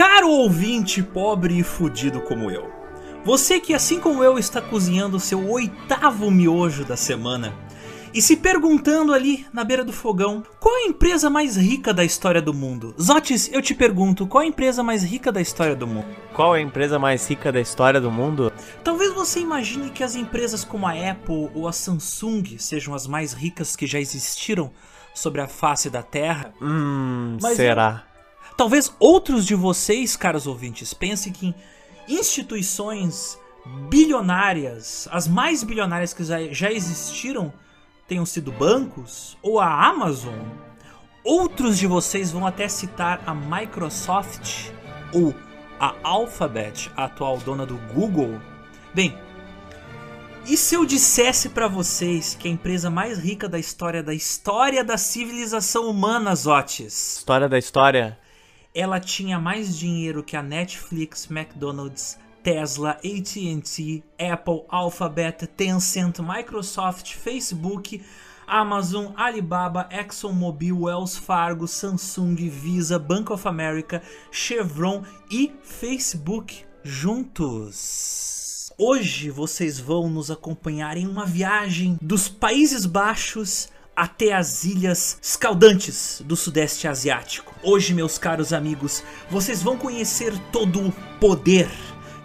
Caro ouvinte pobre e fudido como eu, você que assim como eu está cozinhando seu oitavo miojo da semana e se perguntando ali na beira do fogão, qual é a empresa mais rica da história do mundo? Zotis, eu te pergunto, qual é a empresa mais rica da história do mundo? Qual é a empresa mais rica da história do mundo? Talvez você imagine que as empresas como a Apple ou a Samsung sejam as mais ricas que já existiram sobre a face da Terra. Hum, Mas será? Talvez outros de vocês, caros ouvintes, pensem que instituições bilionárias, as mais bilionárias que já- existiram, tenham sido bancos ou a Amazon. Outros de vocês vão até citar a Microsoft ou a Alphabet, a atual dona do Google. Bem, e se eu dissesse pra vocês que a empresa mais rica da história da história da civilização humana, Zotes, História da história? Ela tinha mais dinheiro que a Netflix, McDonald's, Tesla, AT&T, Apple, Alphabet, Tencent, Microsoft, Facebook, Amazon, Alibaba, ExxonMobil, Wells Fargo, Samsung, Visa, Bank of America, Chevron e Facebook juntos. Hoje vocês vão nos acompanhar em uma viagem dos Países Baixos até as ilhas escaldantes do Sudeste Asiático. Hoje, meus caros amigos, vocês vão conhecer todo o poder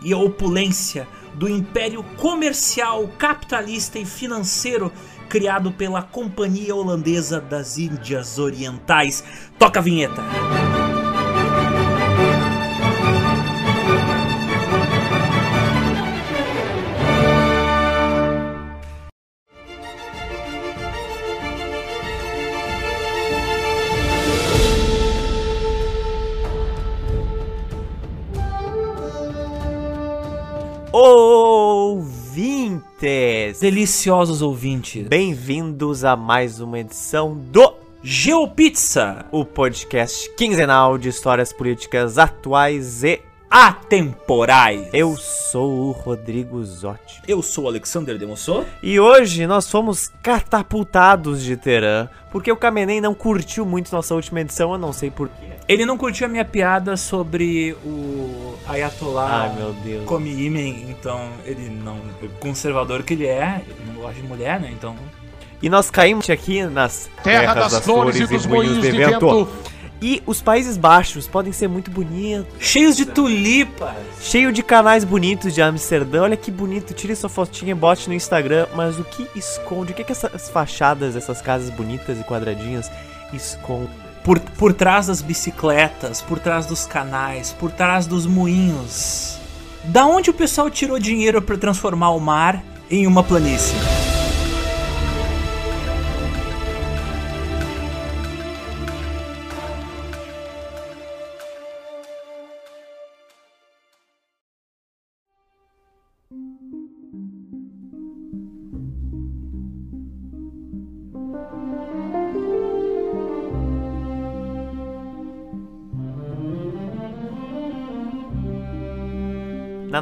e a opulência do império comercial, capitalista e financeiro criado pela Companhia Holandesa das Índias Orientais. Toca a vinheta! Ouvintes! Deliciosos ouvintes, Bem-vindos a mais uma edição do GeoPizza o podcast quinzenal de histórias políticas atuais e atemporais. eu sou o Rodrigo Zotti. Eu sou o Alexander Demossou. E hoje nós fomos catapultados de Teherã, porque o Kamenei não curtiu muito nossa última edição, eu não sei porquê. Ele não curtiu a minha piada sobre o Ayatollah Ai meu Deus. Come Imen, então ele não. Conservador que ele é, ele não gosta de mulher, né? Então. E nós caímos aqui nas Terra das, flores e dos moinhos de vento. E os Países Baixos podem ser muito bonitos, Cheios de tulipas! cheio de canais bonitos de Amsterdã. Olha que bonito, tire sua fotinha e bote no Instagram. Mas o que esconde? O que, que essas fachadas, essas casas bonitas e quadradinhas escondem? Por, por trás das bicicletas, por trás dos canais, por trás dos moinhos. Da onde o pessoal tirou dinheiro para transformar o mar em uma planície?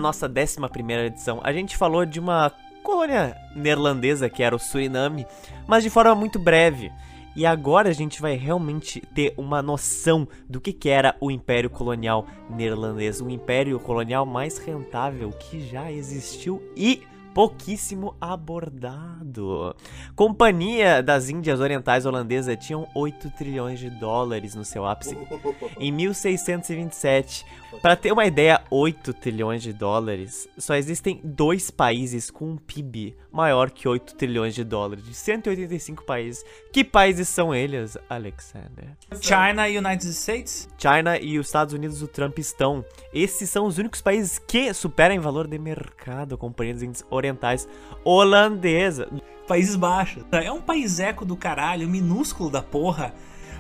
Nossa 11 edição, a gente falou de uma colônia neerlandesa que era o Suriname, mas de forma muito breve. E agora a gente vai realmente ter uma noção do que, que era o Império Colonial Neerlandês, o império colonial mais rentável que já existiu e pouquíssimo abordado. Companhia das Índias Orientais Holandesa tinham 8 trilhões de dólares no seu ápice em 1627. Para ter uma ideia, 8 trilhões de dólares, só existem dois países com um PIB maior que 8 trilhões de dólares, de 185 países. Que países são eles, Alexander? China e United States? China e os Estados Unidos do Trump estão. Esses são os únicos países que superam em valor de mercado a Companhia das Índias Orientais Holandesa. Países Baixos. É um país eco do caralho, minúsculo da porra.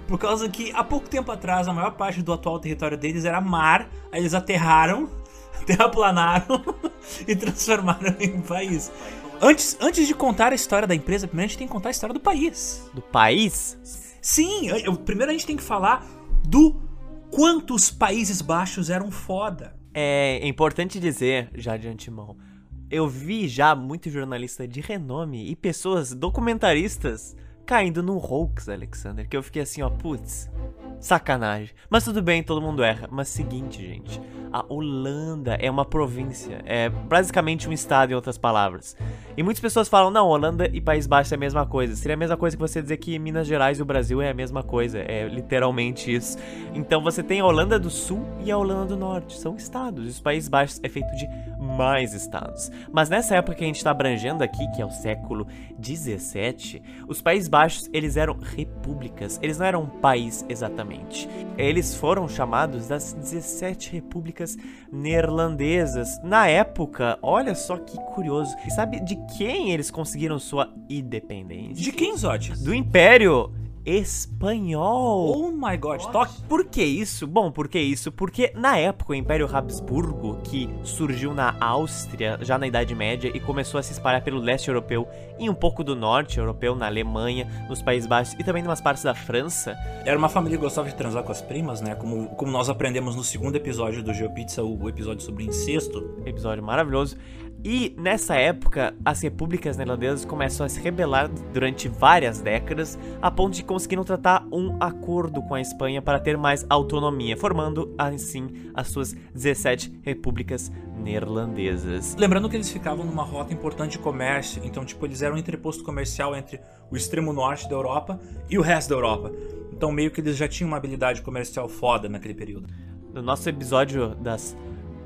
Por causa que há pouco tempo atrás a maior parte do atual território deles era mar, aí eles aterraram, terraplanaram e transformaram em um país. Antes, antes de contar a história da empresa, primeiro a gente tem que contar a história do país. Do país? Sim, eu- primeiro a gente tem que falar do quanto os Países Baixos eram foda. É importante dizer, já de antemão, eu vi já muito jornalista de renome e pessoas documentaristas caindo num hoax, Alexander, que eu fiquei assim, ó, putz, Sacanagem. Mas tudo bem, todo mundo erra. Mas seguinte, gente. A Holanda é uma província. É basicamente um estado, em outras palavras. E muitas pessoas falam, não, Holanda e País Baixo é a mesma coisa. Seria a mesma coisa que você dizer que Minas Gerais e o Brasil é a mesma coisa. É literalmente isso. Então você tem a Holanda do Sul e a Holanda do Norte. São estados. E os Países Baixos é feito de mais estados. Mas nessa época que a gente está abrangendo aqui, que é o século 17, os Países Baixos, eles eram repúblicas. Eles não eram um país exatamente. Eles foram chamados das 17 repúblicas neerlandesas. Na época, olha só que curioso. Sabe de quem eles conseguiram sua independência? De quem, Zotes? Do Império espanhol. Oh my god, toque. Por que isso? Bom, por que isso? Porque na época o Império Habsburgo, que surgiu na Áustria já na Idade Média e começou a se espalhar pelo leste europeu e um pouco do norte europeu, na Alemanha, nos Países Baixos e também em umas partes da França. Era uma família que gostava de transar com as primas, né? Como, como nós aprendemos no segundo episódio do GeoPizza, o episódio sobre incesto. Episódio maravilhoso. E nessa época, as repúblicas neerlandesas começam a se rebelar durante várias décadas, a ponto de conseguirem tratar um acordo com a Espanha para ter mais autonomia, formando assim as suas 17 repúblicas neerlandesas. Lembrando que eles ficavam numa rota importante de comércio, então tipo eles eram um entreposto comercial entre o extremo norte da Europa e o resto da Europa. Então meio que eles já tinham uma habilidade comercial foda naquele período. No nosso episódio das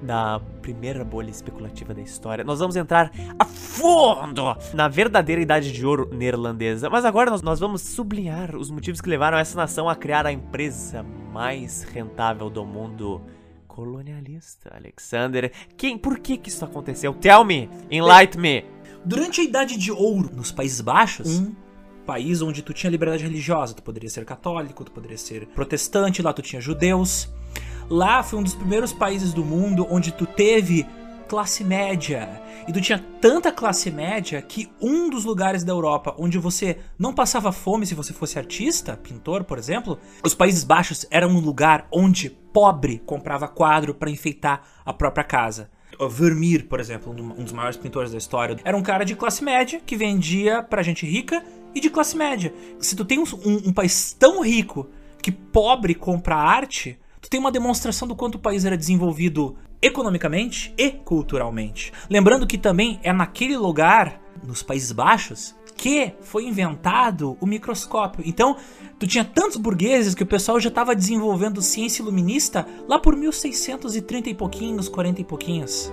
da primeira bolha especulativa da história, nós vamos entrar a fundo na verdadeira idade de ouro neerlandesa. Mas agora nós, nós vamos sublinhar os motivos que levaram essa nação a criar a empresa mais rentável do mundo colonialista, Alexander. Quem, por que que isso aconteceu? Tell me, enlighten me. Durante a idade de ouro nos Países Baixos, um país onde tu tinha liberdade religiosa, tu poderia ser católico, tu poderia ser protestante, lá tu tinha judeus. Lá foi um dos primeiros países do mundo onde tu teve classe média. E tu tinha tanta classe média que um dos lugares da Europa onde você não passava fome se você fosse artista, pintor, por exemplo, os Países Baixos eram um lugar onde pobre comprava quadro para enfeitar a própria casa. Vermeer, por exemplo, um dos maiores pintores da história, era um cara de classe média que vendia pra gente rica e de classe média. Se tu tem um, um, um país tão rico que pobre compra arte, tu tem uma demonstração do quanto o país era desenvolvido economicamente e culturalmente. Lembrando que também é naquele lugar, nos Países Baixos, que foi inventado o microscópio. Então, tu tinha tantos burgueses que o pessoal já estava desenvolvendo ciência iluminista lá por 1630 e pouquinhos, 40 e pouquinhos.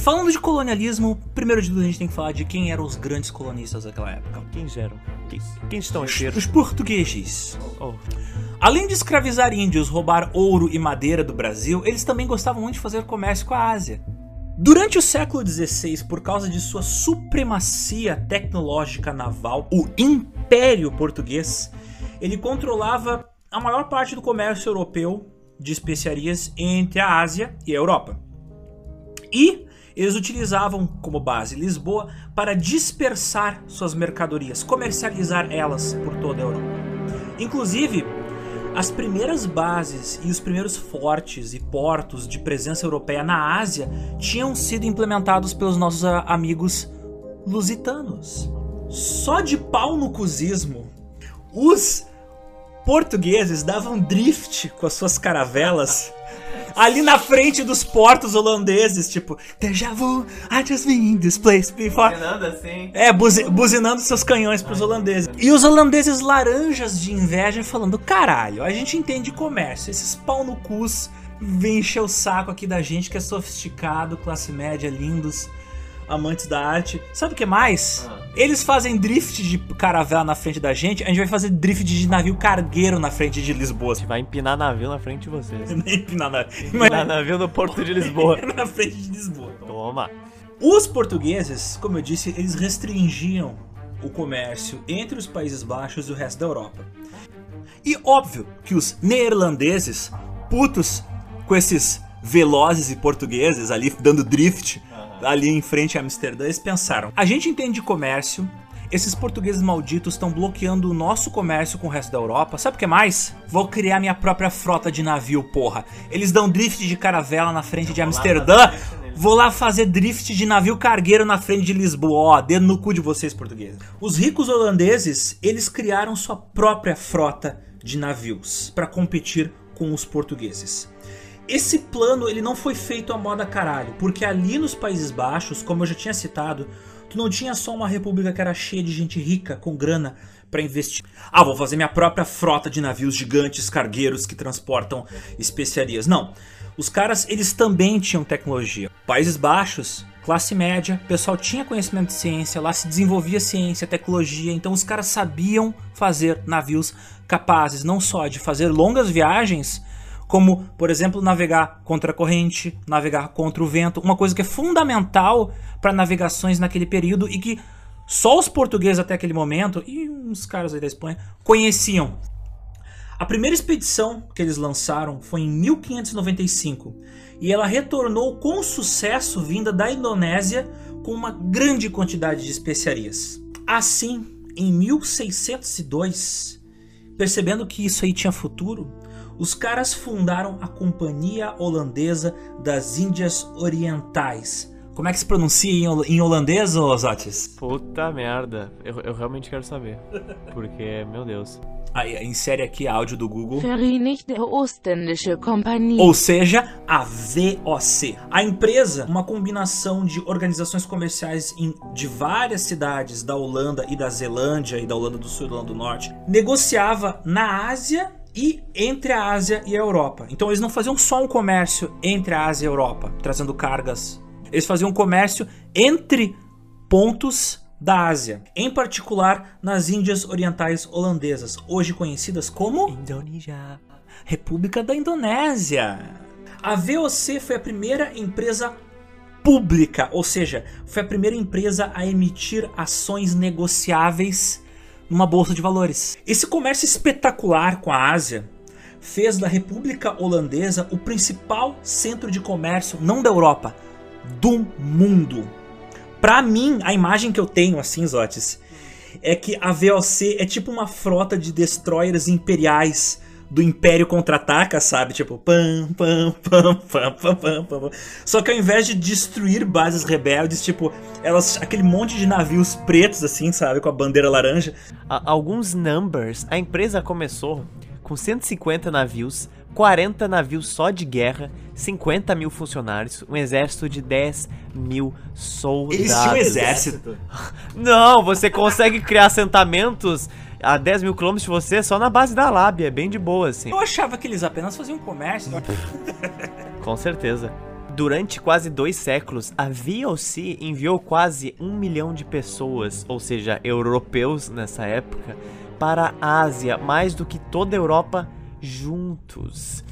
Falando de colonialismo, primeiro de tudo a gente tem que falar de quem eram os grandes colonistas daquela época. Quem eram? Quem, quem estão Os, os portugueses. Oh, Além de escravizar índios, roubar ouro e madeira do Brasil, eles também gostavam muito de fazer comércio com a Ásia. Durante o século XVI, por causa de sua supremacia tecnológica naval, o Império Português, ele controlava a maior parte do comércio europeu de especiarias entre a Ásia e a Europa. E eles utilizavam como base Lisboa para dispersar suas mercadorias, comercializar elas por toda a Europa. Inclusive, as primeiras bases e os primeiros fortes e portos de presença europeia na Ásia tinham sido implementados pelos nossos a- amigos lusitanos. Só de pau no cuzismo, os portugueses davam drift com as suas caravelas ali na frente dos portos holandeses, tipo, Deja vu, I just been in this place before. Fernando, assim. É, buzi- buzinando seus canhões pros holandeses. E os holandeses laranjas de inveja falando: caralho, a gente entende comércio, esses pau no cus vêm encher o saco aqui da gente que é sofisticado, classe média, lindos, amantes da arte. Sabe o que mais? Ah. Eles fazem drift de caravela na frente da gente, a gente vai fazer drift de navio cargueiro na frente de Lisboa. Vai empinar navio na frente de vocês. Nem empinar na- Empinar navio no porto de Lisboa. na frente de Lisboa. Toma. Os portugueses, como eu disse, eles restringiam o comércio entre os Países Baixos e o resto da Europa. E óbvio que os neerlandeses, putos com esses velozes e portugueses ali dando drift ali em frente a Amsterdã, eles pensaram: a gente entende de comércio, esses portugueses malditos estão bloqueando o nosso comércio com o resto da Europa. Sabe o que mais? Vou criar minha própria frota de navio, porra. Eles dão drift de caravela na frente de Amsterdã. Vou lá fazer drift de navio cargueiro na frente de Lisboa. Ó, dedo no cu de vocês, portugueses. Os ricos holandeses, eles criaram sua própria frota de navios para competir com os portugueses. Esse plano ele não foi feito a moda caralho, porque ali nos Países Baixos, como eu já tinha citado, tu não tinha só uma república que era cheia de gente rica, com grana para investir. Ah, vou fazer minha própria frota de navios gigantes cargueiros que transportam especiarias. Não. Os caras, eles também tinham tecnologia. Países Baixos, classe média, pessoal tinha conhecimento de ciência, lá se desenvolvia ciência, tecnologia, então os caras sabiam fazer navios capazes não só de fazer longas viagens, como, por exemplo, navegar contra a corrente, navegar contra o vento, uma coisa que é fundamental para navegações naquele período e que só os portugueses até aquele momento e uns caras aí da Espanha conheciam. A primeira expedição que eles lançaram foi em 1595 e ela retornou com sucesso vinda da Indonésia com uma grande quantidade de especiarias. Assim, em 1602, percebendo que isso aí tinha futuro, os caras fundaram a Companhia Holandesa das Índias Orientais. Como é que se pronuncia em holandês, Otis? Puta merda. Eu, eu realmente quero saber. Porque, meu Deus. Aí, insere aqui áudio do Google. Kompanie. Ou seja, a VOC. A empresa, uma combinação de organizações comerciais em, de várias cidades da Holanda e da Zelândia e da Holanda do Sul e da Holanda do Norte, negociava na Ásia e entre a Ásia e a Europa. Então eles não faziam só um comércio entre a Ásia e a Europa, trazendo cargas. Eles faziam um comércio entre pontos da Ásia, em particular nas Índias Orientais Holandesas, hoje conhecidas como Indonésia, República da Indonésia. A VOC foi a primeira empresa pública, ou seja, foi a primeira empresa a emitir ações negociáveis numa bolsa de valores. Esse comércio espetacular com a Ásia fez da República Holandesa o principal centro de comércio, não da Europa, do mundo. Para mim, a imagem que eu tenho assim, Zotes, é que a VOC é tipo uma frota de destroyers imperiais do Império Contra-Ataca, sabe? Tipo, pam, pam, pam, pam, pam, pam, pam. Só que ao invés de destruir bases rebeldes, tipo, elas aquele monte de navios pretos assim, sabe, com a bandeira laranja. alguns numbers, a empresa começou com 150 navios, 40 navios só de guerra, 50 mil funcionários, um exército de 10 mil soldados. Eles tinham um exército? Não, você consegue criar assentamentos a 10 mil quilômetros de você só na base da lábia, é bem de boa, assim. Eu achava que eles apenas faziam comércio. Com certeza. Durante quase dois séculos, a VOC enviou quase um milhão de pessoas, ou seja, europeus nessa época, para a Ásia, mais do que toda a Europa juntos.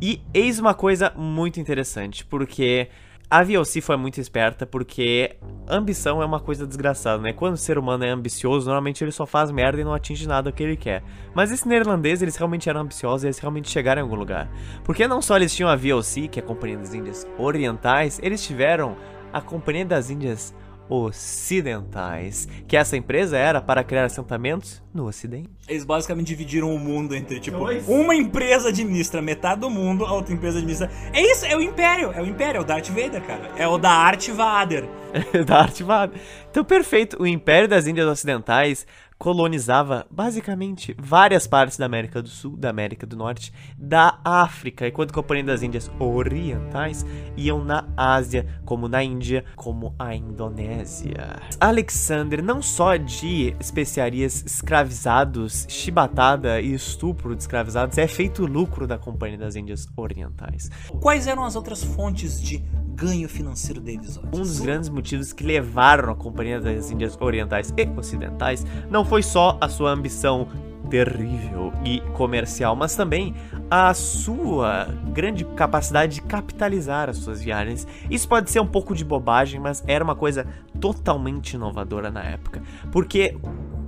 E eis uma coisa muito interessante, porque a VOC foi muito esperta porque ambição é uma coisa desgraçada, né? Quando o ser humano é ambicioso, normalmente ele só faz merda e não atinge nada que ele quer. Mas esse neerlandês, eles realmente eram ambiciosos e eles realmente chegaram em algum lugar. Porque não só eles tinham a VOC, que é a Companhia das Índias Orientais, eles tiveram a Companhia das Índias ocidentais, que essa empresa era para criar assentamentos no ocidente. Eles basicamente dividiram o mundo entre, tipo, Dois. uma empresa administra metade do mundo, a outra empresa administra... É isso, é o Império, é o Império, é o Darth Vader, cara. É o da Arte Vader. Darth Vader. Então, perfeito, o Império das Índias Ocidentais colonizava basicamente várias partes da América do Sul, da América do Norte, da África, enquanto a Companhia das Índias Orientais iam na Ásia, como na Índia, como a Indonésia. Alexander, não só de especiarias escravizados, chibatada e estupro de escravizados, é feito lucro da Companhia das Índias Orientais. Quais eram as outras fontes de ganho financeiro deles. Um dos grandes motivos que levaram a Companhia das Índias Orientais e Ocidentais não foi só a sua ambição terrível e comercial, mas também a sua grande capacidade de capitalizar as suas viagens. Isso pode ser um pouco de bobagem, mas era uma coisa totalmente inovadora na época, porque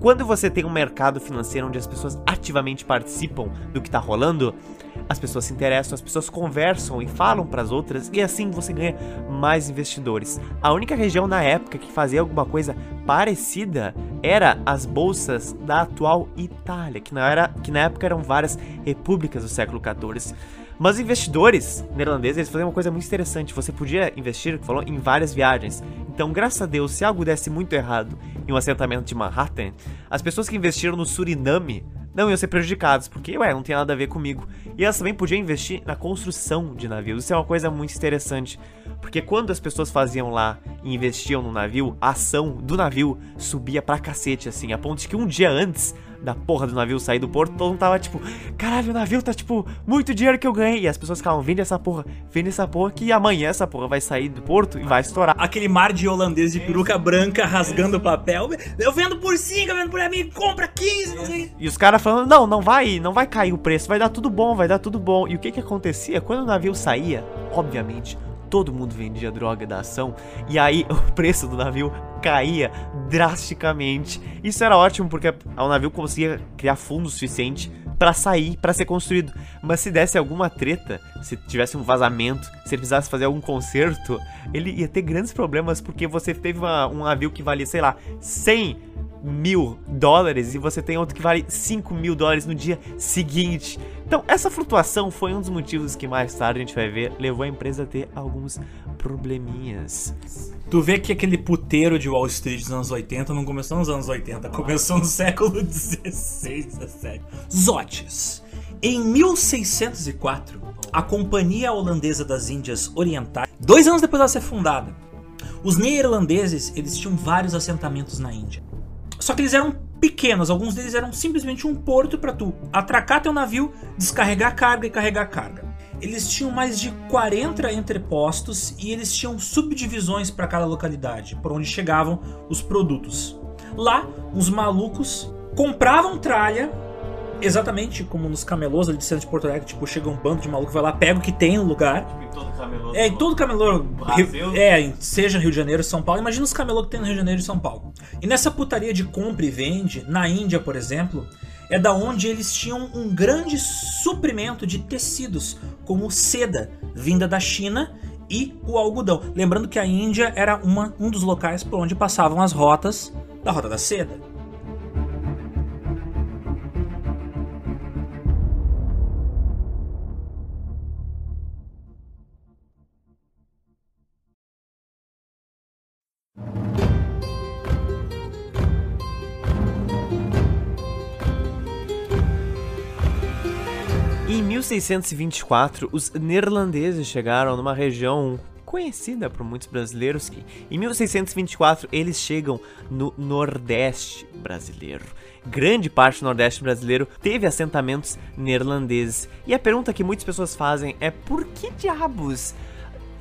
quando você tem um mercado financeiro onde as pessoas ativamente participam do que está rolando, as pessoas se interessam, as pessoas conversam e falam para as outras e assim você ganha mais investidores. A única região na época que fazia alguma coisa parecida era as bolsas da atual Itália, que na, era, que na época eram várias repúblicas do século XIV. Mas investidores neerlandeses eles faziam uma coisa muito interessante. Você podia investir, falou, em várias viagens. Então, graças a Deus, se algo desse muito errado em um assentamento de Manhattan, as pessoas que investiram no Suriname não iam ser prejudicados, porque, ué, não tem nada a ver comigo. E elas também podiam investir na construção de navios. Isso é uma coisa muito interessante, porque quando as pessoas faziam lá e investiam no navio, a ação do navio subia pra cacete, assim, a ponto de que um dia antes da porra do navio sair do porto, todo mundo tava tipo, caralho, o navio tá tipo, muito dinheiro que eu ganhei. E as pessoas ficavam, vende essa porra, vende essa porra, que amanhã essa porra vai sair do porto e vai estourar. Aquele mar de holandês de peruca branca rasgando papel. Eu vendo por 5, eu vendo por mim, compra 15, não sei. E os caras falando, não, não vai, não vai cair o preço, vai dar tudo bom, vai dar tudo bom. E o que que acontecia? Quando o navio saía, obviamente, todo mundo vendia droga da ação e aí o preço do navio caía drasticamente. Isso era ótimo porque o navio conseguia criar fundo suficiente para sair, para ser construído. Mas se desse alguma treta, se tivesse um vazamento, se ele precisasse fazer algum conserto, ele ia ter grandes problemas porque você teve uma, um navio que valia, sei lá, 100 mil dólares e você tem outro que vale 5 mil dólares no dia seguinte. Então, essa flutuação foi um dos motivos que mais tarde a gente vai ver levou a empresa a ter alguns probleminhas. Tu vê que aquele puteiro de Wall Street dos anos 80 não começou nos anos 80, começou no século 16, 17. Zotes. Em 1604, a Companhia Holandesa das Índias Orientais, dois anos depois dela ser fundada, os neerlandeses eles tinham vários assentamentos na Índia. Só que eles eram pequenos, alguns deles eram simplesmente um porto para tu atracar teu navio, descarregar carga e carregar carga. Eles tinham mais de 40 entrepostos e eles tinham subdivisões para cada localidade, por onde chegavam os produtos. Lá, os malucos compravam tralha, exatamente como nos camelôs ali de centro de Porto Alegre, tipo, chega um bando de maluco, vai lá, pega o que tem no lugar. Em todo camelô. É, em todo camelô. Rio- é, seja Rio de Janeiro, São Paulo, imagina os camelô que tem no Rio de Janeiro e São Paulo. E nessa putaria de compra e vende, na Índia, por exemplo, é da onde eles tinham um grande suprimento de tecidos, como seda, vinda da China, e o algodão. Lembrando que a Índia era uma, um dos locais por onde passavam as rotas da Rota da Seda. 1624, os neerlandeses chegaram numa região conhecida por muitos brasileiros que em 1624 eles chegam no Nordeste brasileiro. Grande parte do Nordeste brasileiro teve assentamentos neerlandeses. E a pergunta que muitas pessoas fazem é por que diabos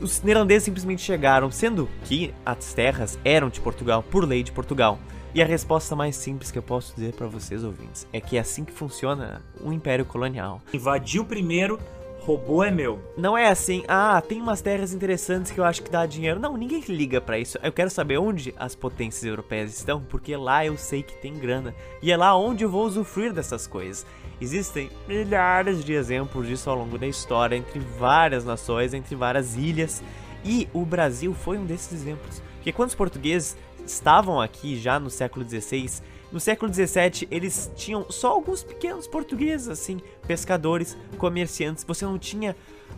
os neerlandeses simplesmente chegaram, sendo que as terras eram de Portugal, por lei de Portugal? E a resposta mais simples que eu posso dizer para vocês ouvintes é que é assim que funciona o Império Colonial. Invadiu primeiro, roubou é meu. Não é assim, ah, tem umas terras interessantes que eu acho que dá dinheiro. Não, ninguém liga pra isso. Eu quero saber onde as potências europeias estão, porque lá eu sei que tem grana. E é lá onde eu vou usufruir dessas coisas. Existem milhares de exemplos disso ao longo da história, entre várias nações, entre várias ilhas. E o Brasil foi um desses exemplos. Porque quando os portugueses estavam aqui já no século XVI, no século XVII eles tinham só alguns pequenos portugueses, assim, pescadores, comerciantes. Você não tinha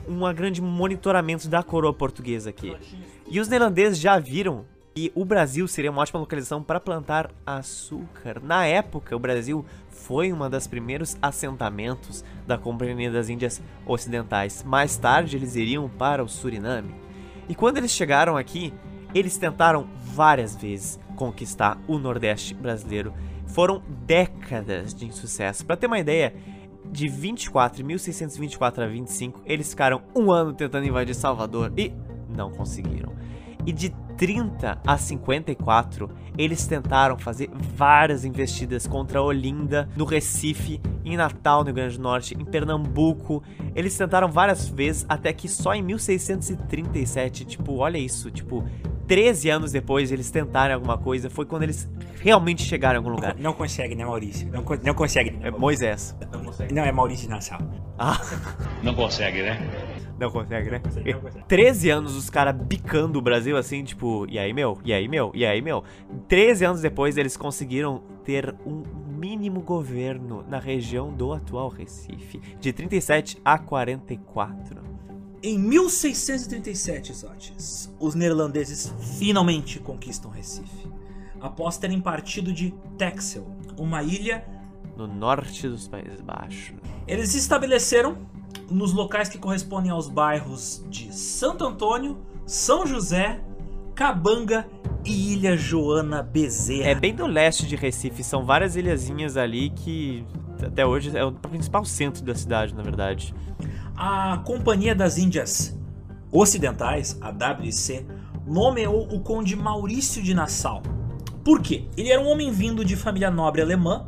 um grande monitoramento da coroa portuguesa aqui. E os neerlandeses já viram que o Brasil seria uma ótima localização para plantar açúcar. Na época, o Brasil foi uma das primeiros assentamentos da Companhia das Índias Ocidentais. Mais tarde, eles iriam para o Suriname. E quando eles chegaram aqui, eles tentaram várias vezes conquistar o Nordeste brasileiro. Foram décadas de insucesso. Para ter uma ideia, de 24, 1624 a 25, eles ficaram um ano tentando invadir Salvador e não conseguiram. E de 30 a 54, eles tentaram fazer várias investidas contra Olinda, no Recife, em Natal, no Rio Grande do Norte, em Pernambuco. Eles tentaram várias vezes, até que só em 1637, tipo, olha isso, tipo, 13 anos depois eles tentarem alguma coisa, foi quando eles realmente chegaram em algum lugar. Não consegue, né, Maurício? Não, não consegue. É Moisés. Não, é Maurício Nassau. Ah, Não consegue, né? Não consegue, né? 13 anos os caras bicando o Brasil assim, tipo, e aí, meu? E aí, meu? E aí, meu? 13 anos depois eles conseguiram ter um mínimo governo na região do atual Recife, de 37 a 44. Em 1637, Zotes, os neerlandeses finalmente conquistam Recife, após terem partido de Texel, uma ilha. No norte dos Países Baixos. Eles se estabeleceram nos locais que correspondem aos bairros de Santo Antônio, São José, Cabanga e Ilha Joana Bezerra. É bem do leste de Recife, são várias ilhazinhas ali que até hoje é o principal centro da cidade, na verdade. A Companhia das Índias Ocidentais, a WC, nomeou o conde Maurício de Nassau. Por quê? Ele era um homem vindo de família nobre alemã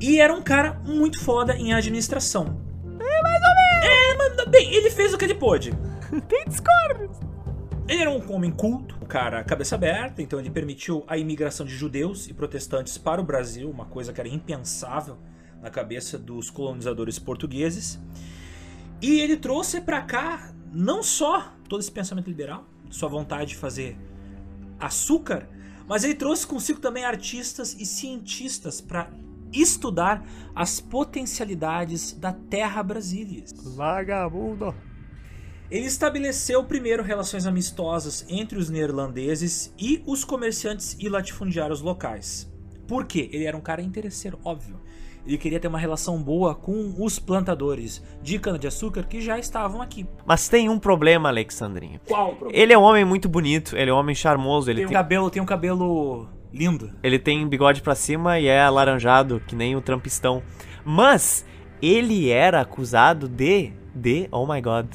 e era um cara muito foda em administração. É, mas bem, ele fez o que ele pôde. Tem discórdia. Ele era um homem culto, um cara cabeça aberta, então ele permitiu a imigração de judeus e protestantes para o Brasil, uma coisa que era impensável na cabeça dos colonizadores portugueses. E ele trouxe para cá não só todo esse pensamento liberal, sua vontade de fazer açúcar, mas ele trouxe consigo também artistas e cientistas para estudar as potencialidades da terra Brasília. Vagabundo. Ele estabeleceu primeiro relações amistosas entre os neerlandeses e os comerciantes e latifundiários locais. Por quê? Ele era um cara interesseiro, óbvio. Ele queria ter uma relação boa com os plantadores de cana-de-açúcar que já estavam aqui. Mas tem um problema, Alexandrinho. Qual o problema? Ele é um homem muito bonito, ele é um homem charmoso, ele Tem um tem, cabelo, tem um cabelo lindo. ele tem bigode pra cima e é alaranjado, que nem o Trumpistão. Mas ele era acusado de. de. Oh my god.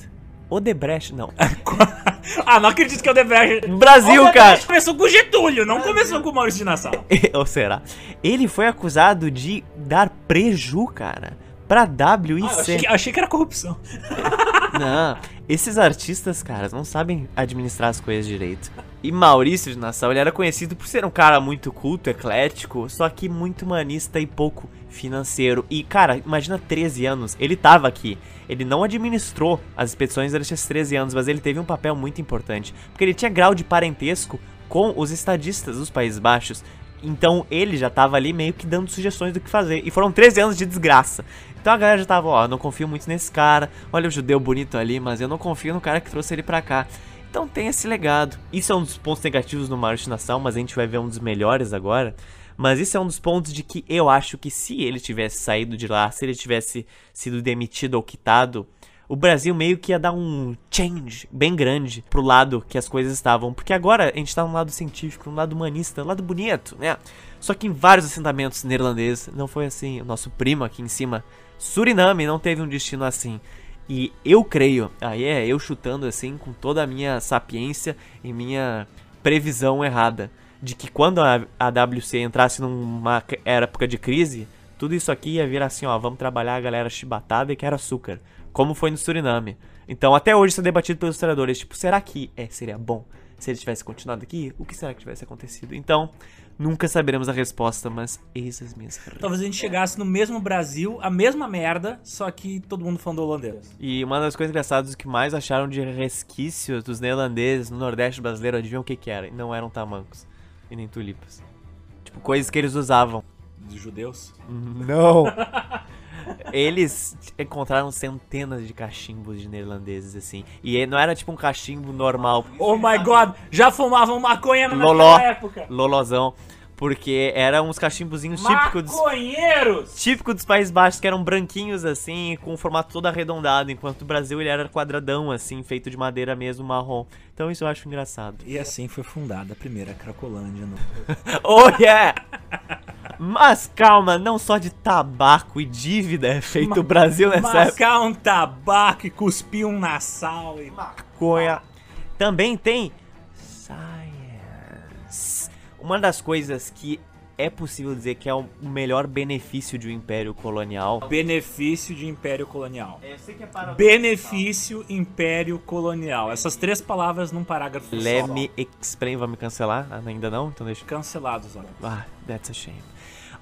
Odebrecht, não. ah, não acredito que é o Debrecht. Brasil, O Odebrecht cara! começou com o Getúlio, não começou com o Maurício de Nassau. Ou será? Ele foi acusado de dar preju, cara, pra Ah, WIC. achei, que, achei que era corrupção. Não, esses artistas, caras, não sabem administrar as coisas direito. E Maurício de Nassau, ele era conhecido por ser um cara muito culto, eclético, só que muito humanista e pouco financeiro. E, cara, imagina 13 anos, ele tava aqui. Ele não administrou as expedições durante esses 13 anos, mas ele teve um papel muito importante. Porque ele tinha grau de parentesco com os estadistas dos Países Baixos. Então ele já tava ali meio que dando sugestões do que fazer. E foram 13 anos de desgraça. Então a galera já tava, ó, não confio muito nesse cara. Olha o judeu bonito ali, mas eu não confio no cara que trouxe ele pra cá. Então tem esse legado. Isso é um dos pontos negativos no Marcha Nação, mas a gente vai ver um dos melhores agora. Mas isso é um dos pontos de que eu acho que se ele tivesse saído de lá, se ele tivesse sido demitido ou quitado, o Brasil meio que ia dar um change bem grande pro lado que as coisas estavam. Porque agora a gente tá no lado científico, no lado humanista, no lado bonito, né? Só que em vários assentamentos neerlandeses não foi assim. O nosso primo aqui em cima, Suriname, não teve um destino assim. E eu creio, aí é eu chutando assim, com toda a minha sapiência e minha previsão errada, de que quando a, a WC entrasse numa época de crise, tudo isso aqui ia vir assim, ó, vamos trabalhar a galera chibatada e quer açúcar, como foi no Suriname. Então até hoje isso é debatido pelos historiadores, tipo, será que é, seria bom se ele tivesse continuado aqui? O que será que tivesse acontecido? Então, nunca saberemos a resposta, mas eis as minhas Talvez a gente chegasse no mesmo Brasil, a mesma merda, só que todo mundo falando holandês. E uma das coisas engraçadas que mais acharam de resquícios dos neerlandeses no Nordeste brasileiro, adivinham o que que era? E Não eram tamancos e nem tulipas. Tipo, coisas que eles usavam. Dos judeus. Não! Eles encontraram centenas de cachimbos de neerlandeses, assim. E não era tipo um cachimbo normal, Oh my god, já fumavam maconha naquela Loló. época. lolozão. Porque eram uns cachimbozinhos típicos dos, típico dos Países Baixos, que eram branquinhos, assim, com o formato todo arredondado, enquanto o Brasil ele era quadradão, assim, feito de madeira mesmo, marrom. Então isso eu acho engraçado. E assim foi fundada a primeira Cracolândia. No... Oh yeah! Mas calma, não só de tabaco e dívida é feito o Brasil nessa época. Mascar um tabaco e cuspir um na sal e... Maconha. Também tem. Uma das coisas que é possível dizer que é o melhor benefício de um império colonial. Benefício de Império Colonial. Eu sei que é para Benefício Império Colonial. Essas três palavras num parágrafo Let só. me explain, vai me cancelar? Ah, ainda não? Então deixa. Cancelados, olha. Ah, that's a shame.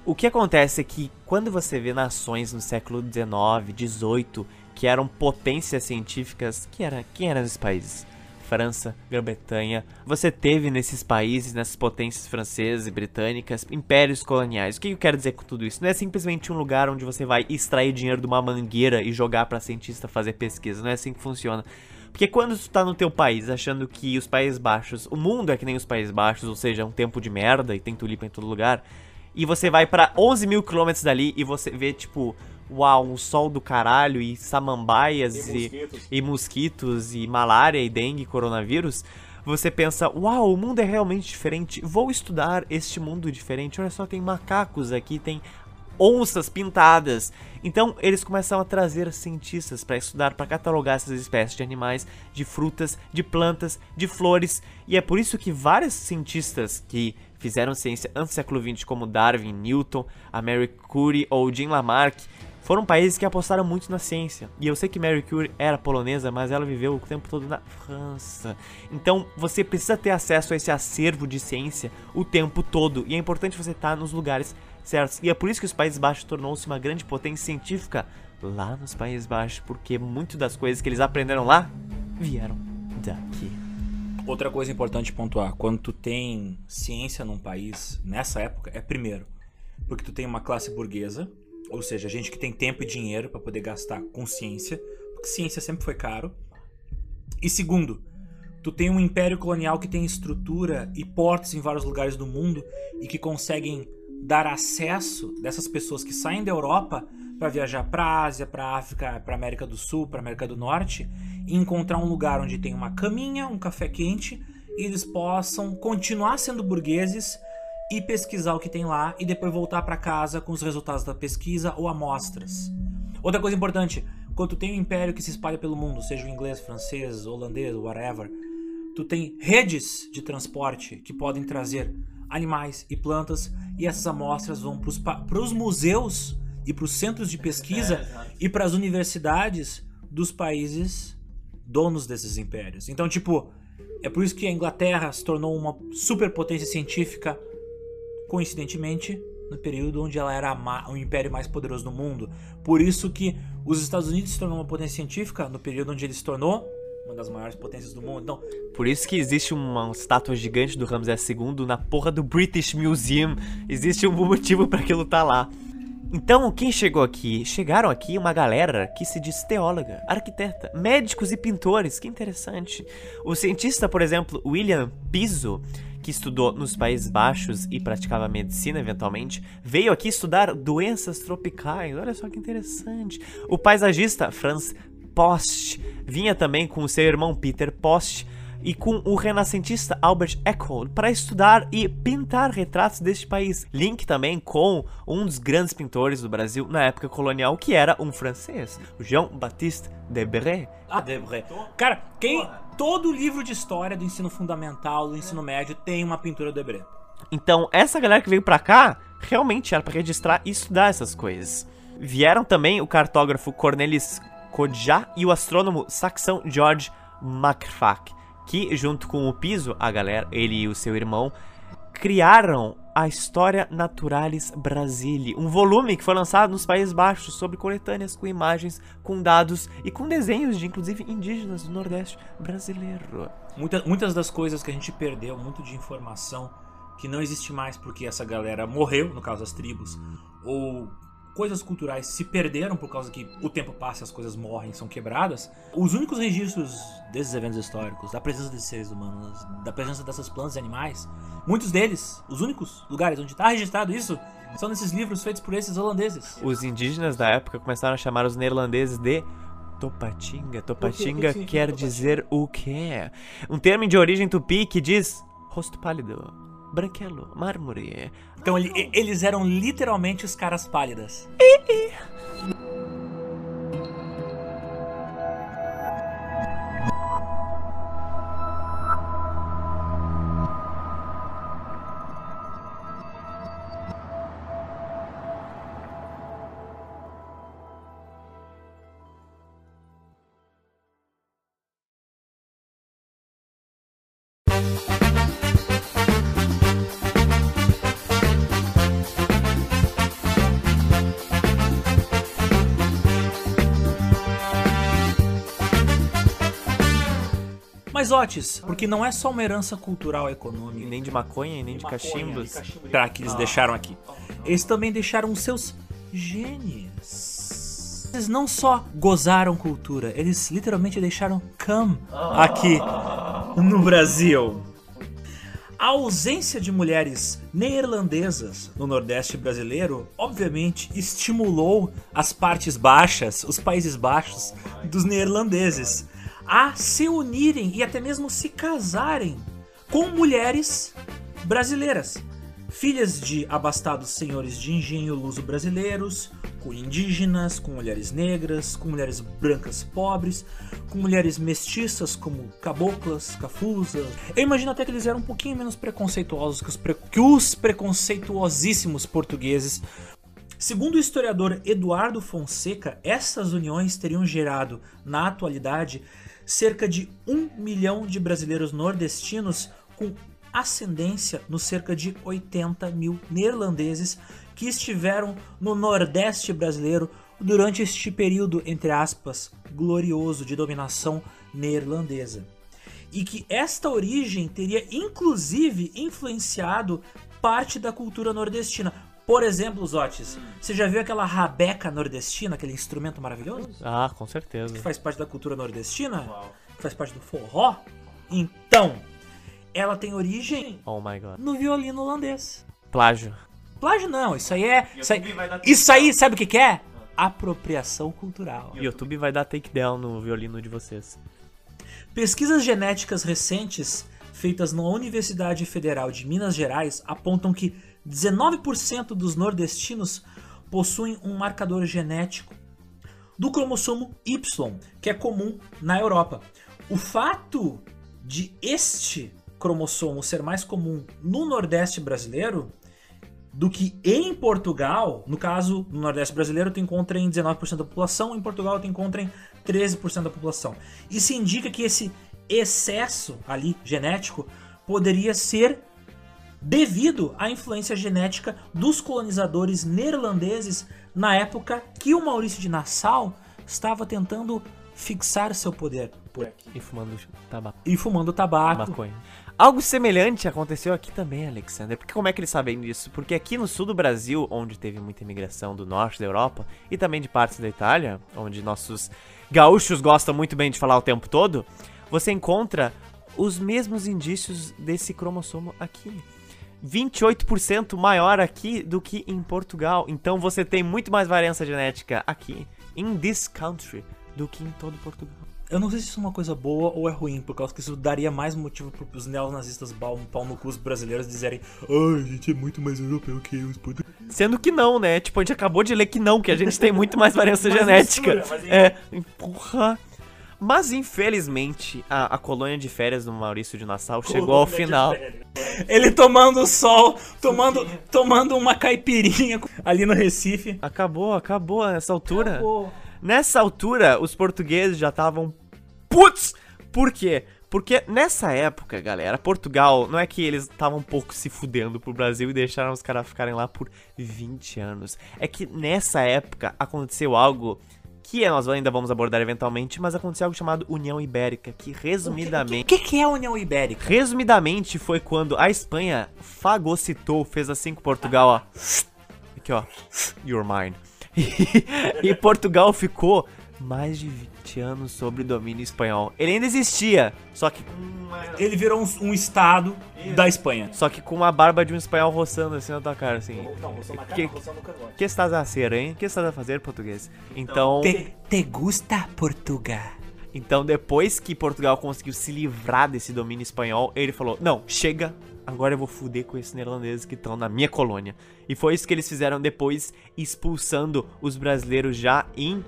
O que acontece é que quando você vê nações no século XIX, XVIII, que eram potências científicas, que era, quem eram esses países? França, Grã-Bretanha. Você teve nesses países, nessas potências francesas e britânicas, impérios coloniais. O que eu quero dizer com tudo isso? Não é simplesmente um lugar onde você vai extrair dinheiro de uma mangueira e jogar para cientista fazer pesquisa. Não é assim que funciona. Porque quando tu tá no teu país achando que os Países Baixos, o mundo é que nem os Países Baixos, ou seja, é um tempo de merda e tem tulipa em todo lugar, e você vai para 11 mil quilômetros dali e você vê, tipo, uau, um sol do caralho e samambaias e, e mosquitos e, mosquitos, e malária e dengue, coronavírus, você pensa, uau, o mundo é realmente diferente, vou estudar este mundo diferente, olha só, tem macacos aqui, tem onças pintadas. Então eles começam a trazer cientistas para estudar, para catalogar essas espécies de animais, de frutas, de plantas, de flores. E é por isso que vários cientistas que fizeram ciência antes do século XX, como Darwin, Newton, a Mary Curie ou Jean Lamarck, foram países que apostaram muito na ciência. E eu sei que Mary Curie era polonesa, mas ela viveu o tempo todo na França. Então você precisa ter acesso a esse acervo de ciência o tempo todo. E é importante você estar nos lugares certos. E é por isso que os Países Baixos tornou-se uma grande potência científica lá nos Países Baixos, porque muitas das coisas que eles aprenderam lá vieram daqui. Outra coisa importante pontuar, quando tu tem ciência num país, nessa época, é primeiro, porque tu tem uma classe burguesa, ou seja, gente que tem tempo e dinheiro para poder gastar com ciência, porque ciência sempre foi caro. E segundo, tu tem um império colonial que tem estrutura e portos em vários lugares do mundo e que conseguem dar acesso dessas pessoas que saem da Europa para viajar para Ásia, para África, para América do Sul, para América do Norte e encontrar um lugar onde tem uma caminha, um café quente e eles possam continuar sendo burgueses e pesquisar o que tem lá e depois voltar para casa com os resultados da pesquisa ou amostras. Outra coisa importante, quando tu tem um império que se espalha pelo mundo, seja o inglês, francês, holandês, whatever, tu tem redes de transporte que podem trazer animais e plantas, e essas amostras vão para os museus e para os centros de pesquisa é, e para as universidades dos países donos desses impérios. Então, tipo, é por isso que a Inglaterra se tornou uma superpotência científica, coincidentemente, no período onde ela era o império mais poderoso do mundo. Por isso que os Estados Unidos se tornou uma potência científica no período onde ele se tornou uma das maiores potências do mundo. Então, por isso que existe uma estátua gigante do Ramsés II na porra do British Museum. Existe um motivo para aquilo tá lá. Então, quem chegou aqui? Chegaram aqui uma galera que se diz teóloga, arquiteta, médicos e pintores. Que interessante. O cientista, por exemplo, William Piso, que estudou nos Países Baixos e praticava medicina eventualmente, veio aqui estudar doenças tropicais. Olha só que interessante. O paisagista Franz Post vinha também com seu irmão Peter Post e com o renascentista Albert Eckhold para estudar e pintar retratos deste país. Link também com um dos grandes pintores do Brasil na época colonial, que era um francês, Jean-Baptiste Debré. Ah, Debré. Cara, quem todo livro de história do ensino fundamental, do ensino médio tem uma pintura do Debré. Então, essa galera que veio para cá realmente era para registrar e estudar essas coisas. Vieram também o cartógrafo Cornelis Kodja e o astrônomo saxão George McFack, que junto com o Piso, a galera, ele e o seu irmão, criaram a História Naturalis Brasili, um volume que foi lançado nos Países Baixos sobre coletâneas com imagens, com dados e com desenhos de inclusive indígenas do Nordeste brasileiro. Muita, muitas das coisas que a gente perdeu, muito de informação que não existe mais porque essa galera morreu, no caso das tribos, ou coisas culturais se perderam por causa que o tempo passa e as coisas morrem, são quebradas. Os únicos registros desses eventos históricos, da presença desses seres humanos, da presença dessas plantas e animais, muitos deles, os únicos lugares onde está registrado isso, são nesses livros feitos por esses holandeses. Os indígenas da época começaram a chamar os neerlandeses de Topatinga. Topatinga quer dizer o quê? Um termo de origem tupi que diz rosto pálido branquelo, mármore. Então ele, eles eram literalmente os caras pálidas. Mas Otis, porque não é só uma herança cultural e E econômica nem de maconha, e nem de cachimbos. tá, que eles deixaram aqui. Eles também deixaram os seus genes. Eles não só gozaram cultura, eles literalmente deixaram cam aqui no Brasil. A ausência de mulheres neerlandesas no Nordeste brasileiro, obviamente, estimulou as partes baixas, os Países Baixos dos neerlandeses, a se unirem e até mesmo se casarem com mulheres brasileiras, filhas de abastados senhores de engenho luso brasileiros, com indígenas, com mulheres negras, com mulheres brancas pobres, com mulheres mestiças como caboclas, cafuzas. Eu imagino até que eles eram um pouquinho menos preconceituosos que os, pre- que os preconceituosíssimos portugueses. Segundo o historiador Eduardo Fonseca, essas uniões teriam gerado, na atualidade, cerca de um milhão de brasileiros nordestinos com ascendência nos cerca de 80 mil neerlandeses que estiveram no Nordeste brasileiro durante este período, entre aspas, glorioso de dominação neerlandesa. E que esta origem teria inclusive influenciado parte da cultura nordestina. Por exemplo, Zotes, você já viu aquela rabeca nordestina, aquele instrumento maravilhoso? Ah, com certeza. que faz parte da cultura nordestina, que faz parte do forró. Então, ela tem origem Oh my god. no violino holandês. Plágio. Plágio não, isso aí é. Isso aí, isso aí sabe o que, que é? Apropriação cultural. YouTube vai dar takedown no violino de vocês. Pesquisas genéticas recentes feitas na Universidade Federal de Minas Gerais apontam que 19% dos nordestinos possuem um marcador genético do cromossomo Y, que é comum na Europa. O fato de este cromossomo ser mais comum no Nordeste brasileiro do que em Portugal, no caso, no Nordeste brasileiro, tu encontra em 19% da população, em Portugal tu encontra em 13% da população. Isso indica que esse excesso ali genético poderia ser devido à influência genética dos colonizadores neerlandeses na época que o Maurício de Nassau estava tentando fixar seu poder por aqui. E fumando tabaco. E fumando tabaco. Maconha. Algo semelhante aconteceu aqui também, Alexander. Porque como é que eles sabem disso? Porque aqui no sul do Brasil, onde teve muita imigração do norte da Europa e também de partes da Itália, onde nossos gaúchos gostam muito bem de falar o tempo todo, você encontra os mesmos indícios desse cromossomo aqui. 28% maior aqui do que em Portugal. Então você tem muito mais variância genética aqui, in this country, do que em todo Portugal. Eu não sei se isso é uma coisa boa ou é ruim, por causa que isso daria mais motivo para os neonazistas pau, pau no cu os brasileiros dizerem Ai, a gente é muito mais europeu que os portugueses. Sendo que não, né? Tipo, a gente acabou de ler que não, que a gente tem muito mais variância genética. mistura, mas é, porra. Mas infelizmente, a, a colônia de férias do Maurício de Nassau chegou ao final. Ele tomando sol, tomando, tomando uma caipirinha ali no Recife. Acabou, acabou nessa altura. Acabou. Nessa altura, os portugueses já estavam putz! Por quê? Porque nessa época, galera, Portugal, não é que eles estavam um pouco se fudendo pro Brasil e deixaram os caras ficarem lá por 20 anos. É que nessa época aconteceu algo que nós ainda vamos abordar eventualmente, mas aconteceu algo chamado União Ibérica, que O resumidamente. que, que é a União Ibérica? Resumidamente, foi quando a Espanha fagocitou, fez assim com Portugal, ó. Aqui, ó. You're mine. E Portugal ficou mais de 20 anos sob domínio espanhol. Ele ainda existia, só que, Ele virou um, um estado da Espanha. só que com uma barba de um espanhol roçando assim na tua cara, assim. Que- O que estás a ser, hein? O que estás a fazer, português? Então, Te, te gusta Portugal? então depois que Portugal conseguiu se livrar desse domínio espanhol, ele falou: "Não, chega, agora eu vou fuder com esses neerlandeses que estão na minha colônia". E foi isso que eles fizeram depois, expulsando os brasileiros já em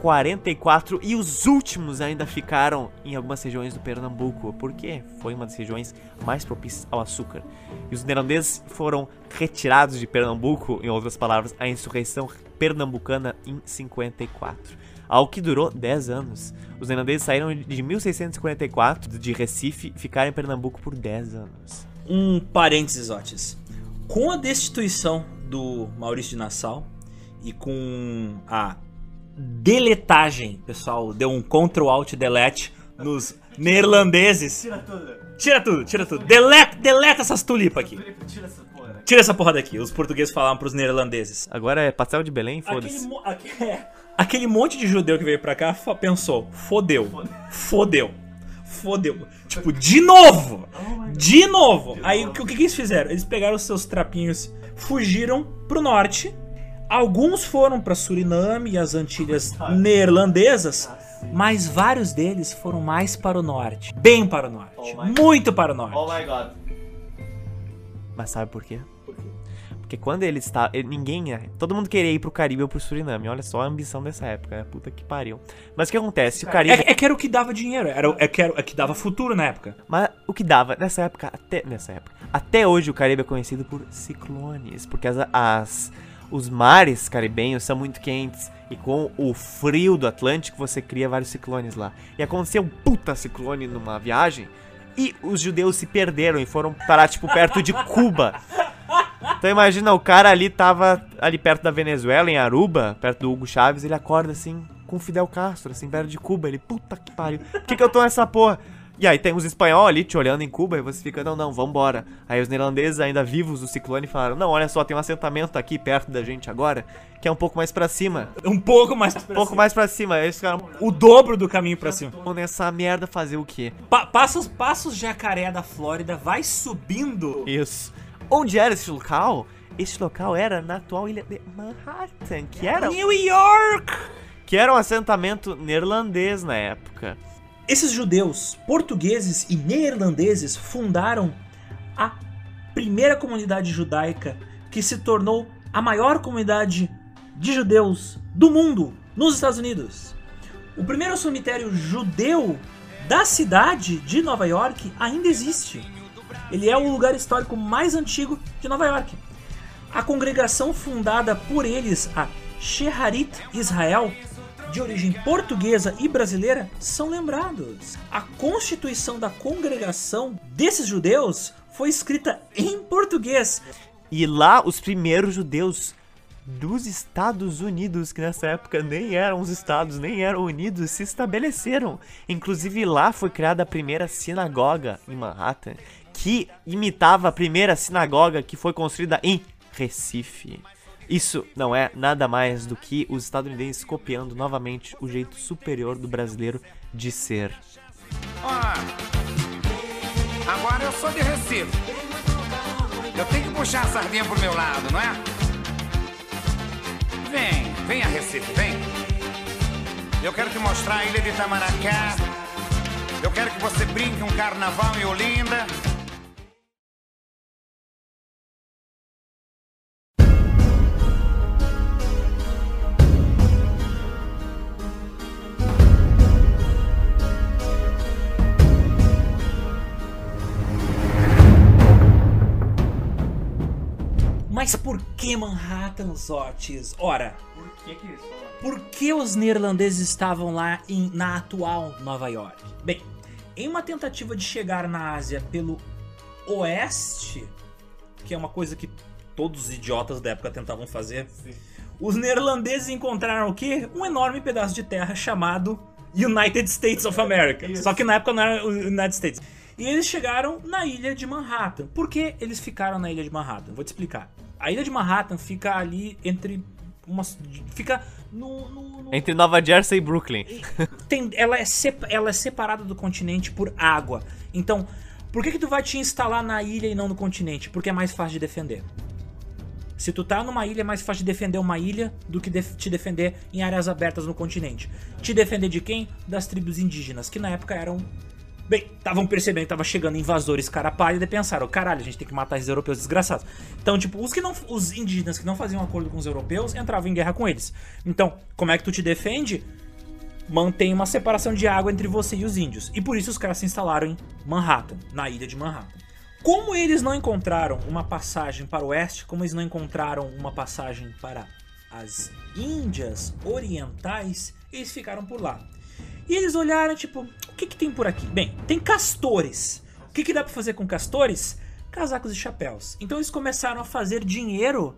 44 e os últimos ainda ficaram em algumas regiões do Pernambuco, porque foi uma das regiões mais propícias ao açúcar. E os neerlandeses foram retirados de Pernambuco, em outras palavras, a insurreição pernambucana em 54. Algo que durou 10 anos. Os neerlandeses saíram de 1644 de Recife e ficaram em Pernambuco por 10 anos. Um parênteses, Otis. Com a destituição do Maurício de Nassau e com a deletagem, pessoal, deu um Ctrl Alt Delete nos neerlandeses. Tira tudo. Tira tudo, tira tudo. Deleta, deleta essas tulipas aqui. Tira essa porra. Tira essa porra daqui. Os portugueses falavam pros neerlandeses. Agora é pastel de Belém? Aquele, Foda-se. mo- aque- é, aquele monte de judeu que veio pra cá pensou: fodeu, fodeu, fodeu. Tipo, de novo! De novo! Aí o que, o que que eles fizeram? Eles pegaram os seus trapinhos, fugiram pro norte. Alguns foram pra Suriname e as Antilhas neerlandesas, mas vários deles foram mais para o norte. Bem para o norte. Oh muito para o norte. my god. Mas sabe por quê? Porque quando ele está. ninguém. né? Todo mundo queria ir pro Caribe ou pro Suriname. Olha só a ambição dessa época, né? Puta que pariu. Mas o que acontece? O Caribe. É, é que era o que dava dinheiro, era, o- é, que era, é que dava futuro na época. Mas o que dava nessa época, até nessa época, até hoje o Caribe é conhecido por ciclones, porque as, as- os mares caribenhos são muito quentes e com o frio do Atlântico você cria vários ciclones lá. E aconteceu um puta ciclone numa viagem e os judeus se perderam e foram parar tipo perto de Cuba. Então imagina, o cara ali tava ali perto da Venezuela, em Aruba, perto do Hugo Chaves, ele acorda assim, com Fidel Castro, assim, perto de Cuba. Ele, puta que pariu, por que, que eu tô nessa porra? E aí tem os espanhol ali te olhando em Cuba e você fica, não, não, vambora. Aí os neerlandeses, ainda vivos do ciclone, falaram, não, olha só, tem um assentamento aqui perto da gente agora, que é um pouco mais pra cima. Um pouco mais Um pouco mais pra cima. Eles ficaram, O dobro do caminho pra cima. vamos nessa merda fazer o quê? Pa passa, os, passa os jacaré da Flórida, vai subindo. Isso. Onde era esse local? Esse local era na atual ilha de Manhattan, que era, New York! que era um assentamento neerlandês na época. Esses judeus, portugueses e neerlandeses fundaram a primeira comunidade judaica que se tornou a maior comunidade de judeus do mundo nos Estados Unidos. O primeiro cemitério judeu da cidade de Nova York ainda existe. Ele é o lugar histórico mais antigo de Nova York. A congregação fundada por eles, a Sheharit Israel, de origem portuguesa e brasileira, são lembrados. A constituição da congregação desses judeus foi escrita em português. E lá os primeiros judeus dos Estados Unidos, que nessa época nem eram os estados, nem eram unidos, se estabeleceram. Inclusive lá foi criada a primeira sinagoga em Manhattan, que imitava a primeira sinagoga que foi construída em Recife. Isso não é nada mais do que os estadunidenses copiando novamente o jeito superior do brasileiro de ser. Ah, agora eu sou de Recife. Eu tenho que puxar a sardinha pro meu lado, não é? Vem, vem a Recife, vem. Eu quero te mostrar a ilha de Itamaracá. Eu quero que você brinque um carnaval em Olinda. Mas por que Manhattan, Zotes? Ora, Por que que? Por que os neerlandeses estavam lá em- na atual Nova York? Bem, em uma tentativa de chegar na Ásia pelo oeste, que é uma coisa que todos os idiotas da época tentavam fazer, os neerlandeses encontraram o quê? Um enorme pedaço de terra chamado United States of America. Só que na época não era o United States. E eles chegaram na ilha de Manhattan. Por que eles ficaram na ilha de Manhattan? Vou te explicar. A ilha de Manhattan fica ali entre umas. Fica no. no- no- Entre Nova Jersey e Brooklyn. tem- ela, é sep- ela é separada do continente por água. Então, por que, que tu vai te instalar na ilha e não no continente? Porque é mais fácil de defender. Se tu tá numa ilha, é mais fácil de defender uma ilha do que def- te defender em áreas abertas no continente. Te defender de quem? Das tribos indígenas, que na época eram. Bem, estavam percebendo que tava chegando invasores cara pálida e pensaram, caralho, a gente tem que matar esses europeus desgraçados. Então, tipo, os que não. Os indígenas que não faziam acordo com os europeus entravam em guerra com eles. Então, como é que tu te defende? mantém uma separação de água entre você e os índios. E por isso os caras se instalaram em Manhattan, na ilha de Manhattan. Como eles não encontraram uma passagem para o oeste, como eles não encontraram uma passagem para as Índias Orientais, eles ficaram por lá. E eles olharam, tipo, o que, que tem por aqui? Bem, tem castores. O que, que dá para fazer com castores? Casacos e chapéus. Então eles começaram a fazer dinheiro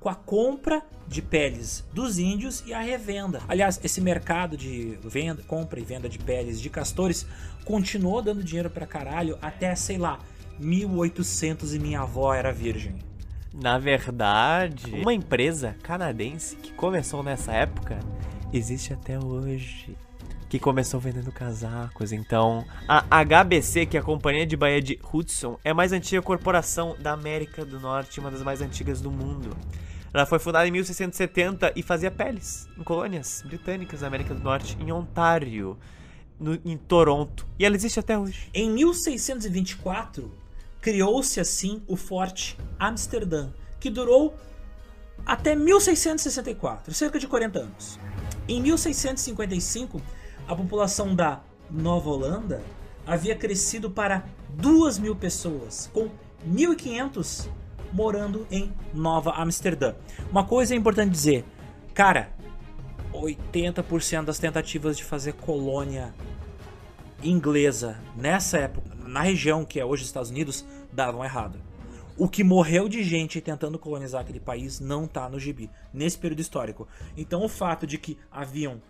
com a compra de peles dos índios e a revenda. Aliás, esse mercado de venda, compra e venda de peles de castores continuou dando dinheiro pra caralho até, sei lá, 1800 e minha avó era virgem. Na verdade, uma empresa canadense que começou nessa época existe até hoje. Que começou vendendo casacos. Então, a HBC, que é a Companhia de Baía de Hudson, é a mais antiga corporação da América do Norte, uma das mais antigas do mundo. Ela foi fundada em 1670 e fazia peles em colônias britânicas da América do Norte, em Ontário, no- em Toronto. E ela existe até hoje. Em 1624, criou-se assim o Forte Amsterdã, que durou até 1664, cerca de 40 anos. Em 1655, a população da Nova Holanda havia crescido para 2 mil pessoas, com 1.500 morando em Nova Amsterdã. Uma coisa é importante dizer, cara, 80% das tentativas de fazer colônia inglesa nessa época, na região que é hoje Estados Unidos, davam errado. O que morreu de gente tentando colonizar aquele país não tá no gibi, nesse período histórico. Então o fato de que haviam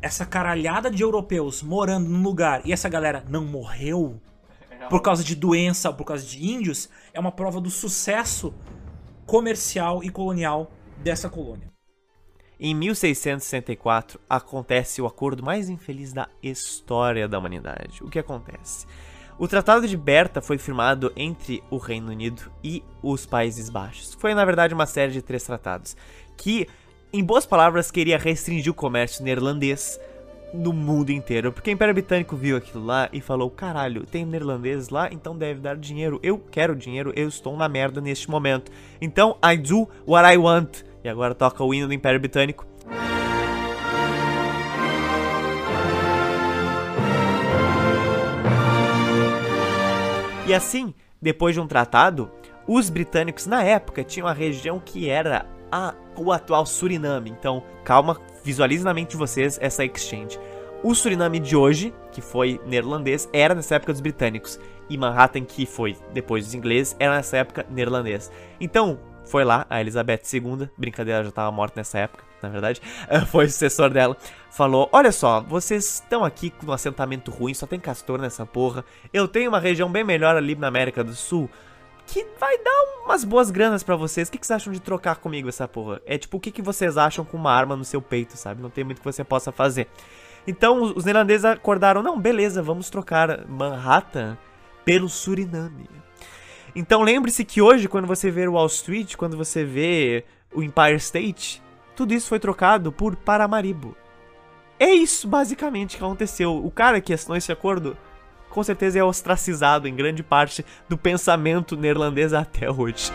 essa caralhada de europeus morando num lugar e essa galera não morreu por causa de doença ou por causa de índios é uma prova do sucesso comercial e colonial dessa colônia. Em 1664 acontece o acordo mais infeliz da história da humanidade. O que acontece? O Tratado de Berta foi firmado entre o Reino Unido e os Países Baixos. Foi, na verdade, uma série de três tratados que, em boas palavras, queria restringir o comércio neerlandês no mundo inteiro. Porque o Império Britânico viu aquilo lá e falou: caralho, tem neerlandês lá, então deve dar dinheiro. Eu quero dinheiro, eu estou na merda neste momento. Então, I do what I want. E agora toca o hino do Império Britânico. E assim, depois de um tratado, os britânicos na época tinham a região que era a, o atual Suriname. Então, calma, visualize na mente de vocês essa exchange. O Suriname de hoje, que foi neerlandês, era nessa época dos britânicos. E Manhattan, que foi depois dos ingleses, era nessa época neerlandês. Então, foi lá a Elizabeth II, brincadeira, já estava morta nessa época, na verdade, foi o sucessor dela, falou: Olha só, vocês estão aqui com um assentamento ruim, só tem castor nessa porra. Eu tenho uma região bem melhor ali na América do Sul que vai dar umas boas granas pra vocês. O que, que vocês acham de trocar comigo essa porra? É tipo, o que, que vocês acham com uma arma no seu peito, sabe? Não tem muito que você possa fazer. Então os neerlandeses acordaram: Não, beleza, vamos trocar Manhattan pelo Suriname. Então lembre-se que hoje, quando você vê o Wall Street, quando você vê o Empire State, tudo isso foi trocado por Paramaribo. É isso basicamente que aconteceu. O cara que assinou esse acordo, com certeza é ostracizado em grande parte do pensamento neerlandês até hoje.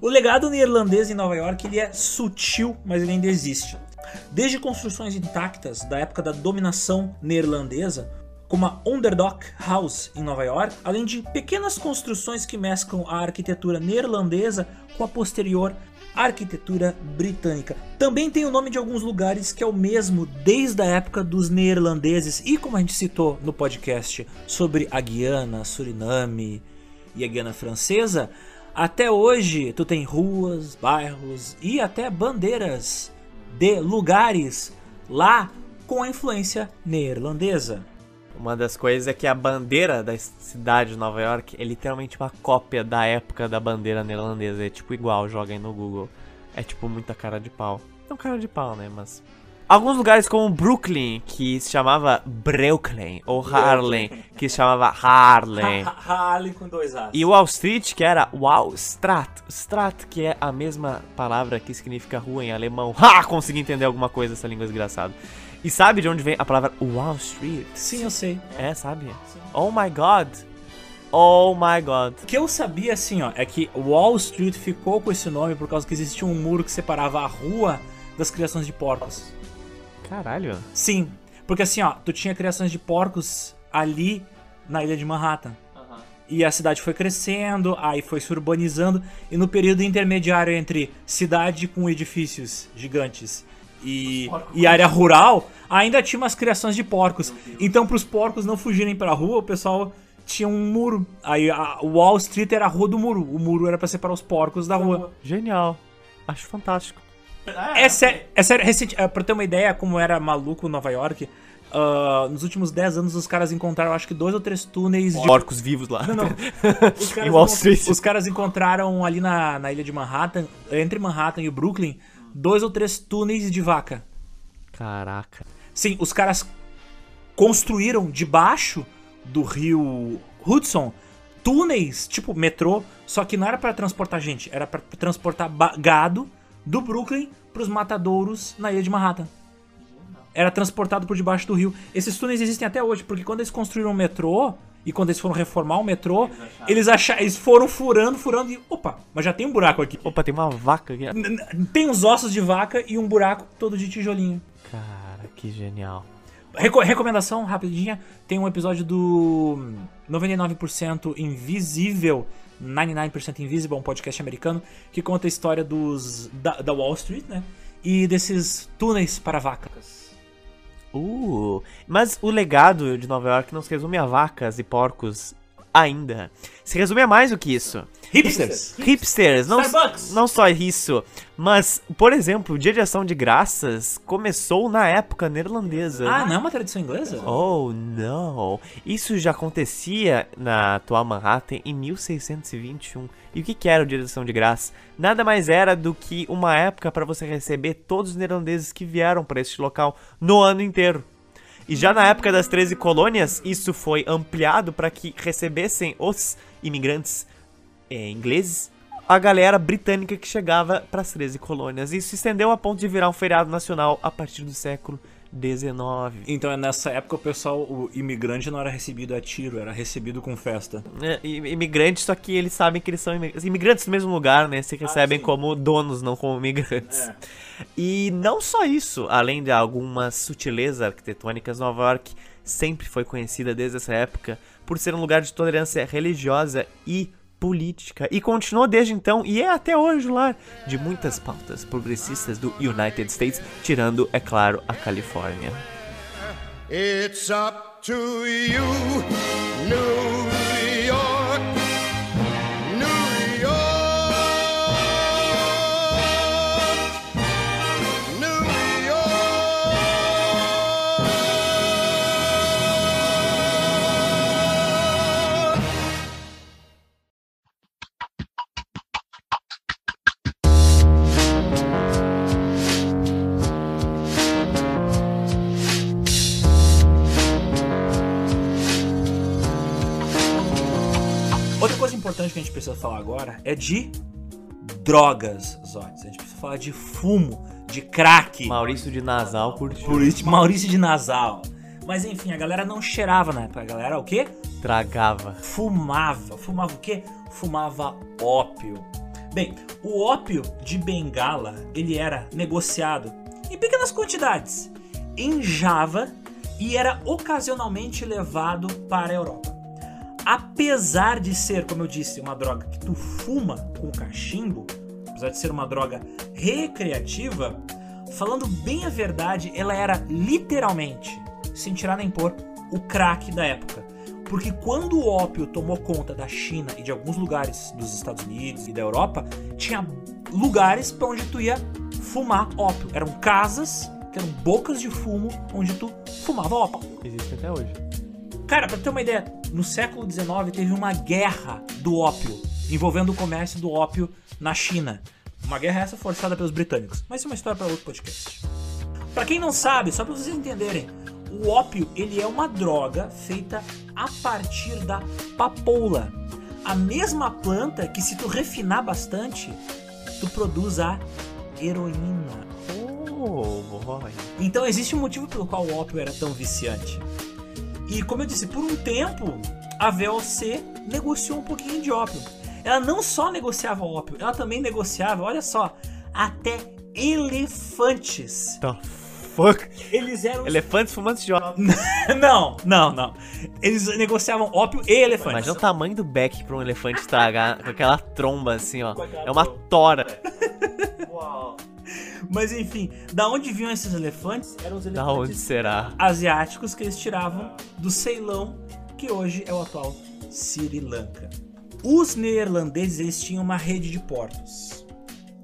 O legado neerlandês em Nova York ele é sutil, mas ele ainda existe. Desde construções intactas da época da dominação neerlandesa, como a Underdock House em Nova York, além de pequenas construções que mesclam a arquitetura neerlandesa com a posterior arquitetura britânica. Também tem o nome de alguns lugares que é o mesmo desde a época dos neerlandeses e como a gente citou no podcast sobre a Guiana, Suriname e a Guiana Francesa, até hoje tu tem ruas, bairros e até bandeiras de lugares lá com a influência neerlandesa. Uma das coisas é que a bandeira da cidade de Nova York é literalmente uma cópia da época da bandeira neerlandesa. É tipo igual, joga aí no Google. É tipo muita cara de pau. Não cara de pau, né? Mas. Alguns lugares como Brooklyn, que se chamava Brooklyn, ou Harlem, que se chamava Harlem. Harlem com dois As. E Wall Street, que era Wall Strat. Strat, que é a mesma palavra que significa rua em alemão. Ha! Consegui entender alguma coisa dessa língua desgraçada. E sabe de onde vem a palavra Wall Street? Sim, eu sei. É, sabe? Oh my god. Oh my god. O que eu sabia assim, ó, é que Wall Street ficou com esse nome por causa que existia um muro que separava a rua das criações de porcos. Caralho. Sim, porque assim, ó, tu tinha criações de porcos ali na ilha de Manhattan. E a cidade foi crescendo, aí foi se urbanizando, e no período intermediário entre cidade com edifícios gigantes e, e área rural, ainda tinha umas criações de porcos. Então, para os porcos não fugirem pra rua, o pessoal tinha um muro. Aí a Wall Street era a rua do muro. O muro era pra separar os porcos da rua. Genial. Acho fantástico. É sério, é sério recente, é, pra ter uma ideia como era maluco Nova York, ah, nos últimos 10 anos os caras encontraram acho que dois ou três túneis de. Porcos vivos lá. Não, não. Os caras, Em Wall Street. os caras encontraram ali na, na ilha de Manhattan, entre Manhattan e o Brooklyn, dois ou três túneis de vaca. Caraca. Sim, os caras construíram debaixo do rio Hudson túneis, tipo metrô, só que não era pra transportar gente, era pra transportar gado do Brooklyn pros matadouros na ilha de Manhattan. Era transportado por debaixo do rio. Esses túneis existem até hoje, porque quando eles construíram o metrô e quando eles foram reformar o metrô, eles acharam, eles foram furando, furando e opa, mas já tem um buraco aqui. Opa, tem uma vaca aqui. Tem uns ossos de vaca e um buraco todo de tijolinho. Cara, que genial. Reco- recomendação rapidinha: tem um episódio do 99% Invisível, 99% Invisible, um podcast americano, que conta a história dos da, da Wall Street, né? E desses túneis para vacas. Uh, mas o legado de Nova York não se resume a vacas e porcos ainda. Se resume a mais do que isso. Hipsters! Hipsters, não, Starbucks. não só isso, mas, por exemplo, o Dia de Ação de Graças começou na época neerlandesa. Ah, não é uma tradição inglesa? Oh, não. Isso já acontecia na atual Manhattan em 1621. E o que que era o Dia de Ação de Graças? Nada mais era do que uma época para você receber todos os neerlandeses que vieram para este local no ano inteiro. E já na época das 13 colônias, isso foi ampliado para que recebessem os imigrantes eh, ingleses a galera britânica que chegava para as 13 colônias. Isso se estendeu a ponto de virar um feriado nacional a partir do século XIX. Então é nessa época o pessoal, o imigrante não era recebido a tiro, era recebido com festa. É, imigrantes, só que eles sabem que eles são imigrantes. Imigrantes no mesmo lugar, né? Se recebem sim. como donos, não como imigrantes. E não só isso, além de algumas sutilezas arquitetônicas, Nova York sempre foi conhecida desde essa época por ser um lugar de tolerância religiosa e política. E continuou desde então, e é até hoje lar de muitas pautas progressistas do United States, tirando, é claro, a Califórnia. It's up to you, New York, importante que a gente precisa falar agora é de drogas, Zotes. A gente precisa falar de fumo, de crack. Maurício de Nasal curtiu. Maurício de Nasal. Mas enfim, a galera não cheirava na época. A galera o quê? Tragava. Fumava. Fumava o quê? Fumava ópio. Bem, o ópio de Bengala, ele era negociado em pequenas quantidades em Java e era ocasionalmente levado para a Europa. Apesar de ser, como eu disse, uma droga que tu fuma com cachimbo, apesar de ser uma droga recreativa, falando bem a verdade, ela era literalmente, sem tirar nem pôr, o crack da época. Porque quando o ópio tomou conta da China e de alguns lugares dos Estados Unidos e da Europa, tinha lugares para onde tu ia fumar ópio. Eram casas, que eram bocas de fumo, onde tu fumava ópio. Existe até hoje. Cara, pra ter uma ideia, no século XIX teve uma guerra do ópio, envolvendo o comércio do ópio na China. Uma guerra essa forçada pelos britânicos. Mas isso é uma história para outro podcast. Pra quem não sabe, só pra vocês entenderem, o ópio ele é uma droga feita a partir da papoula. A mesma planta que se tu refinar bastante, tu produz a heroína. Oh, boy. Então existe um motivo pelo qual o ópio era tão viciante. E como eu disse, por um tempo a VOC negociou um pouquinho de ópio. Ela não só negociava ópio, ela também negociava, olha só, até elefantes. The fuck? Eles eram. Elefantes fumantes de ópio. não, não, não. Eles negociavam ópio e elefantes. Imagina o tamanho do beck pra um elefante estragar com aquela tromba assim, ó. É uma tora. Mas enfim, da onde vinham esses elefantes? Eram os Da elefantes onde será? asiáticos que eles tiravam do Ceilão, que hoje é o atual Sri Lanka. Os neerlandeses eles tinham uma rede de portos.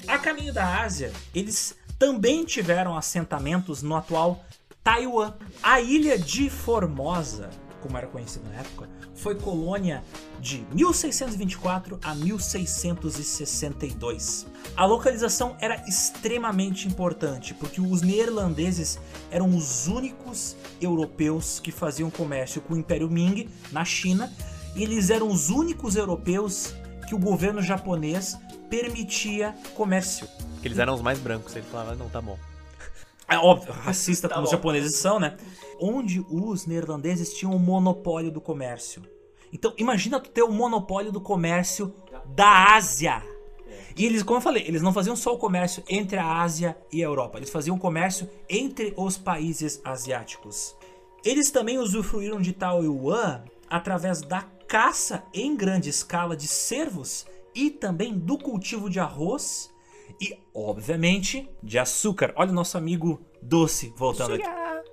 A caminho da Ásia, eles também tiveram assentamentos no atual Taiwan. A ilha de Formosa, como era conhecida na época, foi colônia de 1624 a 1662. A localização era extremamente importante, porque os neerlandeses eram os únicos europeus que faziam comércio com o Império Ming na China, e eles eram os únicos europeus que o governo japonês permitia comércio. Eles eram os mais brancos. Ele falava, não, tá bom. É óbvio, racista Tá como os bom. japoneses são, né? Onde os neerlandeses tinham o monopólio do comércio. Então, imagina tu ter o monopólio do comércio da Ásia. E eles, como eu falei, eles não faziam só o comércio entre a Ásia e a Europa, eles faziam o comércio entre os países asiáticos. Eles também usufruíram de Taiwan através da caça em grande escala de cervos e também do cultivo de arroz e, obviamente, de açúcar. Olha o nosso amigo doce voltando aqui.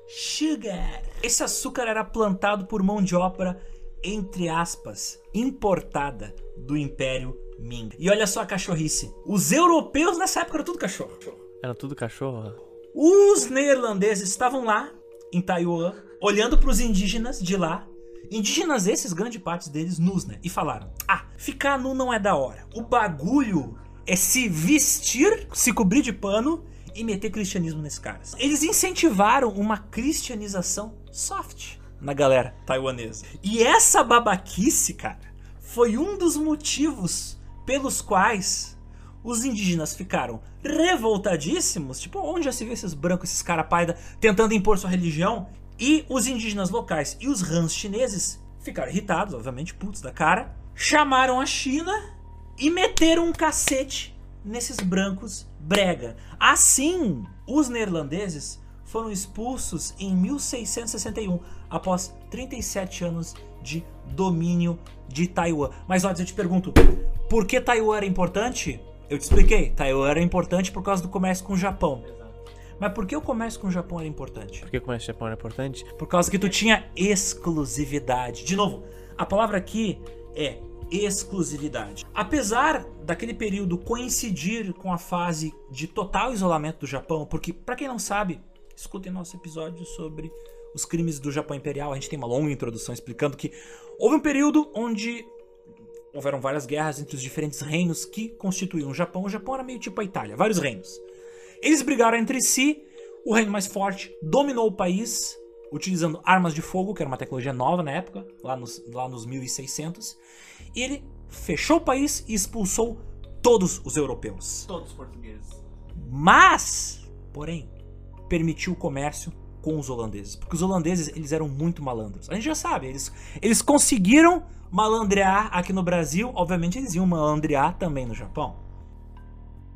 Sugar. Esse açúcar era plantado por mão de obra, entre aspas, importada do Império Ming. E olha só a cachorrice. Os europeus nessa época eram tudo cachorro. Era tudo cachorro. Os neerlandeses estavam lá, em Taiwan, olhando para os indígenas de lá. Indígenas esses, grande parte deles, nus, né? E falaram: Ah, ficar nu não é da hora. O bagulho é se vestir, se cobrir de pano e meter cristianismo nesses caras. Eles incentivaram uma cristianização soft na galera taiwanesa. E essa babaquice, cara, foi um dos motivos pelos quais os indígenas ficaram revoltadíssimos, tipo, onde já se vê esses brancos, esses cara paida, tentando impor sua religião, e os indígenas locais e os rãs chineses ficaram irritados, obviamente, putos da cara, chamaram a China e meteram um cacete nesses brancos brega. Assim, os neerlandeses foram expulsos em 1661, após 37 anos de domínio de Taiwan. Mas olha, eu te pergunto, por que Taiwan era importante? Eu te expliquei, Taiwan era importante por causa do comércio com o Japão. Mas por que o comércio com o Japão era importante? Por que o comércio Japão era importante? Por causa que tu tinha exclusividade. De novo, a palavra aqui é exclusividade. Apesar daquele período coincidir com a fase de total isolamento do Japão, porque para quem não sabe, escutem nosso episódio sobre os crimes do Japão Imperial, a gente tem uma longa introdução explicando que houve um período onde houveram várias guerras entre os diferentes reinos que constituíam o Japão. O Japão era meio tipo a Itália, vários reinos. Eles brigaram entre si, o reino mais forte dominou o país, utilizando armas de fogo, que era uma tecnologia nova na época, lá nos, lá nos 1600. Ele fechou o país e expulsou todos os europeus. Todos portugueses. Mas, porém, permitiu o comércio com os holandeses. Porque os holandeses, eles eram muito malandros. A gente já sabe, eles, eles conseguiram malandrear aqui no Brasil. Obviamente, eles iam malandrear também no Japão.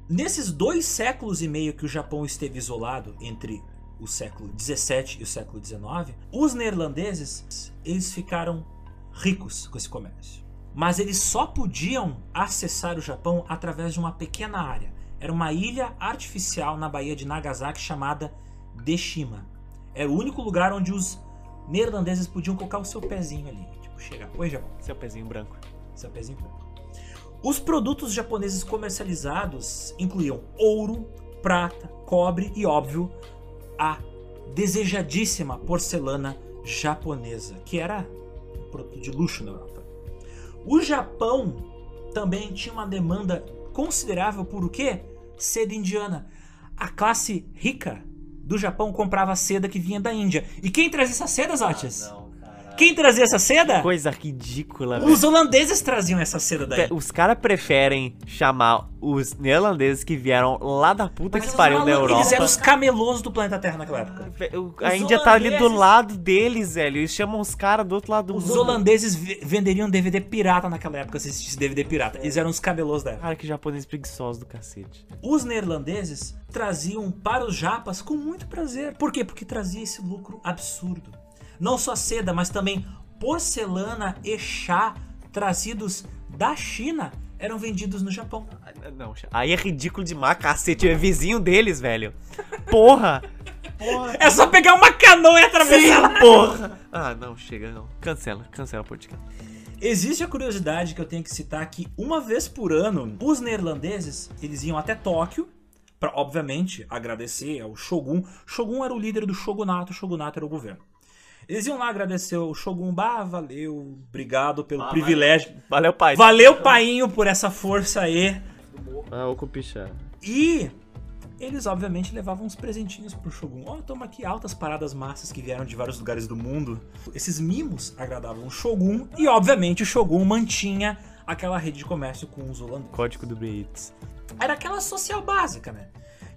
Nesses dois séculos e meio que o Japão esteve isolado entre o século 17 e o século 19, os neerlandeses eles ficaram ricos com esse comércio. Mas eles só podiam acessar o Japão através de uma pequena área. Era uma ilha artificial na Baía de Nagasaki chamada Deshima. Era o único lugar onde os neerlandeses podiam colocar o seu pezinho ali. Tipo, chegar. Oi, Japão. Seu pezinho branco. Seu pezinho branco. Os produtos japoneses comercializados incluíam ouro, prata, cobre e, óbvio, a desejadíssima porcelana japonesa, que era um produto de luxo na Europa. O Japão também tinha uma demanda considerável por o quê? Seda indiana. A classe rica do Japão comprava seda que vinha da Índia. E quem trazia essas sedas? Não, caralho. Quem trazia essa seda? Coisa ridícula. Os holandeses traziam essa seda daí. Os caras preferem chamar os neerlandeses que vieram lá da puta que pariu da Europa. Eles eram os camelôs do planeta Terra naquela época. A Os Índia tá ali do holandeses- lado deles, velho. Eles chamam os caras do outro lado do Os mundo. holandeses ve- venderiam DVD pirata naquela época, se existisse DVD pirata. Eles eram os camelôs da época. Cara, que japonês preguiçoso do cacete. Os neerlandeses traziam para os japas com muito prazer. Por quê? Porque trazia esse lucro absurdo. Não só seda, mas também porcelana e chá trazidos da China eram vendidos no Japão. Não, aí é ridículo demais, cacete. É vizinho deles, velho. Porra! É só pegar uma canoa e atravessar ela. Porra! Ah, não, chega, não. Cancela, cancela o podcast. Existe a curiosidade que eu tenho que citar que uma vez por ano, os neerlandeses, eles iam até Tóquio para obviamente agradecer ao Shogun. Shogun era o líder do shogunato, o shogunato era o governo. Eles iam lá agradecer ao Shogun, bah, valeu, obrigado pelo privilégio. Valeu, pai. Valeu, painho, por essa força aí. Ah, o Cupichá. E eles, obviamente, levavam uns presentinhos pro Shogun. Ó, toma aqui altas paradas massas que vieram de vários lugares do mundo. Esses mimos agradavam o Shogun e, obviamente, o Shogun mantinha aquela rede de comércio com os holandeses. Código do Brits. Era aquela social básica, né?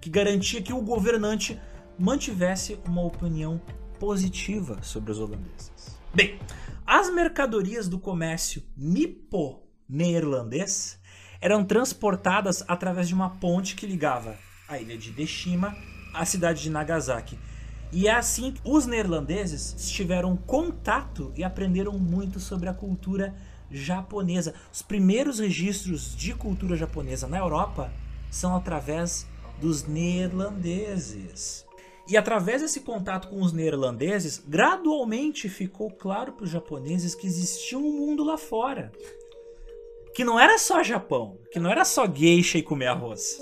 Que garantia que o governante mantivesse uma opinião positiva sobre os holandeses. Bem, as mercadorias do comércio nipo-neerlandês eram transportadas através de uma ponte que ligava a ilha de Deshima à cidade de Nagasaki. E é assim que os neerlandeses tiveram contato e aprenderam muito sobre a cultura japonesa. Os primeiros registros de cultura japonesa na Europa são através dos neerlandeses. E através desse contato com os neerlandeses, gradualmente ficou claro para os japoneses que existia um mundo lá fora. Que não era só Japão, que não era só geisha e comer arroz.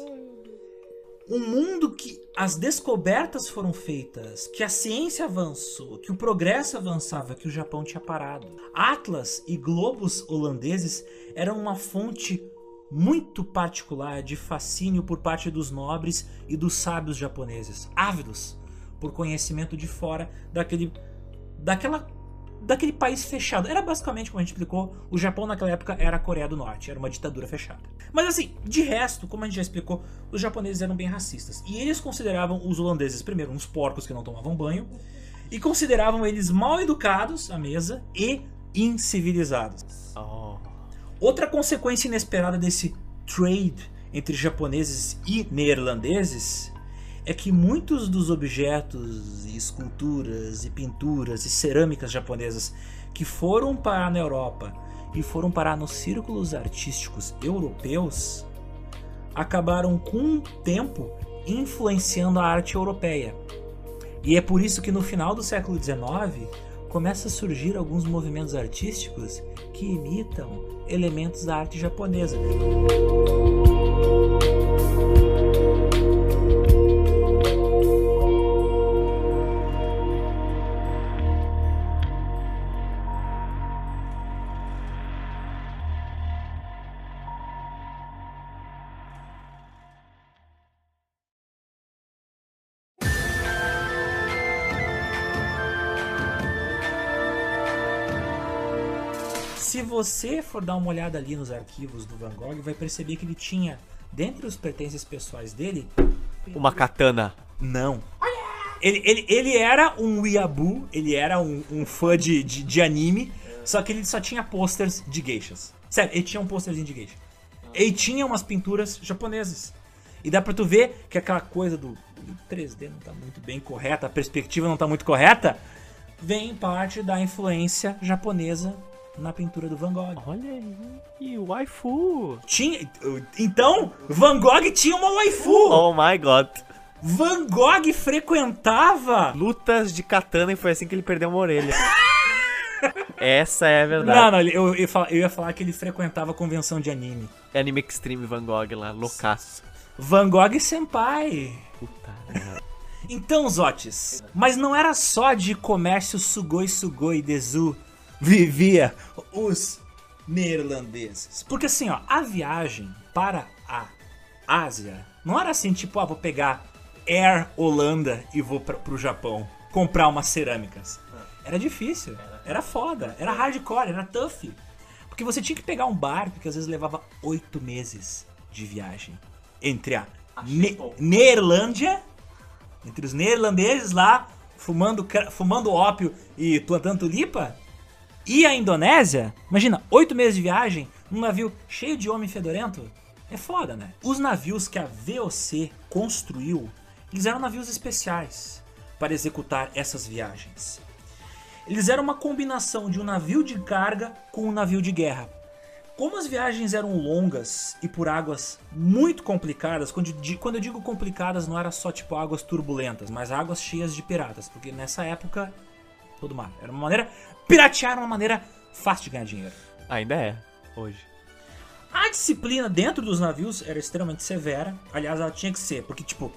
Um mundo que as descobertas foram feitas, que a ciência avançou, que o progresso avançava, que o Japão tinha parado. Atlas e globos holandeses eram uma fonte muito particular de fascínio por parte dos nobres e dos sábios japoneses, ávidos por conhecimento de fora daquele daquela daquele país fechado. Era basicamente, como a gente explicou, o Japão naquela época era a Coreia do Norte, era uma ditadura fechada. Mas assim, de resto, como a gente já explicou, os japoneses eram bem racistas. E eles consideravam os holandeses, primeiro, uns porcos que não tomavam banho, e consideravam eles mal educados à mesa e incivilizados. Oh. Outra consequência inesperada desse trade entre japoneses e neerlandeses é que muitos dos objetos, e esculturas, e pinturas e cerâmicas japonesas que foram parar na Europa e foram parar nos círculos artísticos europeus acabaram com o tempo influenciando a arte europeia. E é por isso que no final do século XIX começa a surgir alguns movimentos artísticos que imitam elementos da arte japonesa. Você for dar uma olhada ali nos arquivos do Van Gogh, vai perceber que ele tinha, dentre os pertences pessoais dele, Uma katana. não. Ele, ele, ele era um weeaboo, ele era um, um fã de, de, de anime, só que ele só tinha posters de geishas. Sério, ele tinha um posterzinho de geisha. Ele tinha umas pinturas japonesas. E dá pra tu ver que aquela coisa do, do 3D não tá muito bem correta, a perspectiva não tá muito correta, vem em parte da influência japonesa na pintura do Van Gogh. Olha aí, waifu. Tinha, então, Van Gogh tinha uma waifu. Oh my god. Van Gogh frequentava. Lutas de katana e foi assim que ele perdeu uma orelha. Essa é a verdade. Não, não, eu, eu, ia falar, eu ia falar que ele frequentava convenção de anime. É Anime Extreme Van Gogh lá, loucaço. Van Gogh Senpai. Puta merda. Então, Zotes, mas não era só de comércio sugoi sugoi desu vivia os neerlandeses. Porque assim, ó, a viagem para a Ásia não era assim, tipo, ah, vou pegar Air Holanda e vou pra, pro Japão. comprar umas cerâmicas. Era difícil, era foda, era hardcore, era tough. Porque você tinha que pegar um barco que às vezes levava oito meses de viagem. Entre a Ne Neerlândia, entre os neerlandeses lá, fumando, fumando ópio e plantando tulipa, e a Indonésia. Imagina, oito meses de viagem num navio cheio de homem fedorento. É foda, né? Os navios que a VOC construiu, eles eram navios especiais para executar essas viagens. Eles eram uma combinação de um navio de carga com um navio de guerra. Como as viagens eram longas e por águas muito complicadas, quando, eu digo complicadas não era só tipo águas turbulentas, mas águas cheias de piratas, porque nessa época todo mar era uma maneira piratear era uma maneira fácil de ganhar dinheiro. Ainda é, hoje. A disciplina dentro dos navios era extremamente severa. Aliás, ela tinha que ser, porque, tipo,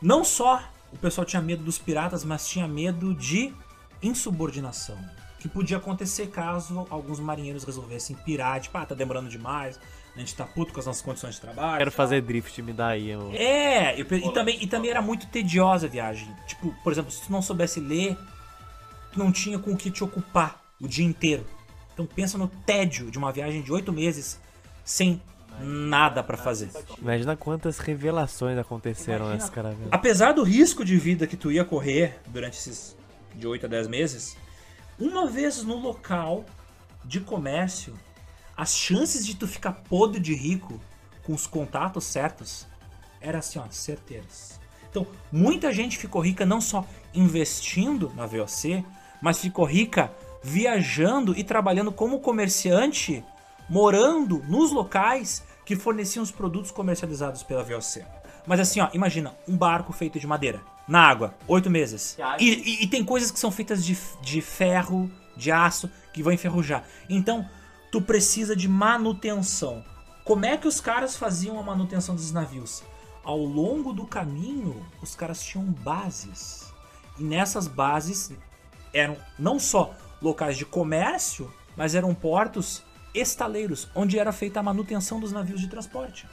não só o pessoal tinha medo dos piratas, mas tinha medo de insubordinação. Que podia acontecer caso alguns marinheiros resolvessem pirar, tipo, ah, tá demorando demais, a gente tá puto com as nossas condições de trabalho. Quero fazer drift, me dá aí. Eu... É, eu e, também, e também era muito tediosa a viagem. Tipo, por exemplo, se tu não soubesse ler, tu não tinha com o que te ocupar o dia inteiro. Então pensa no tédio de uma viagem de oito meses sem nada pra fazer. Imagina quantas revelações aconteceram Imagina- nessa caravana. Apesar do risco de vida que tu ia correr durante esses de 8 a 10 meses, uma vez no local de comércio, as chances de tu ficar podre de rico com os contatos certos era assim, ó, certeiras. Então, muita gente ficou rica não só investindo na VOC, mas ficou rica viajando e trabalhando como comerciante, morando nos locais que forneciam os produtos comercializados pela VOC. Mas assim, ó, imagina um barco feito de madeira, na água, oito meses. E, e- e tem coisas que são feitas de, de ferro, de aço, que vão enferrujar. Então, tu precisa de manutenção. Como é que os caras faziam a manutenção dos navios? Ao longo do caminho, os caras tinham bases. E nessas bases eram não só locais de comércio, mas eram portos estaleiros, onde era feita a manutenção dos navios de transporte.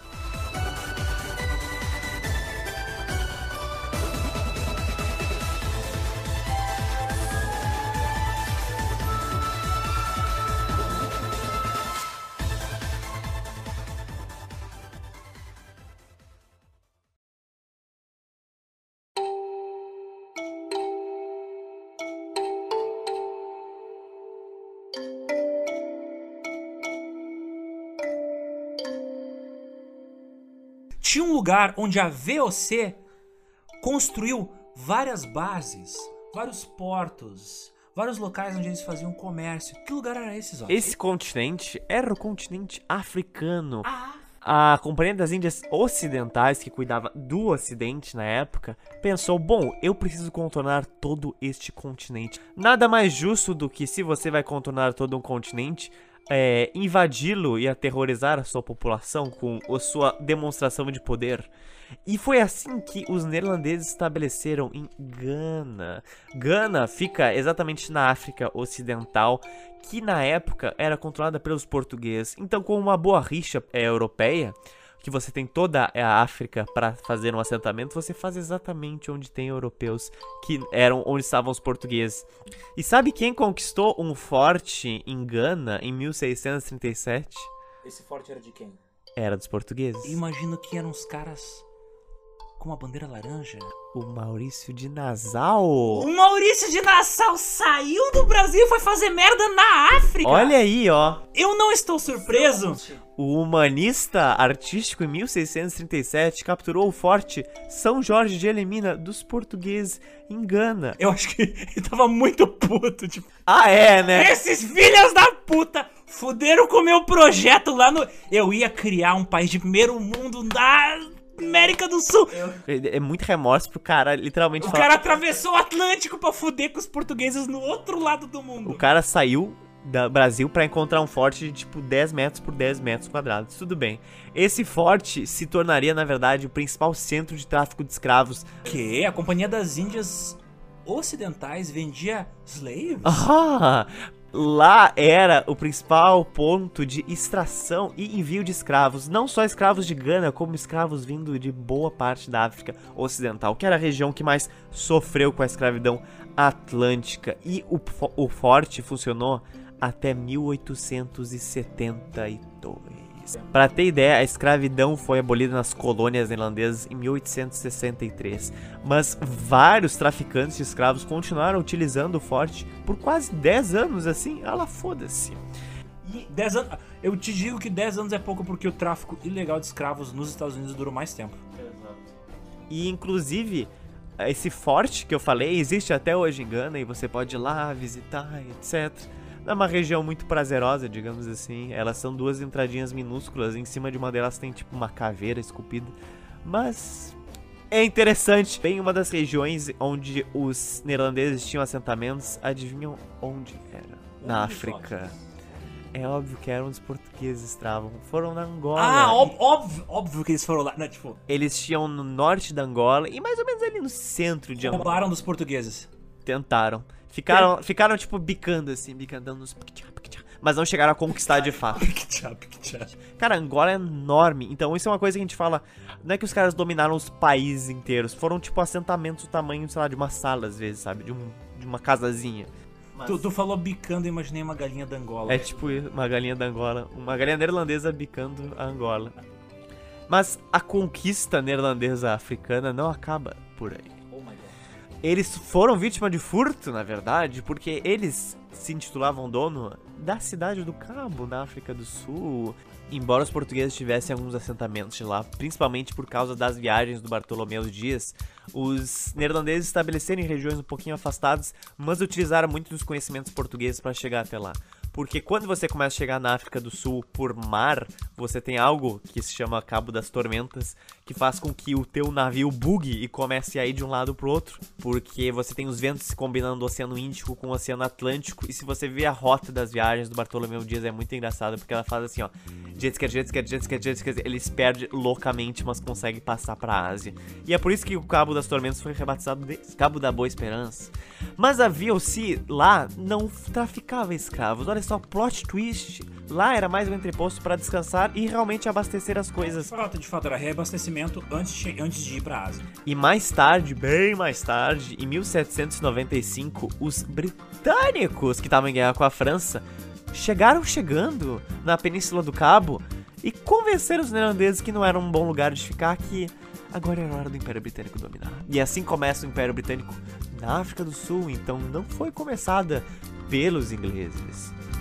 Lugar onde a VOC construiu várias bases, vários portos, vários locais onde eles faziam comércio. Que lugar era esse, Zó? Esse continente era o continente africano. Ah, A Companhia das Índias Ocidentais, que cuidava do Ocidente na época, pensou: bom, eu preciso contornar todo este continente. Nada mais justo do que se você vai contornar todo um continente, é, invadi-lo e aterrorizar a sua população com a sua demonstração de poder. E foi assim que os neerlandeses estabeleceram em Gana. Gana fica exatamente na África Ocidental, que na época era controlada pelos portugueses. Então, com uma boa rixa é, europeia, que você tem toda a África para fazer um assentamento, você faz exatamente onde tem europeus que eram onde estavam os portugueses. E sabe quem conquistou um forte em Gana em 1637? esse forte era de quem? Era dos portugueses. Eu imagino que eram os caras com uma bandeira laranja. O Maurício de Nassau. O Maurício de Nassau saiu do Brasil e foi fazer merda na África. Olha aí, ó. eu não estou surpreso. O humanista artístico em 1637 capturou o forte São Jorge de Elimina dos portugueses em Gana. Eu acho que ele tava muito puto, tipo, Ah, é, né? esses filhos da puta fuderam com o meu projeto lá no. Eu ia criar um país de primeiro mundo na América do Sul. É é muito remorso pro cara literalmente O falar. cara atravessou o Atlântico pra fuder com os portugueses no outro lado do mundo. O cara saiu do Brasil pra encontrar um forte de tipo 10 metros por 10 metros quadrados. Tudo bem. Esse forte se tornaria, na verdade, o principal centro de tráfico de escravos. Que a Companhia das Índias Ocidentais vendia slaves? Ah! Lá era o principal ponto de extração e envio de escravos, não só escravos de Gana, como escravos vindo de boa parte da África Ocidental, que era a região que mais sofreu com a escravidão atlântica. E o, o forte funcionou até 1872. Para ter ideia, a escravidão foi abolida nas colônias neerlandesas em 1863, mas vários traficantes de escravos continuaram utilizando o forte por quase 10 anos assim, ela foda-se. 10 anos. Eu te digo que 10 anos é pouco porque o tráfico ilegal de escravos nos Estados Unidos durou mais tempo. E inclusive, esse forte que eu falei existe até hoje em Gana e você pode ir lá visitar, etc. É uma região muito prazerosa, digamos assim. Elas são duas entradinhas minúsculas. Em cima de uma delas tem tipo uma caveira esculpida. Mas é interessante. Bem, uma das regiões onde os neerlandeses tinham assentamentos, adivinham onde era? Na África. É óbvio que eram os portugueses estavam. Foram na Angola. Ah, óbvio, óbvio que eles foram lá. Né? Tipo, Eles tinham no norte da Angola e mais ou menos ali no centro de Angola. roubaram dos portugueses. Tentaram. Ficaram, ficaram tipo bicando assim, bicando nos. Mas não chegaram a conquistar de fato. Cara, Angola é enorme. Então isso é uma coisa que a gente fala. Não é que os caras dominaram os países inteiros. Foram tipo assentamentos do tamanho, sei lá, de uma sala às vezes, sabe? De, um, de uma casazinha. Tu, tu falou bicando, eu imaginei uma galinha da Angola. É tipo uma galinha da Angola. Uma galinha neerlandesa bicando a Angola. Mas a conquista neerlandesa africana não acaba por aí. Eles foram vítima de furto, na verdade, porque eles se intitulavam dono da cidade do Cabo, na África do Sul. Embora os portugueses tivessem alguns assentamentos lá, principalmente por causa das viagens do Bartolomeu Dias, os neerlandeses estabeleceram em regiões um pouquinho afastadas, mas utilizaram muito dos conhecimentos portugueses para chegar até lá. Porque quando você começa a chegar na África do Sul por mar, você tem algo que se chama Cabo das Tormentas, que faz com que o teu navio bugue e comece a ir de um lado pro outro. Porque você tem os ventos se combinando do Oceano Índico com o Oceano Atlântico. E se você vê a rota das viagens do Bartolomeu Dias, é muito engraçado, porque ela faz assim, ó. Jet ski, jet ski, jet ski, jet ski, eles perdem loucamente, mas conseguem passar pra Ásia. E é por isso que o Cabo das Tormentas foi rebatizado de Cabo da Boa Esperança. Mas a VOC lá não traficava escravos. Olha só, plot twist. Lá era mais um entreposto para descansar e realmente abastecer as coisas. Fato, de fato, era reabastecimento antes de, antes de ir pra Ásia. E mais tarde, bem mais tarde, em 1795, os britânicos que estavam em guerra com a França chegaram chegando na Península do Cabo e convenceram os neerlandeses que não era um bom lugar de ficar, que agora era hora do Império Britânico dominar. E assim começa o Império Britânico na África do Sul, então não foi começada pelos ingleses.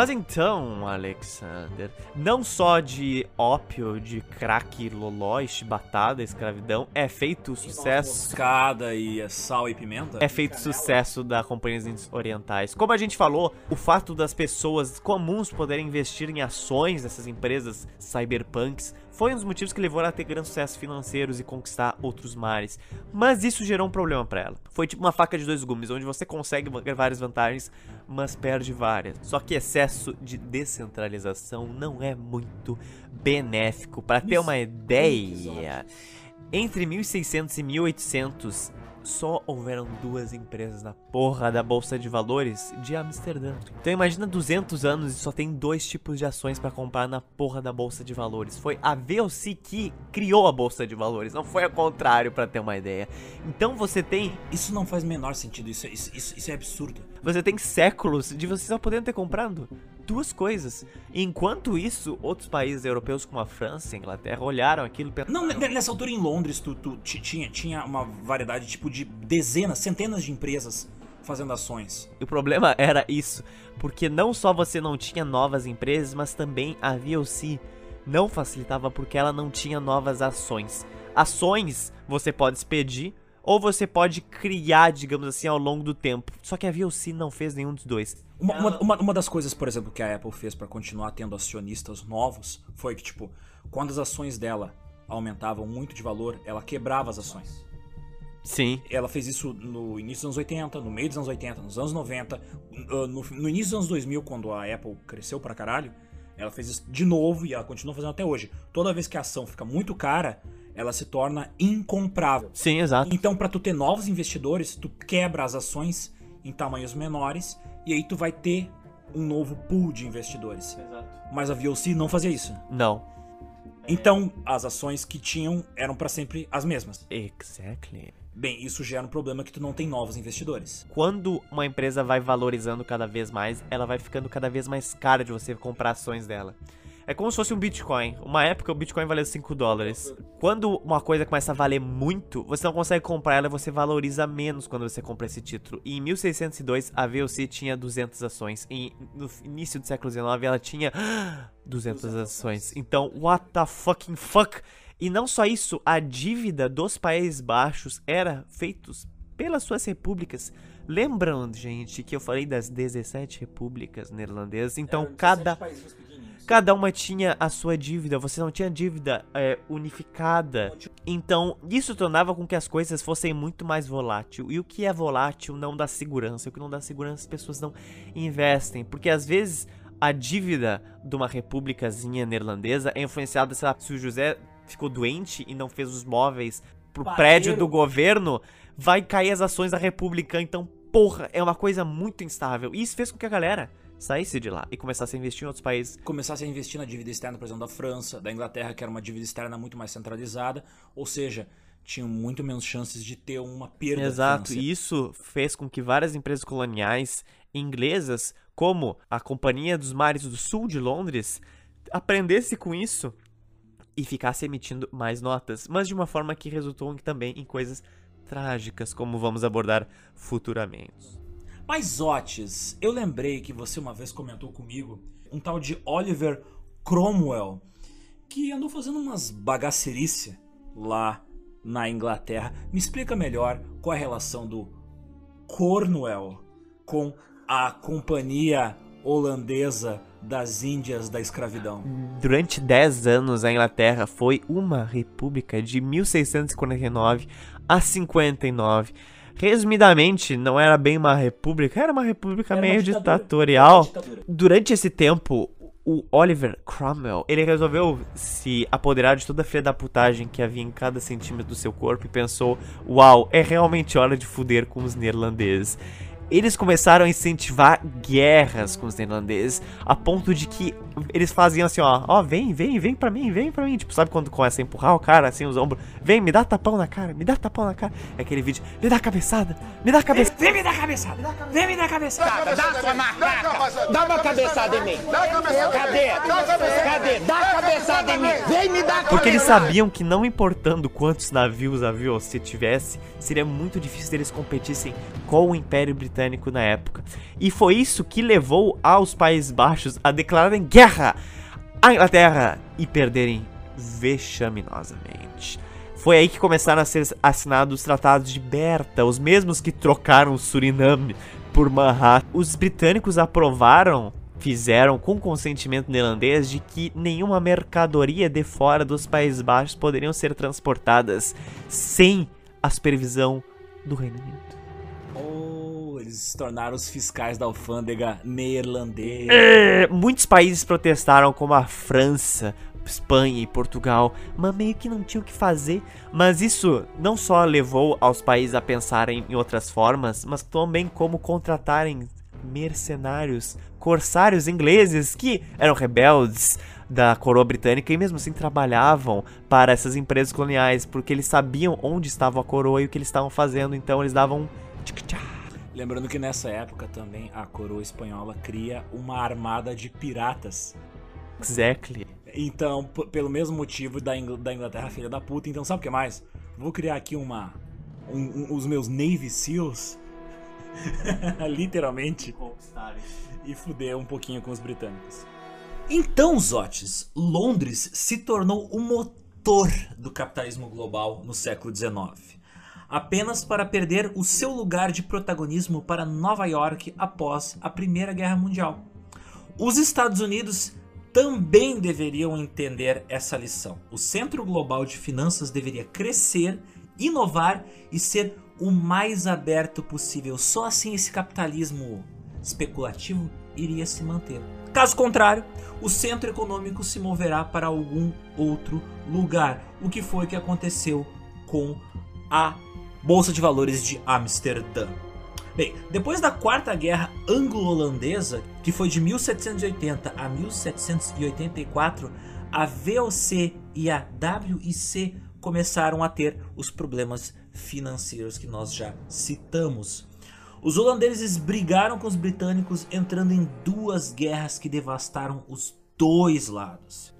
Mas então, Alexander, não só de ópio, de crack, loló chibatada, escravidão, é feito o sucesso. Moscada e sal e pimenta. É feito sucesso da Companhias Orientais. Como a gente falou, o fato das pessoas comuns poderem investir em ações dessas empresas cyberpunks foi um dos motivos que levou ela a ter grandes sucessos financeiros e conquistar outros mares. Mas isso gerou um problema para ela. Foi tipo uma faca de dois gumes, onde você consegue várias vantagens, mas perde várias. Só que excesso de descentralização não é muito benéfico. Para ter uma ideia, entre 1600 e 1800 só houveram duas empresas na porra da bolsa de valores de Amsterdã. Então imagina 200 anos e só tem dois tipos de ações para comprar na porra da bolsa de valores. Foi a VOC que criou a bolsa de valores, não foi ao contrário para ter uma ideia. Então você tem Isso não faz o menor sentido, isso, isso, isso, isso é absurdo. você tem séculos de você só podendo ter comprado duas coisas. Enquanto isso, outros países europeus como a França e a Inglaterra olharam aquilo e pensaram, Não, ne- nessa altura em Londres, tu, tu ti- tinha, tinha uma variedade tipo de dezenas, centenas de empresas fazendo ações. E o problema era isso, porque não só você não tinha novas empresas, mas também a VOC não facilitava porque ela não tinha novas ações. Ações você pode expedir, ou você pode criar, digamos assim, ao longo do tempo. Só que a VLC não fez nenhum dos dois. Uma, uma, uma, uma das coisas, por exemplo, que a Apple fez pra continuar tendo acionistas novos foi que, tipo, quando as ações dela aumentavam muito de valor, ela quebrava as ações. Sim. Ela fez isso no início dos anos 80, no meio dos anos 80, nos anos 90, uh, no, no início dos anos 2000, quando a Apple cresceu pra caralho, ela fez isso de novo e ela continua fazendo até hoje. Toda vez que a ação fica muito cara, ela se torna incomprável. Sim, exato. Então, pra tu ter novos investidores, tu quebra as ações em tamanhos menores e aí tu vai ter um novo pool de investidores. Mas a VOC não fazia isso. Não. Então, as ações que tinham eram pra sempre as mesmas. Exactly. Bem, isso gera um problema que tu não tem novos investidores. Quando uma empresa vai valorizando cada vez mais, ela vai ficando cada vez mais cara de você comprar ações dela. É como se fosse um Bitcoin. Uma época o Bitcoin valia 5 dólares. Quando uma coisa começa a valer muito, você não consegue comprar ela, você valoriza menos quando você compra esse título. E em 1602 a VOC tinha 200 ações. E no início do século XIX ela tinha 200 ações. Então, what the fucking fuck? E não só isso, a dívida dos Países Baixos era feitos pelas suas repúblicas. Lembram, gente, que eu falei das 17 repúblicas neerlandesas? Então, cada cada uma tinha a sua dívida, você não tinha dívida é, unificada. Então, isso tornava com que as coisas fossem muito mais volátil. E o que é volátil não dá segurança. O que não dá segurança as pessoas não investem. Porque às vezes a dívida de uma repúblicazinha neerlandesa é influenciada, sei lá, se o José ficou doente e não fez os móveis pro Padeiro. prédio do governo, vai cair as ações da república. Então, porra, é uma coisa muito instável. E isso fez com que a galera saísse de lá e começasse a investir em outros países. Começasse a investir na dívida externa, por exemplo, da França, da Inglaterra, que era uma dívida externa muito mais centralizada, ou seja, tinham muito menos chances de ter uma perda Exato, e isso fez com que várias empresas coloniais inglesas, como a Companhia dos Mares do Sul de Londres, aprendesse com isso e ficasse emitindo mais notas, mas de uma forma que resultou também em coisas trágicas, como vamos abordar futuramente. Mas, Otis, eu lembrei que você uma vez comentou comigo um tal de Oliver Cromwell, que andou fazendo umas bagaceirice lá na Inglaterra. Me explica melhor qual é a relação do Cornwell com a Companhia Holandesa das Índias da Escravidão. Durante 10 anos, a Inglaterra foi uma república de 1649 a 59. Resumidamente, não era bem uma república, era uma república Era meio ditatorial. Uma ditadura. Durante esse tempo, o Oliver Cromwell, ele resolveu se apoderar de toda a filha da putagem que havia em cada centímetro do seu corpo e pensou: "Uau, é realmente hora de fuder com os neerlandeses". Eles começaram a incentivar guerras com os neerlandeses, a ponto de que eles faziam assim, ó, ó, vem, vem, vem pra mim, vem pra mim. Tipo, sabe quando começa a empurrar o cara, assim, os ombros? Vem, me dá tapão na cara, me dá tapão na cara. É aquele vídeo, me dá cabeçada, me dá cabeçada. Vem me dar cabeçada! Vem me dar cabeçada! Dá sua macaca! Dá uma cabeçada em mim! Cadê? Cadê? Dá a cabeçada em mim! Vem me dar Porque eles sabiam que não importando quantos navios a VOC tivesse, seria muito difícil eles competissem com o Império Britânico na época. E foi isso que levou aos Países Baixos a declararem guerra à Inglaterra e perderem vexaminosamente. Foi aí que começaram a ser assinados os tratados de Berta, os mesmos que trocaram Suriname por Manhattan. Os britânicos aprovaram, fizeram com consentimento neerlandês de que nenhuma mercadoria de fora dos Países Baixos poderiam ser transportadas sem a supervisão do Reino Unido. Eles se tornaram os fiscais da alfândega neerlandesa. É, muitos países protestaram, como a França, Espanha e Portugal, mas meio que não tinha o que fazer. Mas isso não só levou aos países a pensarem em outras formas, mas também como contratarem mercenários, corsários ingleses que eram rebeldes da coroa britânica e mesmo assim trabalhavam para essas empresas coloniais, porque eles sabiam onde estava a coroa e o que eles estavam fazendo, então eles davam tchic-tchá. Lembrando que nessa época também a coroa espanhola cria uma armada de piratas. Exactly. Então, pelo mesmo motivo da, Ingl- da Inglaterra filha da puta, então sabe o que mais? Vou criar aqui uma. um- um- os meus Navy SEALs. Literalmente. E fuder um pouquinho com os britânicos. Então, Zotes, Londres se tornou o motor do capitalismo global no século XIX. Apenas para perder o seu lugar de protagonismo para Nova York após a Primeira Guerra Mundial. Os Estados Unidos também deveriam entender essa lição. O centro global de finanças deveria crescer, inovar e ser o mais aberto possível. Só assim esse capitalismo especulativo iria se manter. Caso contrário, o centro econômico se moverá para algum outro lugar, o que foi que aconteceu com a Bolsa de Valores de Amsterdã. Bem, depois da Quarta Guerra Anglo-Holandesa, que foi de 1780 a 1784, a VOC e a WIC começaram a ter os problemas financeiros que nós já citamos. Os holandeses brigaram com os britânicos, entrando em duas guerras que devastaram os dois lados.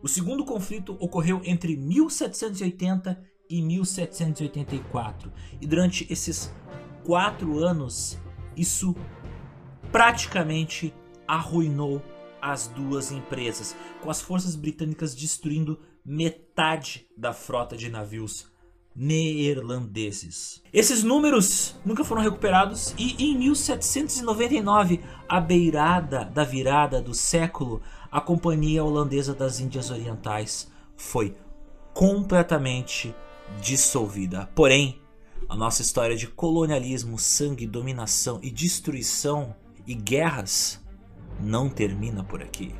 O segundo conflito ocorreu entre 1780 e 1784, e durante esses quatro anos, isso praticamente arruinou as duas empresas, com as forças britânicas destruindo metade da frota de navios neerlandeses. Esses números nunca foram recuperados e em 1799, à beirada da virada do século, a Companhia Holandesa das Índias Orientais foi completamente dissolvida. Porém, a nossa história de colonialismo, sangue, dominação e destruição e guerras não termina por aqui.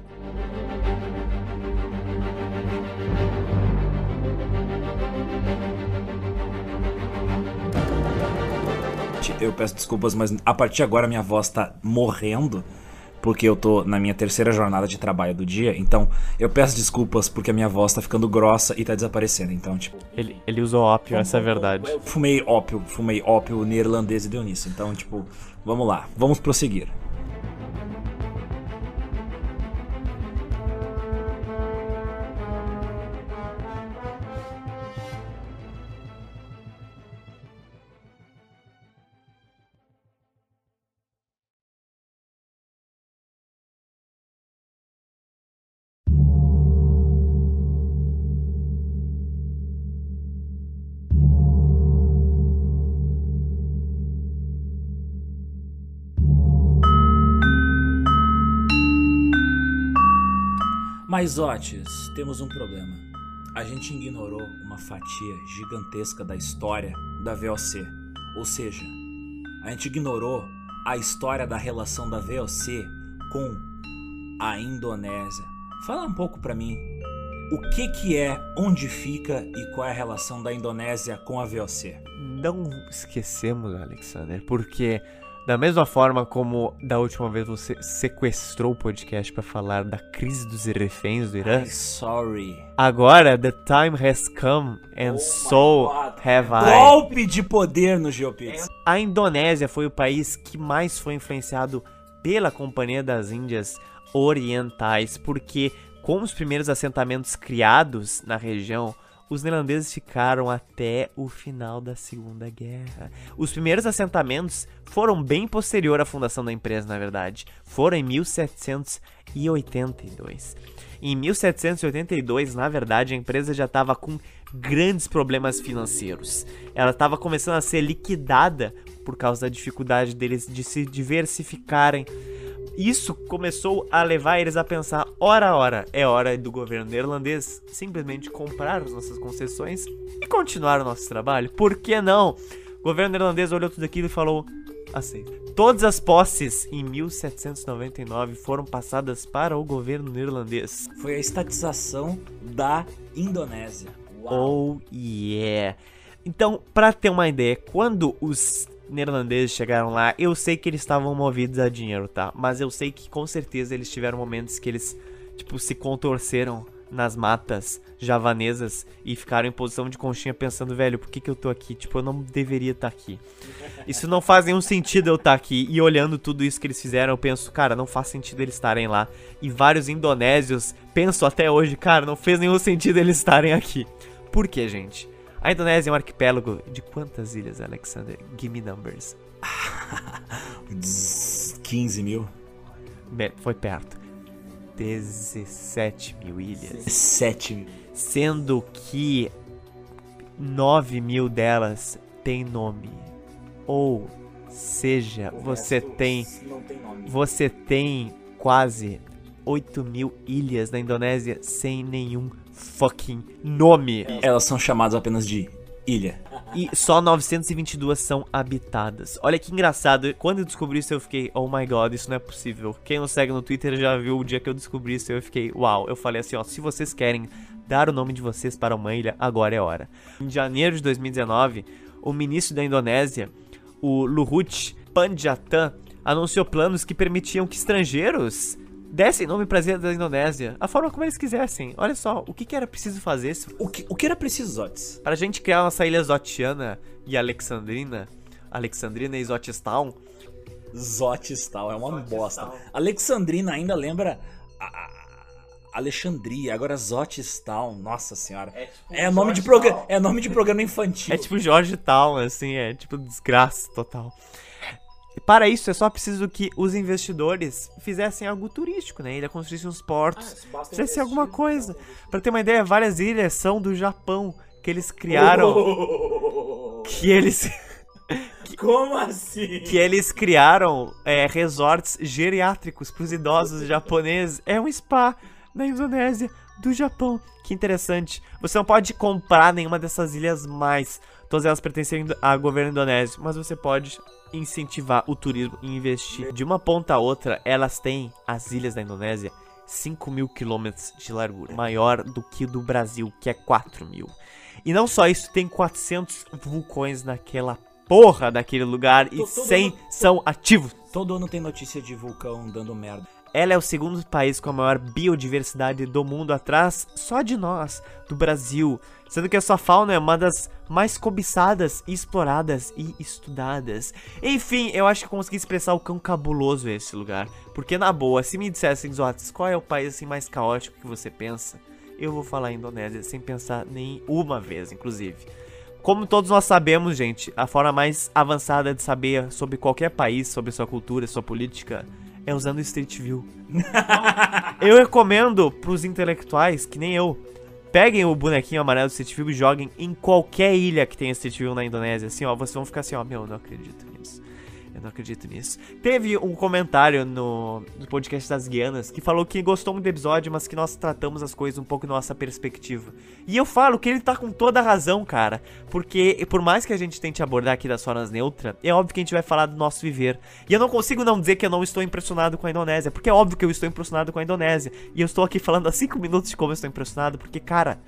Eu peço desculpas, mas a partir de agora minha voz tá morrendo porque eu tô na minha terceira jornada de trabalho do dia, então eu peço desculpas porque a minha voz tá ficando grossa e tá desaparecendo, então, tipo... Ele, ele usou ópio, essa é a verdade. Eu fumei ópio, fumei ópio neerlandês e deu nisso, então, tipo, vamos lá, vamos prosseguir. Mas, Otis, temos um problema. A gente ignorou uma fatia gigantesca da história da VOC. Ou seja, a gente ignorou a história da relação da VOC com a Indonésia. Fala um pouco para mim. O que que é, onde fica e qual é a relação da Indonésia com a VOC? Não esquecemos, Alexander, porque da mesma forma como da última vez você sequestrou o podcast para falar da crise dos reféns do Irã. I'm sorry. Agora, the time has come and Oh so have I. Golpe de poder no Geopix. A Indonésia foi o país que mais foi influenciado pela Companhia das Índias Orientais, porque com os primeiros assentamentos criados na região, os neerlandeses ficaram até o final da Segunda Guerra. Os primeiros assentamentos foram bem posterior à fundação da empresa, na verdade. Foram em 1782. Em 1782, na verdade, a empresa já estava com grandes problemas financeiros. Ela estava começando a ser liquidada por causa da dificuldade deles de se diversificarem isso começou a levar eles a pensar: ora, ora, é hora do governo neerlandês simplesmente comprar as nossas concessões e continuar o nosso trabalho. Por que não? O governo neerlandês olhou tudo aquilo e falou: aceita. Todas as posses em 1799 foram passadas para o governo neerlandês. Foi a estatização da Indonésia. Uau. Oh yeah! Então, para ter uma ideia, quando os neerlandeses chegaram lá, eu sei que eles estavam movidos a dinheiro, tá? Mas eu sei que com certeza eles tiveram momentos que eles, tipo, se contorceram nas matas javanesas e ficaram em posição de conchinha pensando, velho, por que, que eu tô aqui? Tipo, eu não deveria estar aqui. Isso não faz nenhum sentido eu estar aqui. E olhando tudo isso que eles fizeram, eu penso, cara, não faz sentido eles estarem lá. E vários indonésios penso até hoje, cara, não fez nenhum sentido eles estarem aqui. Por quê, gente? A Indonésia é um arquipélago de quantas ilhas, Alexander? Give me numbers. 15 mil. Foi perto. 17 mil ilhas. 7 mil. Sendo que 9 mil delas têm nome. Ou seja, você tem Não tem nome. você tem quase 8 mil ilhas na Indonésia sem nenhum fucking nome. Elas são chamadas apenas de ilha. E só 922 são habitadas. Olha que engraçado. Quando eu descobri isso, eu fiquei, oh my god, isso não é possível. Quem não segue no Twitter já viu o dia que eu descobri isso. Eu fiquei, uau. Eu falei assim, ó, se vocês querem dar o nome de vocês para uma ilha, agora é hora. Em janeiro de 2019, o ministro da Indonésia, o Luhut Panjaitan, anunciou planos que permitiam que estrangeiros dessem nome para as ilhas da Indonésia, a forma como eles quisessem. Olha só, o que, que era preciso fazer se O que, o que era preciso, Zotes? Pra gente criar nossa ilha Zotiana e Alexandrina, Alexandrina e Zotistown, Zotistal, é uma bosta. Alexandrina ainda lembra a- a- Alexandria, agora Zotistal, nossa senhora. É, nome de programa, é nome de programa infantil. é tipo Georgetown, assim, é tipo desgraça total. Para isso, é só preciso que os investidores fizessem algo turístico, né? Ilha construíssem uns portos, fizessem alguma coisa. Pra ter uma ideia, várias ilhas são do Japão, que eles criaram, que eles... Como assim? que eles criaram é, resorts geriátricos para os idosos japoneses. É um spa na Indonésia do Japão. Que interessante. Você não pode comprar nenhuma dessas ilhas mais. Todas elas pertencem ao governo indonésio. Mas você pode incentivar o turismo e investir. De uma ponta a outra, elas têm, as ilhas da Indonésia, 5 mil quilômetros de largura. Maior do que do Brasil, que é 4 mil. E não só isso, tem 400 vulcões naquela porra daquele lugar e Tô- tô 100 dando- são ativos. Todo ano tem notícia de vulcão dando merda. Ela é o segundo país com a maior biodiversidade do mundo, atrás só de nós, do Brasil. Sendo que a sua fauna é uma das mais cobiçadas, exploradas e estudadas. Enfim, eu acho que consegui expressar o quão cabuloso é esse lugar. Porque, na boa, se me dissessem, Zotes, qual é o país assim mais caótico que você pensa? Eu vou falar Indonésia, sem pensar nem uma vez, inclusive. Como todos nós sabemos, gente, a forma mais avançada de saber sobre qualquer país, sobre sua cultura, sua política, é usando Street View. eu recomendo pros intelectuais, que nem eu, peguem o bonequinho amarelo do Street View e joguem em qualquer ilha que tenha Street View na Indonésia. Assim, ó, vocês vão ficar assim, ó, meu, eu não acredito nisso. Eu não acredito nisso. Teve um comentário no, no podcast das Guianas que falou que gostou muito do episódio, mas que nós tratamos as coisas um pouco nossa perspectiva. E eu falo que ele tá com toda a razão, cara. Porque por mais que a gente tente abordar aqui das formas neutra, é óbvio que a gente vai falar do nosso viver. E eu não consigo não dizer que eu não estou impressionado com a Indonésia, porque é óbvio que eu estou impressionado com a Indonésia. E eu estou aqui falando há 5 minutos de como eu estou impressionado, porque, cara,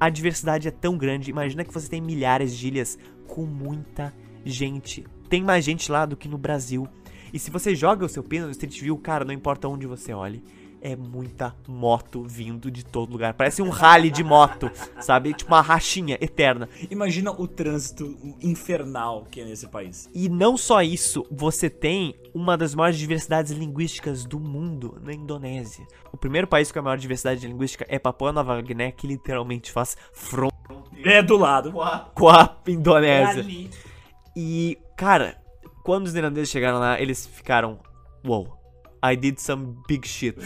a diversidade é tão grande. Imagina que você tem milhares de ilhas com muita gente. Tem mais gente lá do que no Brasil. E se você joga o seu pino no Street View, cara, não importa onde você olhe, é muita moto vindo de todo lugar. Parece um rally de moto, sabe? Tipo uma rachinha eterna. Imagina o trânsito infernal que é nesse país. E não só isso, você tem uma das maiores diversidades linguísticas do mundo na Indonésia. O primeiro país com a maior diversidade linguística é Papua Nova Guiné, que literalmente faz fronteira É do lado. com a É Indonésia. ali. E, cara, quando os neerlandeses chegaram lá, eles ficaram, wow, I did some big shit.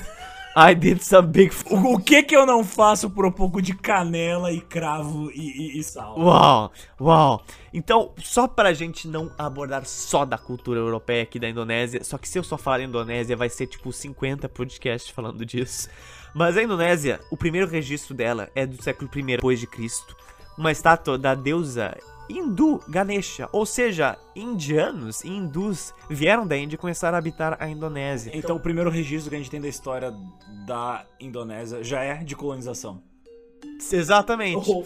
I did some big f O, o que que eu não faço por um pouco de canela e cravo e, e- e sal? Uau, uau. Então, só pra gente não abordar só da cultura europeia aqui da Indonésia, só que se eu só falar Indonésia vai ser tipo 50 podcasts falando disso. Mas a Indonésia, o primeiro registro dela é do século I depois de Cristo. Uma estátua da deusa hindu Ganesha, ou seja, indianos e hindus vieram da Índia e começaram a habitar a Indonésia. Então o primeiro registro que a gente tem da história da Indonésia já é de colonização. Exatamente. Oh.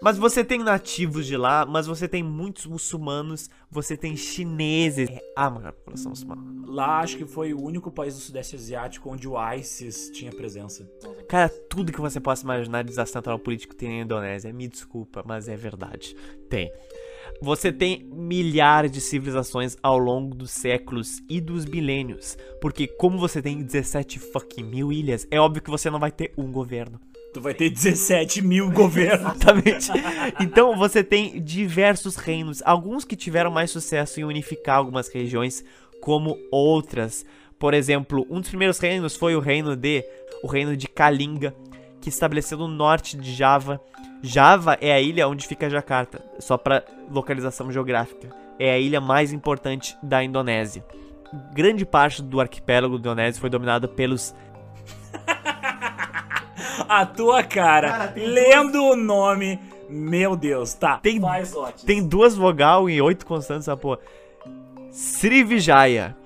Mas você tem nativos de lá, mas você tem muitos muçulmanos, você tem chineses. É a maior população muçulmana. Lá acho que foi o único país do Sudeste Asiático onde o ISIS tinha presença. Cara, tudo que você possa imaginar de desastre natural político tem na Indonésia. Me desculpa, mas é verdade. Tem. Você tem milhares de civilizações ao longo dos séculos e dos milênios. Porque como você tem 17 fucking mil ilhas, é óbvio que você não vai ter um governo. Tu vai ter 17 mil governos. Exatamente. Então você tem diversos reinos, alguns que tiveram mais sucesso em unificar algumas regiões, como outras. Por exemplo, um dos primeiros reinos foi o reino de o reino de Kalinga, que estabeleceu no norte de Java Java é a ilha onde fica Jakarta, só para localização geográfica. É a ilha mais importante da Indonésia. Grande parte do arquipélago da Indonésia foi dominado pelos A tua cara, lendo o nome. Meu Deus, tá. Tem-. Tem duas vogal e oito constantes essa porra. Srivijaya,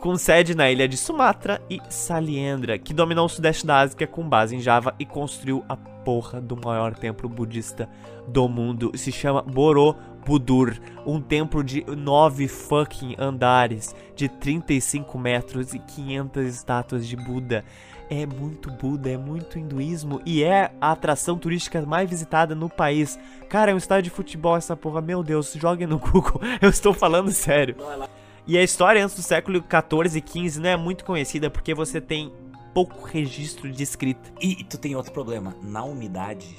com sede na ilha de Sumatra e Saliendra, que dominou o sudeste da Ásia com base em Java e construiu a porra do maior templo budista do mundo. Se chama Borobudur, um templo de nove fucking andares, de 35 metros e 500 estátuas de Buda. É muito Buda, é muito hinduísmo e é a atração turística mais visitada no país. Cara, é um estádio de futebol essa porra, meu Deus, joguem no Google, eu estou falando sério. E a história antes do século 14 e 15 não é muito conhecida porque você tem pouco registro de escrita. E tu tem outro problema. Na umidade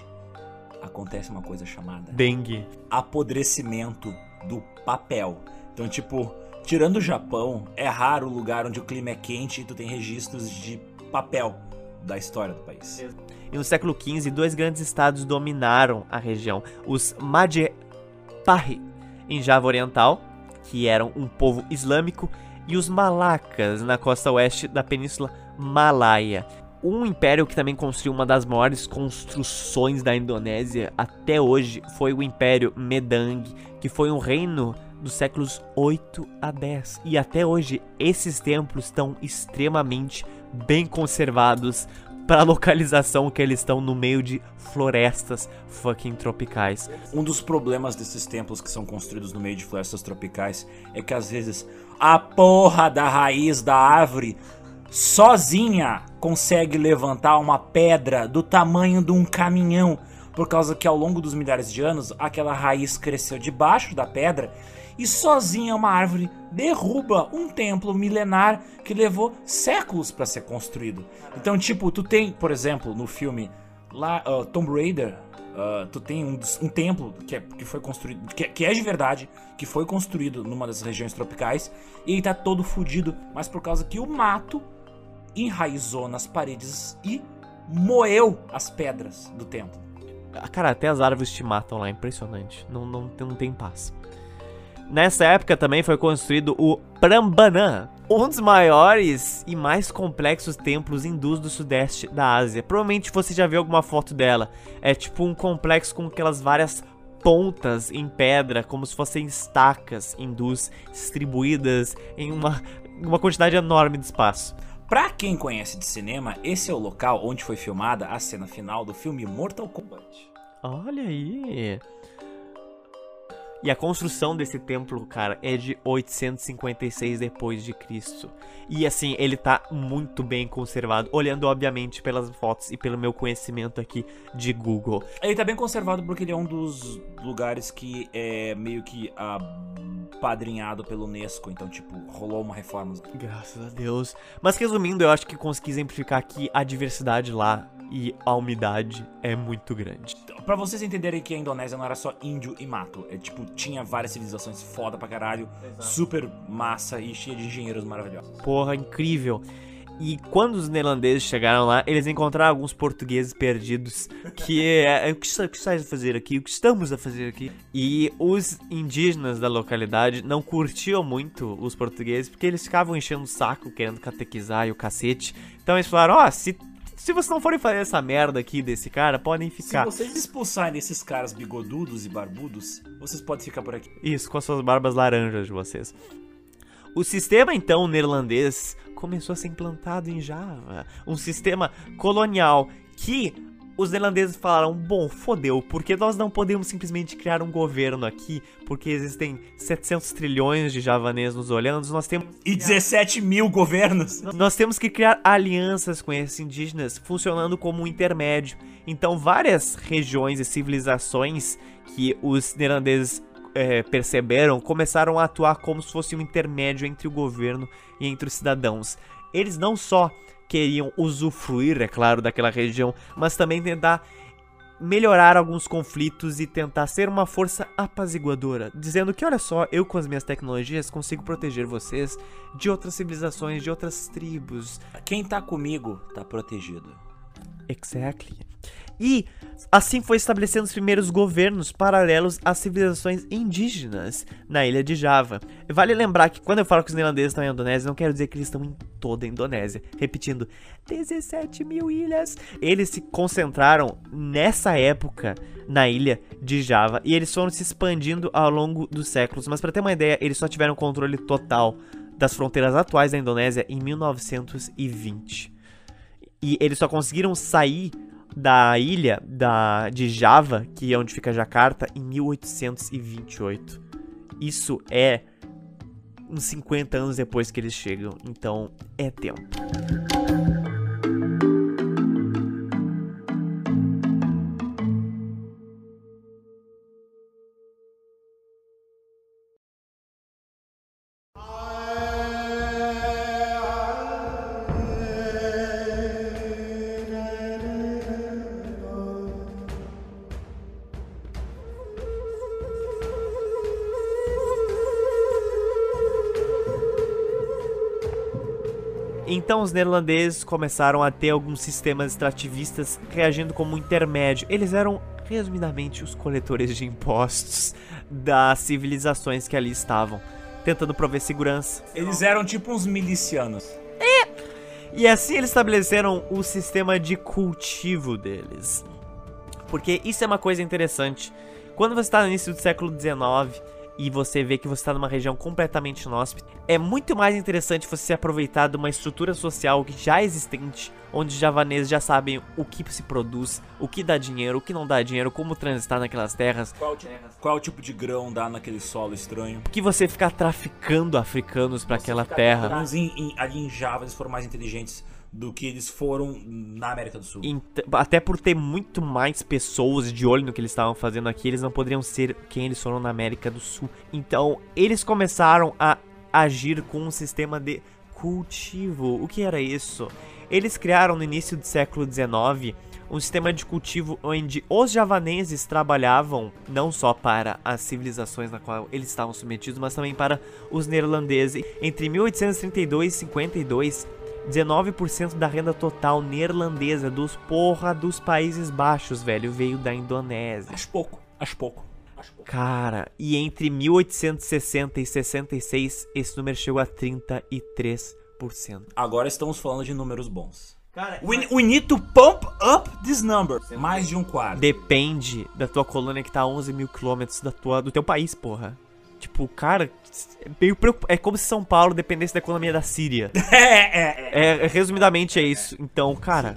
acontece uma coisa chamada Dengue. apodrecimento do papel. Então, tipo, tirando o Japão, é raro o lugar onde o clima é quente e tu tem registros de papel da história do país. E no século XV, dois grandes estados dominaram a região: os Majapahit, em Java Oriental, que eram um povo islâmico, e os Malacas, na costa oeste da Península Malaya. Um império que também construiu uma das maiores construções da Indonésia até hoje foi o Império Medang, que foi um reino dos séculos 8 a 10. E até hoje, esses templos estão extremamente bem conservados para a localização que eles estão no meio de florestas fucking tropicais. Um dos problemas desses templos que são construídos no meio de florestas tropicais é que às vezes a porra da raiz da árvore sozinha consegue levantar uma pedra do tamanho de um caminhão, por causa que ao longo dos milhares de anos aquela raiz cresceu debaixo da pedra e sozinha uma árvore derruba um templo milenar que levou séculos para ser construído. Então, tipo, tu tem, por exemplo, no filme lá uh, Tomb Raider, uh, tu tem um, um templo que, é- que foi construído, que, é- que é de verdade, que foi construído numa das regiões tropicais e ele tá todo fudido, mas por causa que o mato enraizou nas paredes e moeu as pedras do templo. Cara, até as árvores te matam lá, impressionante. Não, não, não tem paz. Nessa época também foi construído o Prambanan, um dos maiores e mais complexos templos hindus do sudeste da Ásia. Provavelmente você já viu alguma foto dela. É tipo um complexo com aquelas várias pontas em pedra, como se fossem estacas hindus distribuídas em uma, uma quantidade enorme de espaço. Pra quem conhece de cinema, esse é o local onde foi filmada a cena final do filme Mortal Kombat. Olha aí. E a construção desse templo, cara, é de 856 depois de Cristo. E assim, ele tá muito bem conservado, olhando obviamente pelas fotos e pelo meu conhecimento aqui de Google. Ele tá bem conservado porque ele é um dos lugares que é meio que apadrinhado pelo Unesco, então tipo, rolou uma reforma. Graças a Deus. Mas resumindo, eu acho que consegui exemplificar que a diversidade lá e a umidade é muito grande. Pra vocês entenderem que a Indonésia não era só índio e mato, é tipo, tinha várias civilizações foda pra caralho, super massa e cheia de engenheiros maravilhosos. Porra, incrível. E quando os neerlandeses chegaram lá, eles encontraram alguns portugueses perdidos. Que é. é, O que está- o que estás a fazer aqui? O que estamos a fazer aqui? E os indígenas da localidade não curtiam muito os portugueses, porque eles ficavam enchendo o saco, querendo catequizar e o cacete. Então eles falaram: Ó, se, se vocês não forem fazer essa merda aqui desse cara, podem Se ficar. vocês expulsarem esses caras bigodudos e barbudos, vocês podem ficar por aqui. Isso, com as suas barbas laranjas de vocês. O sistema, então, neerlandês começou a ser implantado em Java. Um sistema colonial que os neerlandeses falaram: bom, fodeu, porque nós não podemos simplesmente criar um governo aqui, porque existem 700 trilhões de javanês nos olhando, nós temos E 17 mil governos. nós temos que criar alianças com esses indígenas, funcionando como um intermédio. Então, várias regiões e civilizações que os neerlandeses eh, perceberam começaram a atuar como se fosse um intermédio entre o governo e entre os cidadãos. Eles não só queriam usufruir, é claro, daquela região, mas também tentar melhorar alguns conflitos e tentar ser uma força apaziguadora, dizendo que olha só, eu com as minhas tecnologias consigo proteger vocês de outras civilizações, de outras tribos. Quem tá comigo tá protegido. Exactly. E assim foi estabelecendo os primeiros governos paralelos às civilizações indígenas na ilha de Java. Vale lembrar que quando eu falo que os neerlandeses estão em Indonésia, não quero dizer que eles estão em toda a Indonésia. Repetindo, 17 mil ilhas. Eles se concentraram nessa época na ilha de Java e eles foram se expandindo ao longo dos séculos. Mas para ter uma ideia, eles só tiveram controle total das fronteiras atuais da Indonésia em 1920. E eles só conseguiram sair da ilha da, de Java, que é onde fica Jakarta, em 1828. Isso é uns 50 anos depois que eles chegam, então é tempo. Então os neerlandeses começaram a ter alguns sistemas extrativistas reagindo como intermédio. Eles eram, resumidamente, os coletores de impostos das civilizações que ali estavam, tentando prover segurança. Eles eram tipo uns milicianos. E assim eles estabeleceram o sistema de cultivo deles. Porque isso é uma coisa interessante. Quando você está no início do século XIX e você vê que você está numa região completamente inóspita, é muito mais interessante você se aproveitar de uma estrutura social já existente, onde os javaneses já sabem o que se produz, o que dá dinheiro, o que não dá dinheiro, como transitar naquelas terras, Qual, ti- qual tipo de grão dá naquele solo estranho? que você ficar traficando africanos para aquela terra. Em- em- ali em Java eles foram mais inteligentes do que eles foram na América do Sul. Até por ter muito mais pessoas de olho no que eles estavam fazendo aqui, eles não poderiam ser quem eles foram na América do Sul. Então, eles começaram a agir com um sistema de cultivo. O que era isso? Eles criaram no início do século XIX um sistema de cultivo onde os javaneses trabalhavam não só para as civilizações na qual eles estavam submetidos, mas também para os neerlandeses. Entre 1832 e 52, 19% da renda total neerlandesa dos porra dos Países Baixos, velho, veio da Indonésia. Acho pouco, acho pouco. Acho pouco. Cara, e entre 1860 e 66, esse número chegou a 33%. Agora estamos falando de números bons. Cara, We, we need to pump up this number. Mais de um quarto. depende da tua colônia que tá a 11 mil quilômetros da tua, do teu país, porra. Tipo, cara, é, meio preocup- é como se São Paulo dependesse da economia da Síria. É, é, é. É, resumidamente é isso. Então, cara.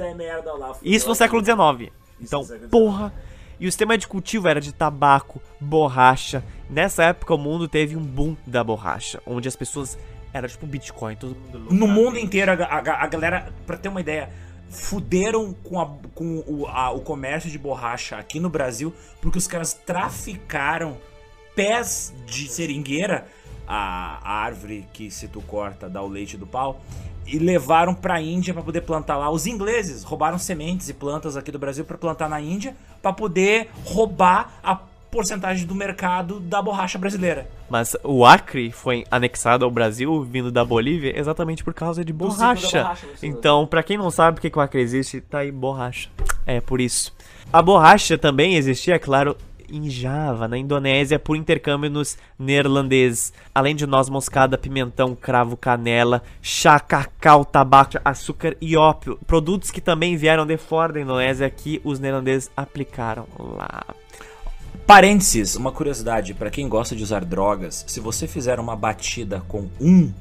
Isso no século XIX. Então, porra. E o sistema de cultivo era de tabaco, borracha. Nessa época, o mundo teve um boom da borracha, onde as pessoas. Era tipo Bitcoin, todo mundo louco. No mundo inteiro, a, a- a galera, pra ter uma ideia, fuderam com, a- com o, a- o comércio de borracha aqui no Brasil, porque os caras traficaram pés de seringueira, a, a árvore que se tu corta dá o leite do pau, e levaram pra Índia pra poder plantar lá. Os ingleses roubaram sementes e plantas aqui do Brasil pra plantar na Índia, pra poder roubar a porcentagem do mercado da borracha brasileira. Mas o Acre foi anexado ao Brasil, vindo da Bolívia, exatamente por causa de borracha. borracha, então, pra quem não sabe por que que o Acre existe, tá aí borracha. É por isso. A borracha também existia, é claro, em Java, na Indonésia, por intercâmbio nos neerlandeses. Além de noz moscada, pimentão, cravo, canela, chá, cacau, tabaco, açúcar e ópio. Produtos que também vieram de fora da Indonésia que os neerlandeses aplicaram lá. Parênteses, uma curiosidade, pra quem gosta de usar drogas, se você fizer uma batida com um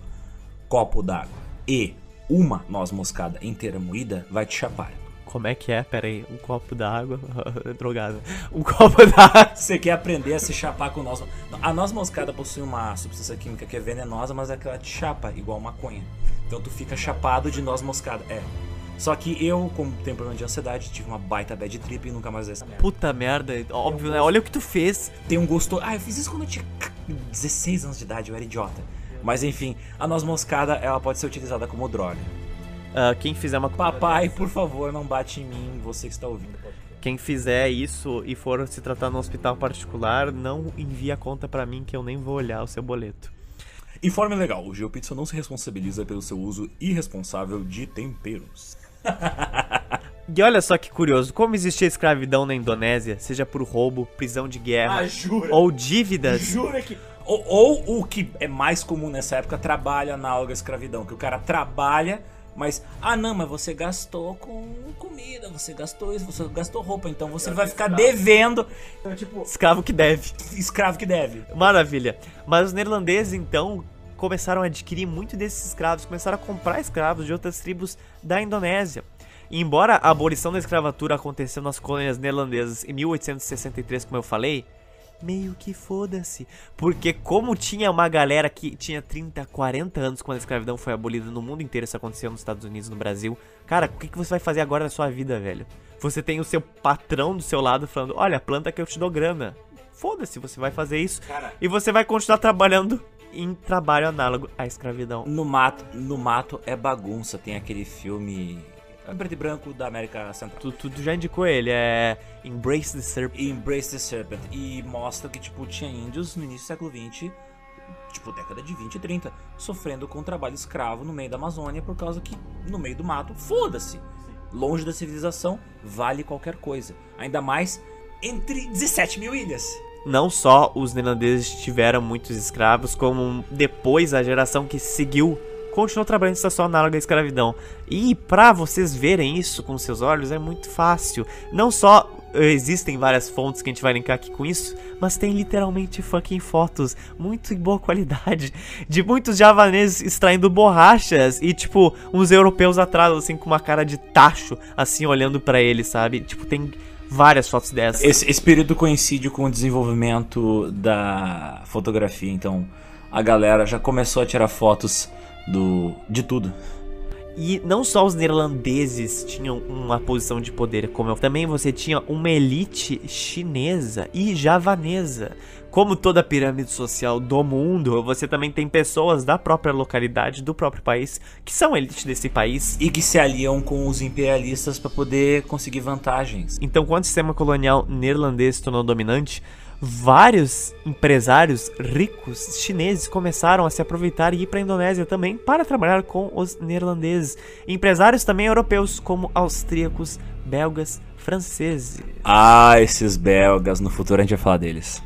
copo d'água e uma noz moscada inteira moída, vai te chapar. Como é que é? Pera aí, um copo d'água, drogado. Um copo d'água. Você quer aprender a se chapar com noz A noz moscada possui uma substância química que é venenosa, mas é que ela te chapa, igual maconha. Então tu fica chapado de noz moscada. É. Só que eu, como tenho problema de ansiedade, tive uma baita bad trip e nunca mais essa merda. Puta merda, óbvio, né? Olha o que tu fez. tem um gosto. Ah, eu fiz isso quando eu tinha 16 anos de idade, eu era idiota. Mas enfim, a noz moscada ela pode ser utilizada como droga. Ah, quem fizer uma Papai, por favor, não bate em mim, você que está ouvindo. Quem fizer isso e for se tratar no hospital particular, não envia a conta pra mim que eu nem vou olhar o seu boleto. Informe legal: o GeoPizza não se responsabiliza pelo seu uso irresponsável de temperos. E olha só que curioso, como existia escravidão na Indonésia, seja por roubo, prisão de guerra Ah, ou dívidas, Jura que. Ou, ou o que é mais comum nessa época, trabalho análogo à escravidão. Que o cara trabalha, mas. Ah, não, mas você gastou com comida, você gastou isso, você gastou roupa, então você vai ficar devendo. Então, tipo, escravo que deve. escravo que deve. Maravilha. Mas os neerlandeses, então, começaram a adquirir muito desses escravos, começaram a comprar escravos de outras tribos da Indonésia. E embora a abolição da escravatura aconteceu nas colônias neerlandesas em 1863, como eu falei, meio que foda-se. Porque como tinha uma galera que tinha 30, 40 anos quando a escravidão foi abolida no mundo inteiro, isso aconteceu nos Estados Unidos, no Brasil. Cara, o que, que você vai fazer agora na sua vida, velho? Você tem o seu patrão do seu lado falando, olha, planta que eu te dou grana. Foda-se, você vai fazer isso. Cara. E você vai continuar trabalhando em trabalho análogo à escravidão. No mato, no mato é bagunça. Tem aquele filme. É Preto e branco da América Central. Tu, tu, tu já indicou ele, é Embrace the Serpent. Embrace the Serpent. E mostra que, tipo, tinha índios no início do século XX, tipo, década de 20 e 30, sofrendo com trabalho escravo no meio da Amazônia por causa que, no meio do mato, foda-se. Longe da civilização, vale qualquer coisa. Ainda mais entre 17 mil ilhas. Não só os neerlandeses tiveram muitos escravos, como depois a geração que seguiu continuou trabalhando em situação análoga à escravidão. E pra vocês verem isso com seus olhos é muito fácil. Não só eh, existem várias fontes que a gente vai linkar aqui com isso, mas tem literalmente fucking fotos muito em boa qualidade de muitos javaneses extraindo borrachas e tipo uns europeus atrás assim com uma cara de tacho assim olhando pra eles, sabe? Tipo tem várias fotos dessas. Esse, esse período coincide com o desenvolvimento da fotografia, então a galera já começou a tirar fotos do de tudo. E não só os neerlandeses tinham uma posição de poder, como eu, também você tinha uma elite chinesa e javanesa. Como toda a pirâmide social do mundo, você também tem pessoas da própria localidade, do próprio país, que são elite desse país. E que se aliam com os imperialistas para poder conseguir vantagens. Então, quando o sistema colonial neerlandês se tornou dominante, vários empresários ricos chineses começaram a se aproveitar e ir para a Indonésia também para trabalhar com os neerlandeses. Empresários também europeus, como austríacos, belgas, franceses. Ah, esses belgas, no futuro a gente vai falar deles.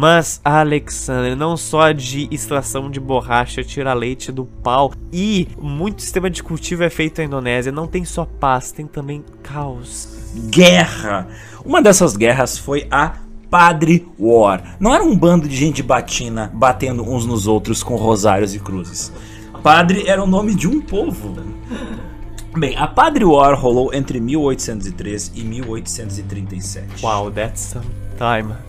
Mas, Alexander, não só de extração de borracha, tira leite do pau e muito sistema de cultivo é feito na Indonésia, não tem só paz, tem também caos. Guerra! Uma dessas guerras foi a Padre War. Não era um bando de gente batina batendo uns nos outros com rosários e cruzes. Padre era o nome de um povo. Bem, a Padre War rolou entre 1803 e 1837. Wow, that's some time.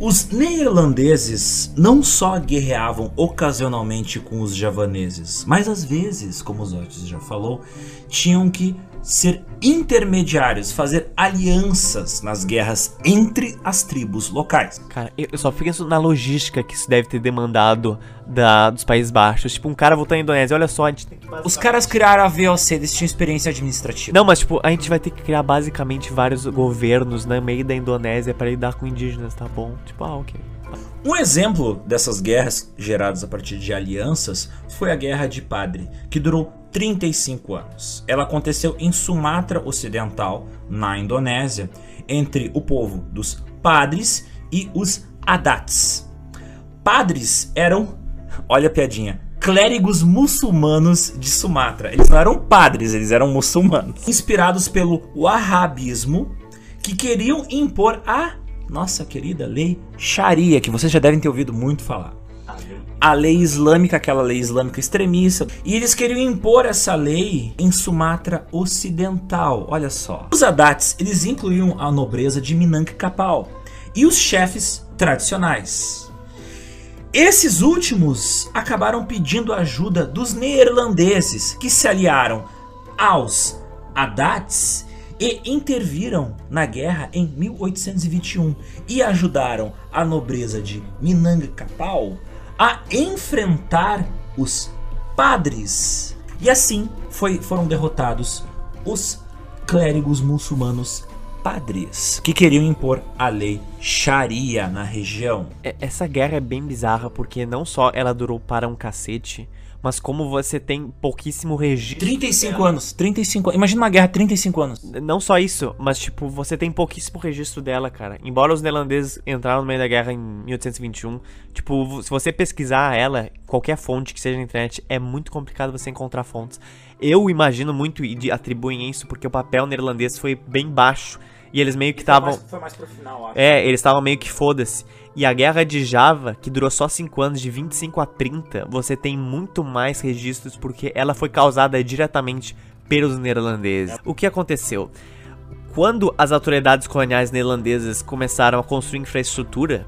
Os neerlandeses não só guerreavam ocasionalmente com os javaneses, mas às vezes, como os Otis já falou, tinham que ser intermediários, fazer alianças nas guerras entre as tribos locais. Cara, eu só penso na logística que isso deve ter demandado da, dos Países Baixos. Tipo, um cara voltando à Indonésia, olha só, a gente tem que... Os caras criaram a VOC, eles tinham experiência administrativa. Não, mas tipo, a gente vai ter que criar basicamente vários governos no meio da Indonésia para lidar com indígenas, tá bom? Tipo, ah, ok. Um exemplo dessas guerras geradas a partir de alianças foi a Guerra de Padre, que durou 35 anos. Ela aconteceu em Sumatra Ocidental, na Indonésia, entre o povo dos Padres e os Adats. Padres eram, olha a piadinha, clérigos muçulmanos de Sumatra. Eles não eram padres, eles eram muçulmanos. Inspirados pelo wahhabismo, que queriam impor a nossa querida lei Sharia, que vocês já devem ter ouvido muito falar. A lei islâmica, aquela lei islâmica extremista, e eles queriam impor essa lei em Sumatra Ocidental. Olha só. Os Adates, eles incluíam a nobreza de Minangkabau e os chefes tradicionais. Esses últimos acabaram pedindo ajuda dos neerlandeses, que se aliaram aos Adates e interviram na guerra em 1821 e ajudaram a nobreza de Minangkabau a enfrentar os padres. E assim foi, foram derrotados os clérigos muçulmanos padres que queriam impor a lei Sharia na região. Essa guerra é bem bizarra porque não só ela durou para um cacete, mas como você tem pouquíssimo registro. 35 anos, 35 Imagina uma guerra 35 anos. Não só isso, mas tipo, você tem pouquíssimo registro dela, cara. Embora os neerlandeses entraram no meio da guerra em 1821, tipo, se você pesquisar ela, qualquer fonte que seja na internet, é muito complicado você encontrar fontes. Eu imagino muito e atribuem isso porque o papel neerlandês foi bem baixo e eles meio que estavam Foi mais pro final, acho. é, eles estavam meio que foda-se. E a guerra de Java, que durou só 5 anos, de 25 a 30, você tem muito mais registros porque ela foi causada diretamente pelos neerlandeses. O que aconteceu? Quando as autoridades coloniais neerlandesas começaram a construir infraestrutura,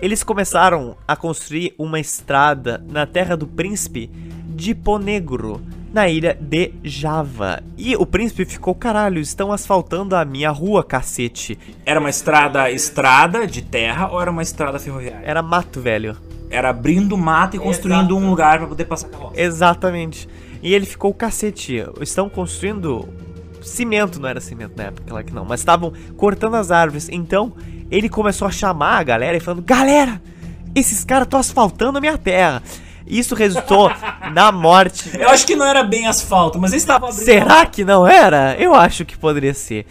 eles começaram a construir uma estrada na terra do príncipe de Ponegro, na ilha de Java. E o príncipe ficou, caralho, estão asfaltando a minha rua, cacete. Era uma estrada estrada de terra ou era uma estrada ferroviária? Era mato, velho. Era abrindo mato e construindo um lugar pra poder passar carroça. Exatamente. E ele ficou cacete. Estão construindo cimento, não era cimento na época, claro que não, mas estavam cortando as árvores. Então, ele começou a chamar a galera e falando: "Galera, esses caras estão asfaltando a minha terra". Isso resultou na morte. Eu acho que não era bem asfalto, mas eles estavam abrindo. Será que não era? Eu acho que poderia ser.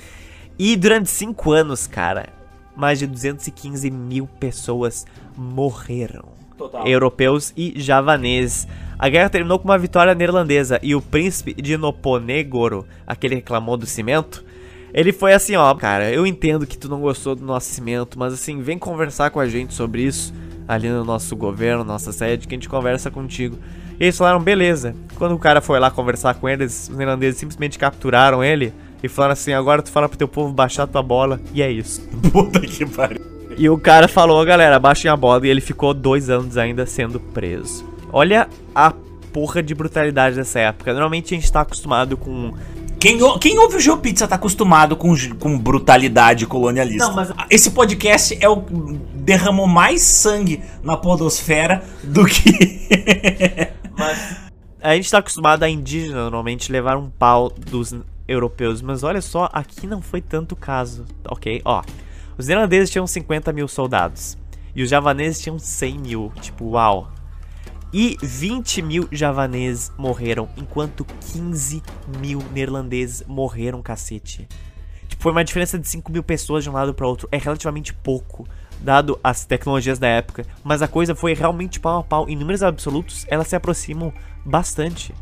E durante cinco anos, cara, mais de 215 mil pessoas morreram. Total. Europeus e javaneses. A guerra terminou com uma vitória neerlandesa e o príncipe de Noponegoro, aquele que reclamou do cimento, ele foi assim, ó, cara, eu entendo que tu não gostou do nosso cimento, mas assim, vem conversar com a gente sobre isso ali no nosso governo, nossa sede, que a gente conversa contigo. E eles falaram, beleza. Quando o cara foi lá conversar com eles, os neerlandeses simplesmente capturaram ele e falaram assim, agora tu fala pro teu povo baixar tua bola, e é isso. Puta que pariu. E o cara falou, galera, baixem a bola. E ele ficou dois anos ainda sendo preso. Olha a porra de brutalidade dessa época. Normalmente a gente tá acostumado com. Quem, quem ouve o GeoPizza tá acostumado com, com brutalidade colonialista. Não, mas- Esse podcast é o que derramou mais sangue na podosfera do que. A gente tá acostumado a indígena normalmente levar um pau dos europeus. Mas olha só, aqui não foi tanto caso, ok? Ó, os neerlandeses tinham 50 mil soldados. E os javaneses tinham 100 mil. Tipo, uau. E 20 mil javaneses morreram, enquanto 15 mil neerlandeses morreram, cacete. Tipo, foi uma diferença de 5 mil pessoas de um lado para outro. É relativamente pouco, dado as tecnologias da época. Mas a coisa foi realmente pau a pau. Em números absolutos, elas se aproximam bastante.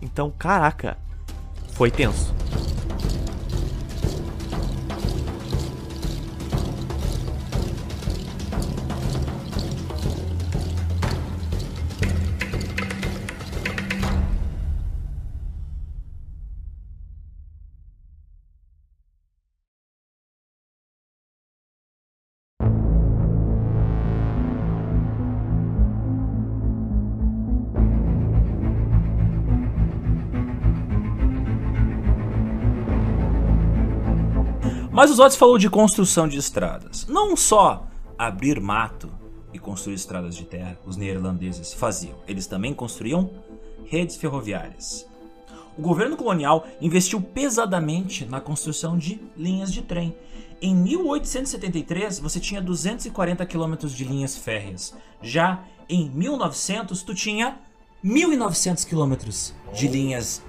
Então, caraca, foi tenso. Mas os Otis falou de construção de estradas. Não só abrir mato e construir estradas de terra, os neerlandeses faziam. Eles também construíam redes ferroviárias. O governo colonial investiu pesadamente na construção de linhas de trem. Em 1873, você tinha 240 quilômetros de linhas férreas. Já em 1900, tu tinha 1.900 quilômetros de linhas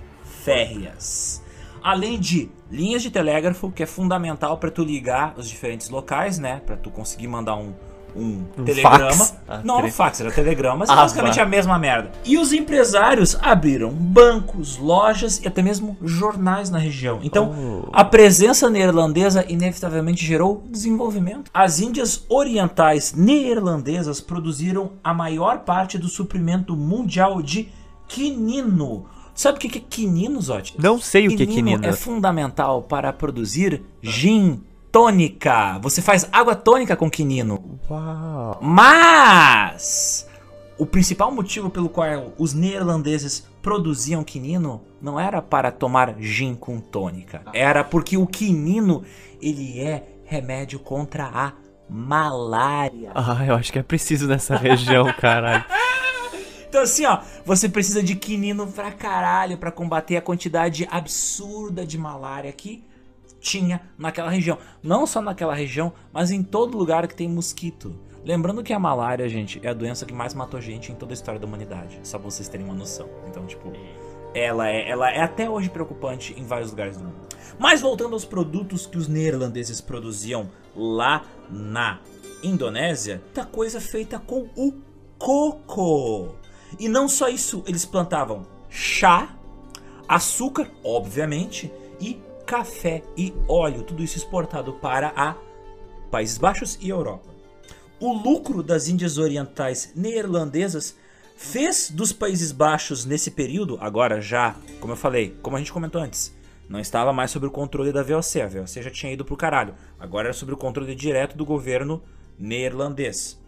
férreas. Além de linhas de telégrafo, que é fundamental para tu ligar os diferentes locais, né? Para tu conseguir mandar um, um, Um telegrama. fax. Ah, não um fax, era telegrama, mas é Ah, basicamente tá. a mesma merda. E os empresários abriram bancos, lojas e até mesmo jornais na região. Então, Oh. a presença neerlandesa inevitavelmente gerou desenvolvimento. As Índias Orientais neerlandesas produziram a maior parte do suprimento mundial de quinino. Sabe o que é quinino, Zotti? Não sei o que é quinino. é fundamental para produzir gin tônica. Você faz água tônica com quinino. Uau. Mas o principal motivo pelo qual os neerlandeses produziam quinino não era para tomar gin com tônica. Era porque o quinino ele é remédio contra a malária. Ah, eu acho que é preciso nessa região, caralho. Então assim, ó, você precisa de quinino pra caralho pra combater a quantidade absurda de malária que tinha naquela região. Não só naquela região, mas em todo lugar que tem mosquito. Lembrando que a malária, gente, é a doença que mais matou gente em toda a história da humanidade. Só pra vocês terem uma noção. Então, tipo, ela é, ela é até hoje preocupante em vários lugares do mundo. Mas voltando aos produtos que os neerlandeses produziam lá na Indonésia, muita coisa feita com o coco. E não só isso, eles plantavam chá, açúcar, obviamente, e café e óleo, tudo isso exportado para a Países Baixos e Europa. O lucro das Índias Orientais neerlandesas fez dos Países Baixos nesse período, agora já, como eu falei, como a gente comentou antes, não estava mais sob o controle da VOC, a VOC já tinha ido pro caralho, agora era sob o controle direto do governo neerlandês.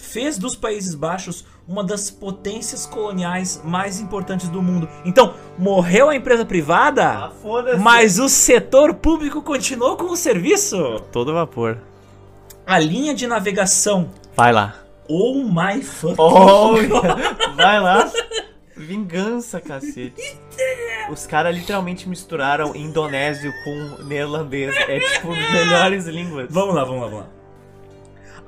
Fez dos Países Baixos uma das potências coloniais mais importantes do mundo. Então, morreu a empresa privada, foda-se. mas o setor público continuou com o serviço. Todo vapor. A linha de navegação Vai lá. Oh my fucking Vai lá. Vingança, cacete. Os caras literalmente misturaram indonésio com neerlandês. É tipo melhores línguas. Vamos lá, vamos lá, vamos lá.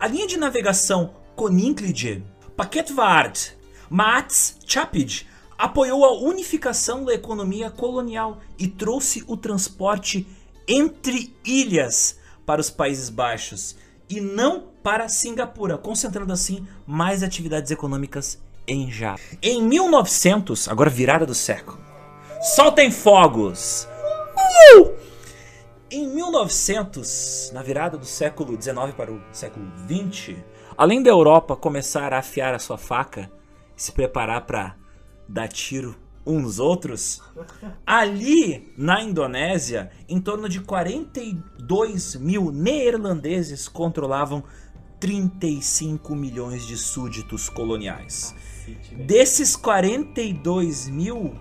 A linha de navegação Koninklijke Paketvaart Mats Chapid apoiou a unificação da economia colonial e trouxe o transporte entre ilhas para os Países Baixos e não para Singapura, concentrando assim mais atividades econômicas em Java. Em 1900, agora virada do século, soltem fogos! Uh! Em 1900, na virada do século XIX para o século XX, além da Europa começar a afiar a sua faca e se preparar para dar tiro uns outros, ali na Indonésia, em torno de 42 mil neerlandeses controlavam 35 milhões de súditos coloniais. Desses 42 mil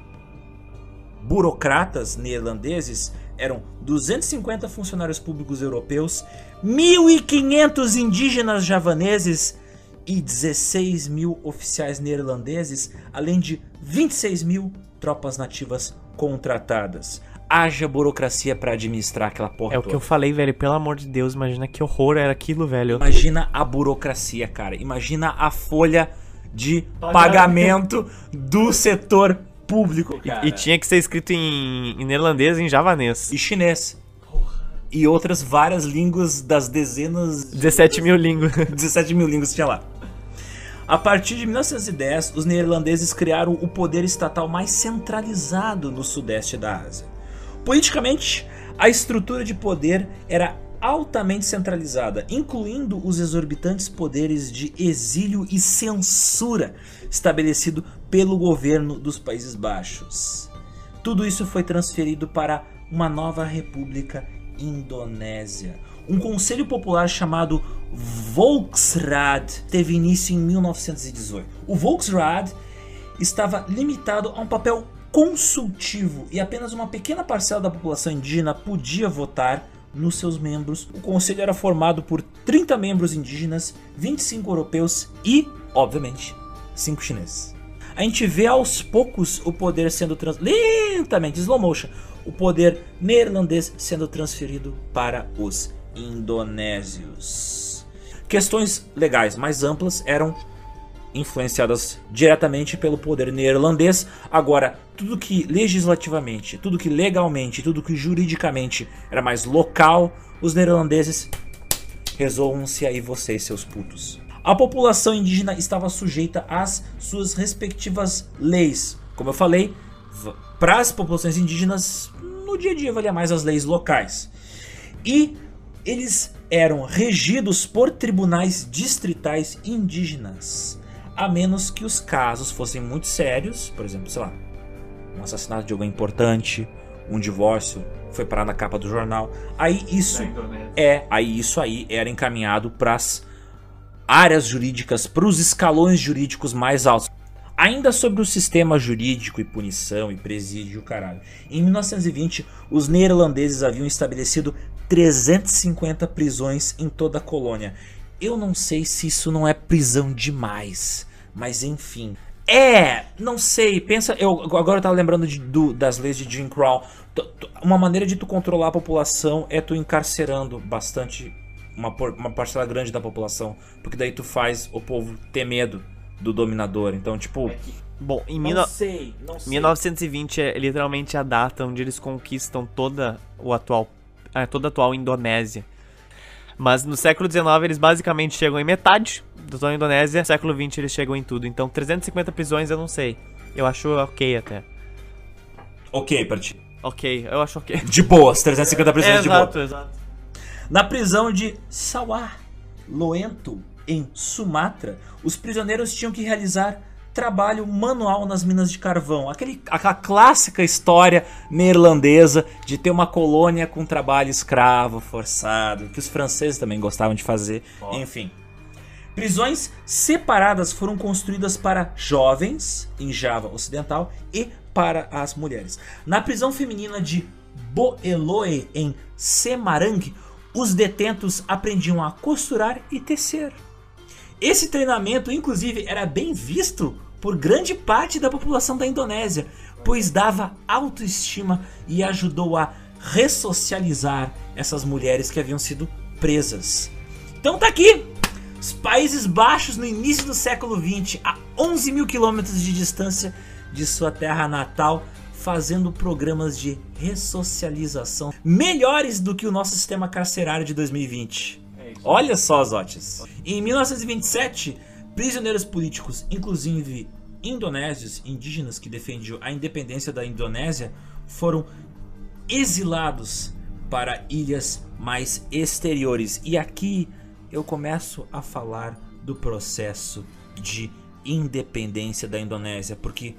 burocratas neerlandeses eram 250 funcionários públicos europeus, 1.500 indígenas javaneses e 16 mil oficiais neerlandeses, além de 26 mil tropas nativas contratadas. Haja burocracia pra administrar aquela porra É o que toda. eu falei, velho. Pelo amor de Deus, imagina que horror era aquilo, velho. Imagina a burocracia, cara. Imagina a folha de pagamento do setor público, cara. E tinha que ser escrito em, em neerlandês e em javanês. e chinês. E outras várias línguas das dezenas 17 mil línguas. 17 mil línguas tinha lá. A partir de 1910, os neerlandeses criaram o poder estatal mais centralizado no sudeste da Ásia. Politicamente, a estrutura de poder era altamente centralizada, incluindo os exorbitantes poderes de exílio e censura estabelecido pelo governo dos Países Baixos. Tudo isso foi transferido para uma nova república indonésia. Um conselho popular chamado Volksraad teve início em 1918. O Volksraad estava limitado a um papel consultivo e apenas uma pequena parcela da população indígena podia votar nos seus membros. O conselho era formado por 30 membros indígenas, 25 europeus e, obviamente, 5 chineses. A gente vê aos poucos o poder sendo trans... lentamente, slow motion, o poder neerlandês sendo transferido para os indonésios. Questões legais mais amplas eram influenciadas diretamente pelo poder neerlandês. Agora, tudo que legislativamente, tudo que legalmente, tudo que juridicamente era mais local, os neerlandeses Resolvam-se aí vocês, seus putos. A população indígena estava sujeita às suas respectivas leis. Como eu falei, para as populações indígenas, no dia a dia valia mais as leis locais. E eles eram regidos por tribunais distritais indígenas, a menos que os casos fossem muito sérios, por exemplo, sei lá, um assassinato de alguém importante, um divórcio, foi parar na capa do jornal. Aí isso é, aí isso aí era encaminhado para as áreas jurídicas, para os escalões jurídicos mais altos. Ainda sobre o sistema jurídico e punição e presídio, caralho. Em 1920, os neerlandeses haviam estabelecido 350 prisões em toda a colônia. Eu não sei se isso não é prisão demais, mas enfim. É, não sei, pensa, eu agora eu tava lembrando de, do, das leis de Jim Crow. Uma maneira de tu controlar a população é tu encarcerando bastante uma, uma parcela grande da população, porque daí tu faz o povo ter medo do dominador. Então, tipo, Bom, em não mil... sei, não sei. 1920 é literalmente a data onde eles conquistam toda o atual, é, toda a atual Indonésia. Mas no século XIX eles basicamente chegam em metade da atual Indonésia, no século XX eles chegam em tudo. Então 350 prisões eu não sei. Eu acho ok até. Ok, pra ti. Ok, eu acho ok. De boas, 350 prisões de boa. exato, exato. Na prisão de Sawar Loento, em Sumatra, os prisioneiros tinham que realizar trabalho manual nas minas de carvão. Aquele, aquela clássica história neerlandesa de ter uma colônia com trabalho escravo forçado, que os franceses também gostavam de fazer. Enfim. Prisões separadas foram construídas para jovens em Java Ocidental e para as mulheres. Na prisão feminina de Boeloe, em Semarang, os detentos aprendiam a costurar e tecer. Esse treinamento, inclusive, era bem visto por grande parte da população da Indonésia, pois dava autoestima e ajudou a ressocializar essas mulheres que haviam sido presas. Então tá aqui! Os Países Baixos, no início do século XX, a 11 mil quilômetros de distância de sua terra natal, fazendo programas de ressocialização melhores do que o nosso sistema carcerário de 2020. Olha só, Zotes. Em 1927, prisioneiros políticos, inclusive indonésios, indígenas que defendiam a independência da Indonésia, foram exilados para ilhas mais exteriores. E aqui eu começo a falar do processo de independência da Indonésia, porque,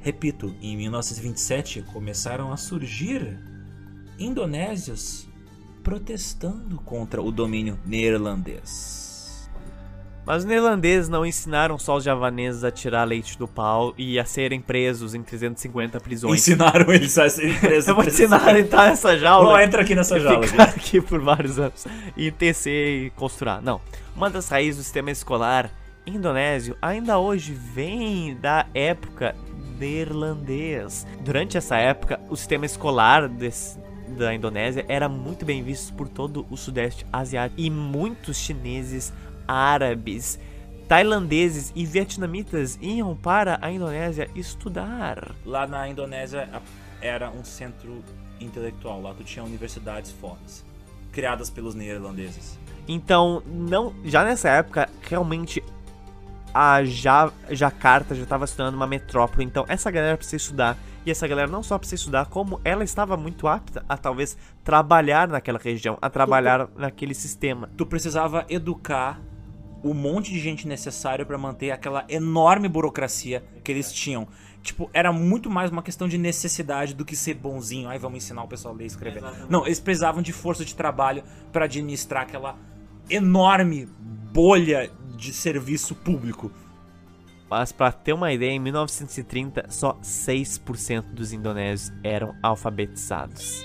repito, em 1927 começaram a surgir indonésios protestando contra o domínio neerlandês. Mas os neerlandeses não ensinaram só os javaneses a tirar leite do pau e a serem presos em 350 prisões. Ensinaram eles a serem presos. Eu vou ensinar a entrar nessa jaula. Não, entra aqui nessa jaula. Ficar aqui por vários anos e tecer e costurar. Não. Uma das raízes do sistema escolar indonésio ainda hoje vem da época neerlandês. Durante essa época, o sistema escolar desse, da Indonésia era muito bem visto por todo o sudeste asiático e muitos chineses, árabes, tailandeses e vietnamitas iam para a Indonésia estudar. Lá na Indonésia era um centro intelectual. Lá tu tinha universidades fodas. Criadas pelos neerlandeses. Então, não, já nessa época, realmente a ja, Jakarta já estava se tornando uma metrópole. Então, essa galera precisa estudar. E essa galera não só precisa estudar, como ela estava muito apta a talvez trabalhar naquela região, a trabalhar naquele sistema. Tu precisava educar o monte de gente necessário pra manter aquela enorme burocracia que eles tinham. Tipo, era muito mais uma questão de necessidade do que ser bonzinho. Ai, vamos ensinar o pessoal a ler e escrever. Não, eles precisavam de força de trabalho pra administrar aquela enorme bolha de serviço público. Mas para ter uma ideia, em 1930 só 6% dos indonésios eram alfabetizados.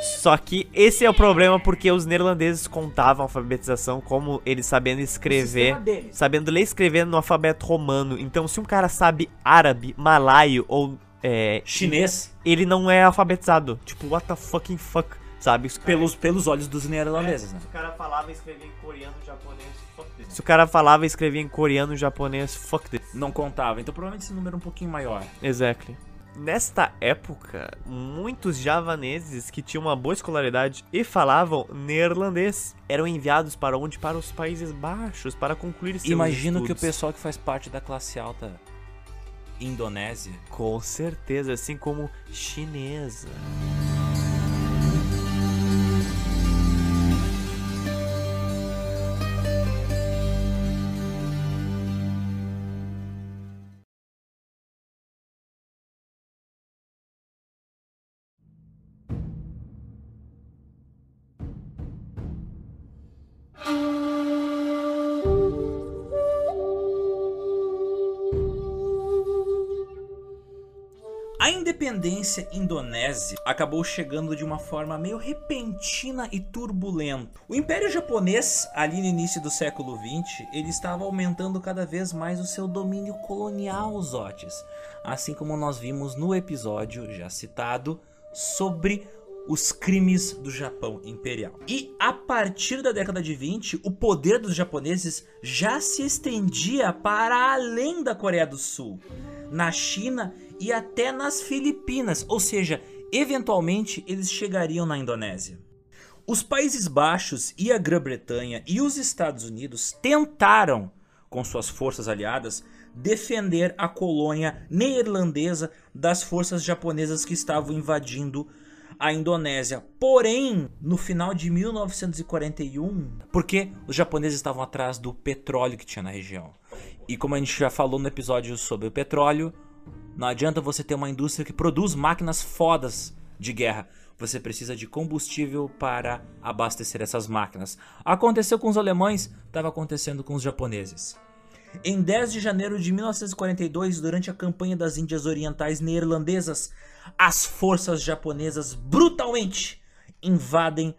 Só que esse é o problema porque os neerlandeses contavam a alfabetização como eles sabendo escrever, sabendo ler e escrever no alfabeto romano. Então, se um cara sabe árabe, malaio ou é, Chinês, ele não é alfabetizado. Tipo, what the fucking fuck, sabe? pelos, pelos olhos dos neerlandeses, né? o cara falava e escrevia em coreano, japonês. Se o cara falava e escrevia em coreano, japonês, fuck this. Não contava. Então provavelmente esse número é um pouquinho maior. Exactly. Nesta época, muitos javaneses que tinham uma boa escolaridade e falavam neerlandês eram enviados para onde? Para os Países Baixos para concluir seus Imagino que o estudos. pessoal que faz parte da classe alta Indonésia Com certeza, assim como chinesa. A independência indonésia acabou chegando de uma forma meio repentina e turbulenta. O Império Japonês, ali no início do século XX, ele estava aumentando cada vez mais o seu domínio colonial aos Otis, assim como nós vimos no episódio já citado sobre os crimes do Japão imperial. E a partir da década de 20, o poder dos japoneses já se estendia para além da Coreia do Sul, na China e até nas Filipinas, ou seja, eventualmente eles chegariam na Indonésia. Os Países Baixos e a Grã-Bretanha e os Estados Unidos tentaram, com suas forças aliadas, defender a colônia neerlandesa das forças japonesas que estavam invadindo a Indonésia. Porém, no final de 1941, porque os japoneses estavam atrás do petróleo que tinha na região. E como a gente já falou no episódio sobre o petróleo, não adianta você ter uma indústria que produz máquinas fodas de guerra. Você precisa de combustível para abastecer essas máquinas. Aconteceu com os alemães, estava acontecendo com os japoneses. Em 10 de janeiro de 1942, durante a campanha das Índias Orientais Neerlandesas, as forças japonesas brutalmente invadem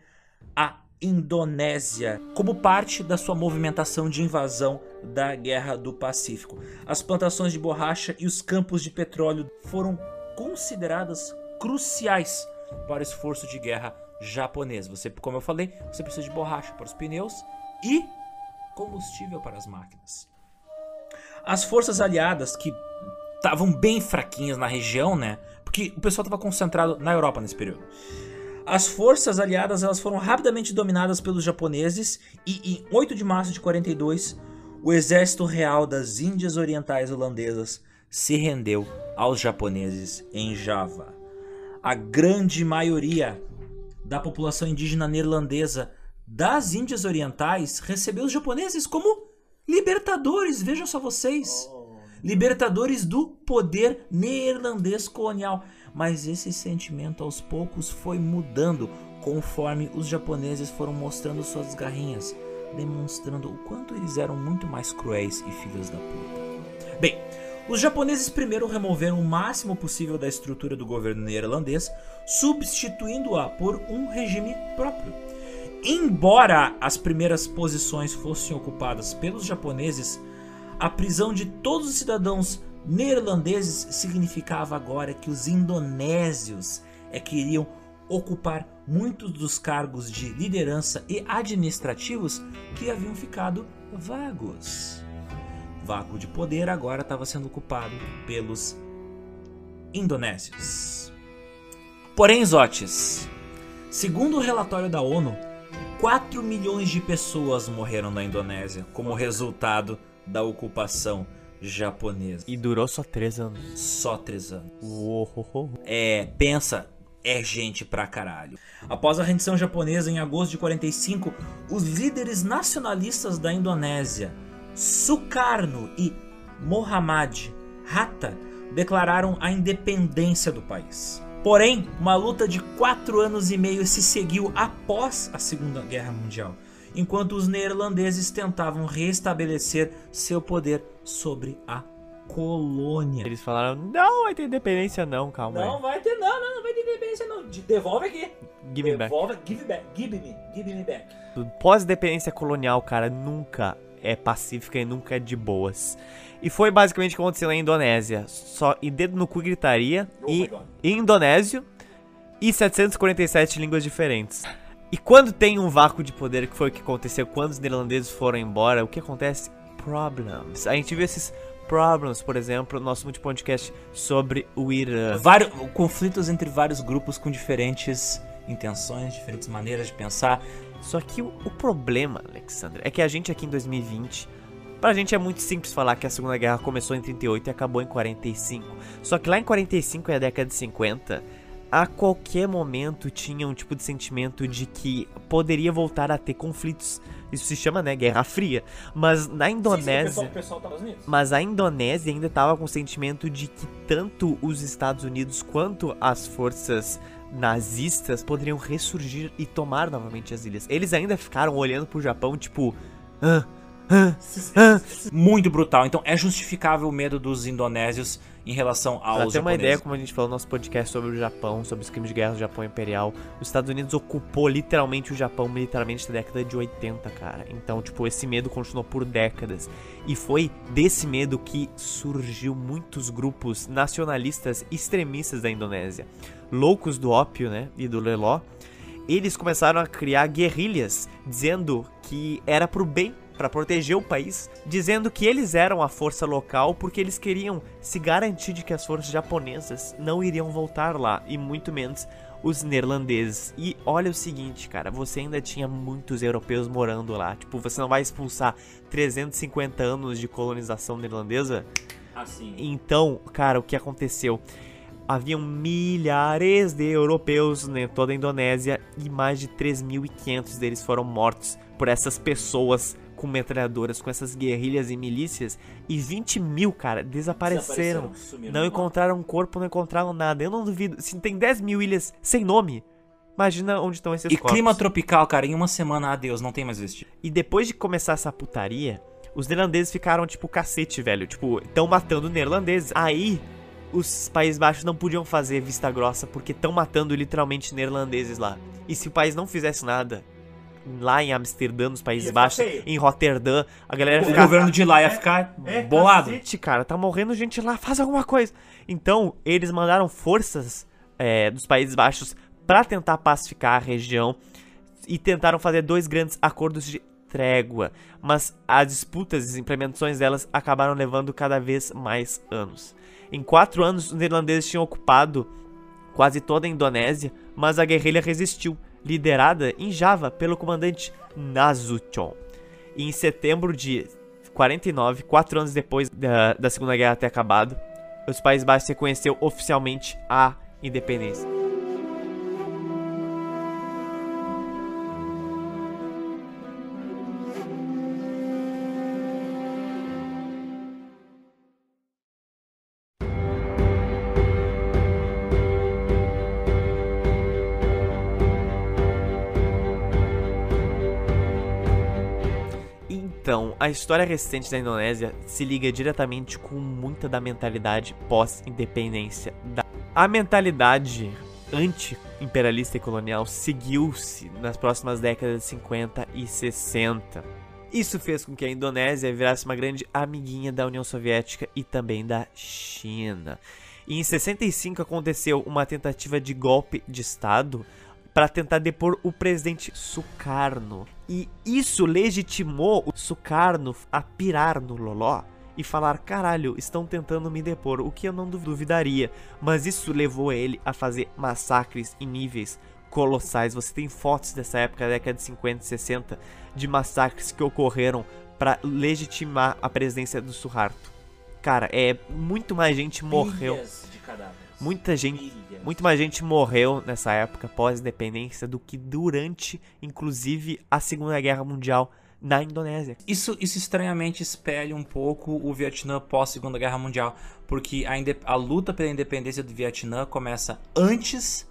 a Indonésia como parte da sua movimentação de invasão da Guerra do Pacífico. As plantações de borracha e os campos de petróleo foram consideradas cruciais para o esforço de guerra japonês. Você, como eu falei, você precisa de borracha para os pneus e combustível para as máquinas. As forças aliadas que estavam bem fraquinhas na região, né? Porque o pessoal estava concentrado na Europa nesse período. As forças aliadas elas foram rapidamente dominadas pelos japoneses e em 8 de março de 42, o exército real das Índias Orientais Holandesas se rendeu aos japoneses em Java. A grande maioria da população indígena neerlandesa das Índias Orientais recebeu os japoneses como libertadores, vejam só vocês. Libertadores do poder neerlandês colonial. Mas esse sentimento aos poucos foi mudando conforme os japoneses foram mostrando suas garrinhas, demonstrando o quanto eles eram muito mais cruéis e filhos da puta. Bem, os japoneses primeiro removeram o máximo possível da estrutura do governo neerlandês, substituindo-a por um regime próprio. Embora as primeiras posições fossem ocupadas pelos japoneses, a prisão de todos os cidadãos neerlandeses significava agora que os indonésios é que iriam ocupar muitos dos cargos de liderança e administrativos que haviam ficado vagos. O vácuo de poder agora estava sendo ocupado pelos indonésios. Porém, Zotes, segundo o relatório da ONU, 4 milhões de pessoas morreram na Indonésia como resultado da ocupação japonesa. E durou só três anos. Só três anos. Uou. É, pensa, é gente pra caralho. Após a rendição japonesa em agosto de 45, os líderes nacionalistas da Indonésia, Sukarno e Mohammad Hatta, declararam a independência do país. Porém, uma luta de quatro anos e meio se seguiu após a Segunda Guerra Mundial, enquanto os neerlandeses tentavam restabelecer seu poder sobre a colônia. Eles falaram, não vai ter independência não, calma Não aí. vai ter, não, não, não vai ter independência não. De- Devolve aqui. Give me back. Devolve, give back, give me, give me back. Pós-dependência colonial, cara, nunca é pacífica e nunca é de boas. E foi basicamente o que aconteceu na Indonésia. Só e dedo no cu gritaria Oh e God. indonésio e 747 línguas diferentes. E quando tem um vácuo de poder, que foi o que aconteceu quando os neerlandeses foram embora, o que acontece? Problems. A gente viu esses Problems, por exemplo, nosso último podcast sobre o Irã. Vários, conflitos entre vários grupos com diferentes intenções, diferentes maneiras de pensar. Só que o, o problema, Alexandre, é que a gente aqui em 2020, pra gente é muito simples falar que a Segunda Guerra começou em 38 e acabou em 45. Só que lá em 45 e a década de 50, a qualquer momento tinha um tipo de sentimento de que poderia voltar a ter conflitos. Isso se chama, né, Guerra Fria. Mas na Indonésia. Mas a Indonésia ainda estava com o sentimento de que tanto os Estados Unidos quanto as forças nazistas poderiam ressurgir e tomar novamente as ilhas. Eles ainda ficaram olhando pro Japão, tipo. Ah. Muito brutal. Então é justificável o medo dos indonésios em relação aos Pra ter uma ideia, como a gente falou no nosso podcast sobre o Japão, sobre os crimes de guerra do Japão Imperial, os Estados Unidos ocupou literalmente o Japão militarmente na década de 80, cara. Então, tipo, esse medo continuou por décadas. E foi desse medo que surgiu muitos grupos nacionalistas extremistas da Indonésia. Loucos do ópio, né, e do leló. Eles começaram a criar guerrilhas, dizendo que era pro bem para proteger o país, dizendo que eles eram a força local porque eles queriam se garantir de que as forças japonesas não iriam voltar lá e muito menos os neerlandeses. E olha o seguinte, cara, você ainda tinha muitos europeus morando lá. Tipo, você não vai expulsar 350 anos de colonização neerlandesa? Assim. Então, cara, o que aconteceu? Haviam milhares de europeus em toda a Indonésia e mais de 3.500 deles foram mortos por essas pessoas com metralhadoras, com essas guerrilhas e milícias. E 20 mil, cara, desapareceram. Desapareceram, não encontraram um corpo, não encontraram nada. Eu não duvido. Se tem 10 mil ilhas sem nome, imagina onde estão esses E corpos. clima tropical, cara, em uma semana, adeus, não tem mais vestido. E depois de começar essa putaria, os neerlandeses ficaram tipo cacete, velho. Tipo, estão matando neerlandeses. Aí, os Países Baixos não podiam fazer vista grossa porque estão matando literalmente neerlandeses lá. E se o país não fizesse nada, lá em Amsterdã, nos Países Baixos, em Roterdã, a galera ia O ficar. governo de lá ia ficar bolado. Cacete, cara, tá morrendo gente lá, faz alguma coisa. Então, eles mandaram forças é, dos Países Baixos pra tentar pacificar a região e tentaram fazer dois grandes acordos de trégua, mas as disputas e as implementações delas acabaram levando cada vez mais anos. Em quatro anos, os neerlandeses tinham ocupado quase toda a Indonésia, mas a guerrilha resistiu, liderada em Java pelo comandante Nasution. E em setembro de 49, quatro anos depois da, da Segunda Guerra ter acabado, os Países Baixos reconheceu oficialmente a independência. A história recente da Indonésia se liga diretamente com muita da mentalidade pós-independência. da- A mentalidade anti-imperialista e colonial seguiu-se nas próximas décadas de 50 e 60. Isso fez com que a Indonésia virasse uma grande amiguinha da União Soviética e também da China. E em 65 aconteceu uma tentativa de golpe de Estado para tentar depor o presidente Sukarno. E isso legitimou o Sukarno a pirar no Loló e falar: caralho, estão tentando me depor, o que eu não duvidaria. Mas isso levou ele a fazer massacres em níveis colossais. Você tem fotos dessa época, da década de 50 e 60, de massacres que ocorreram para legitimar a presidência do Suharto. Cara, é muito mais gente morreu. De cadáveres. Muita gente, muito mais gente morreu nessa época pós-independência do que durante, inclusive, a Segunda Guerra Mundial na Indonésia. Isso, isso estranhamente espelha um pouco o Vietnã pós Segunda Guerra Mundial, porque a, a luta pela independência do Vietnã começa antes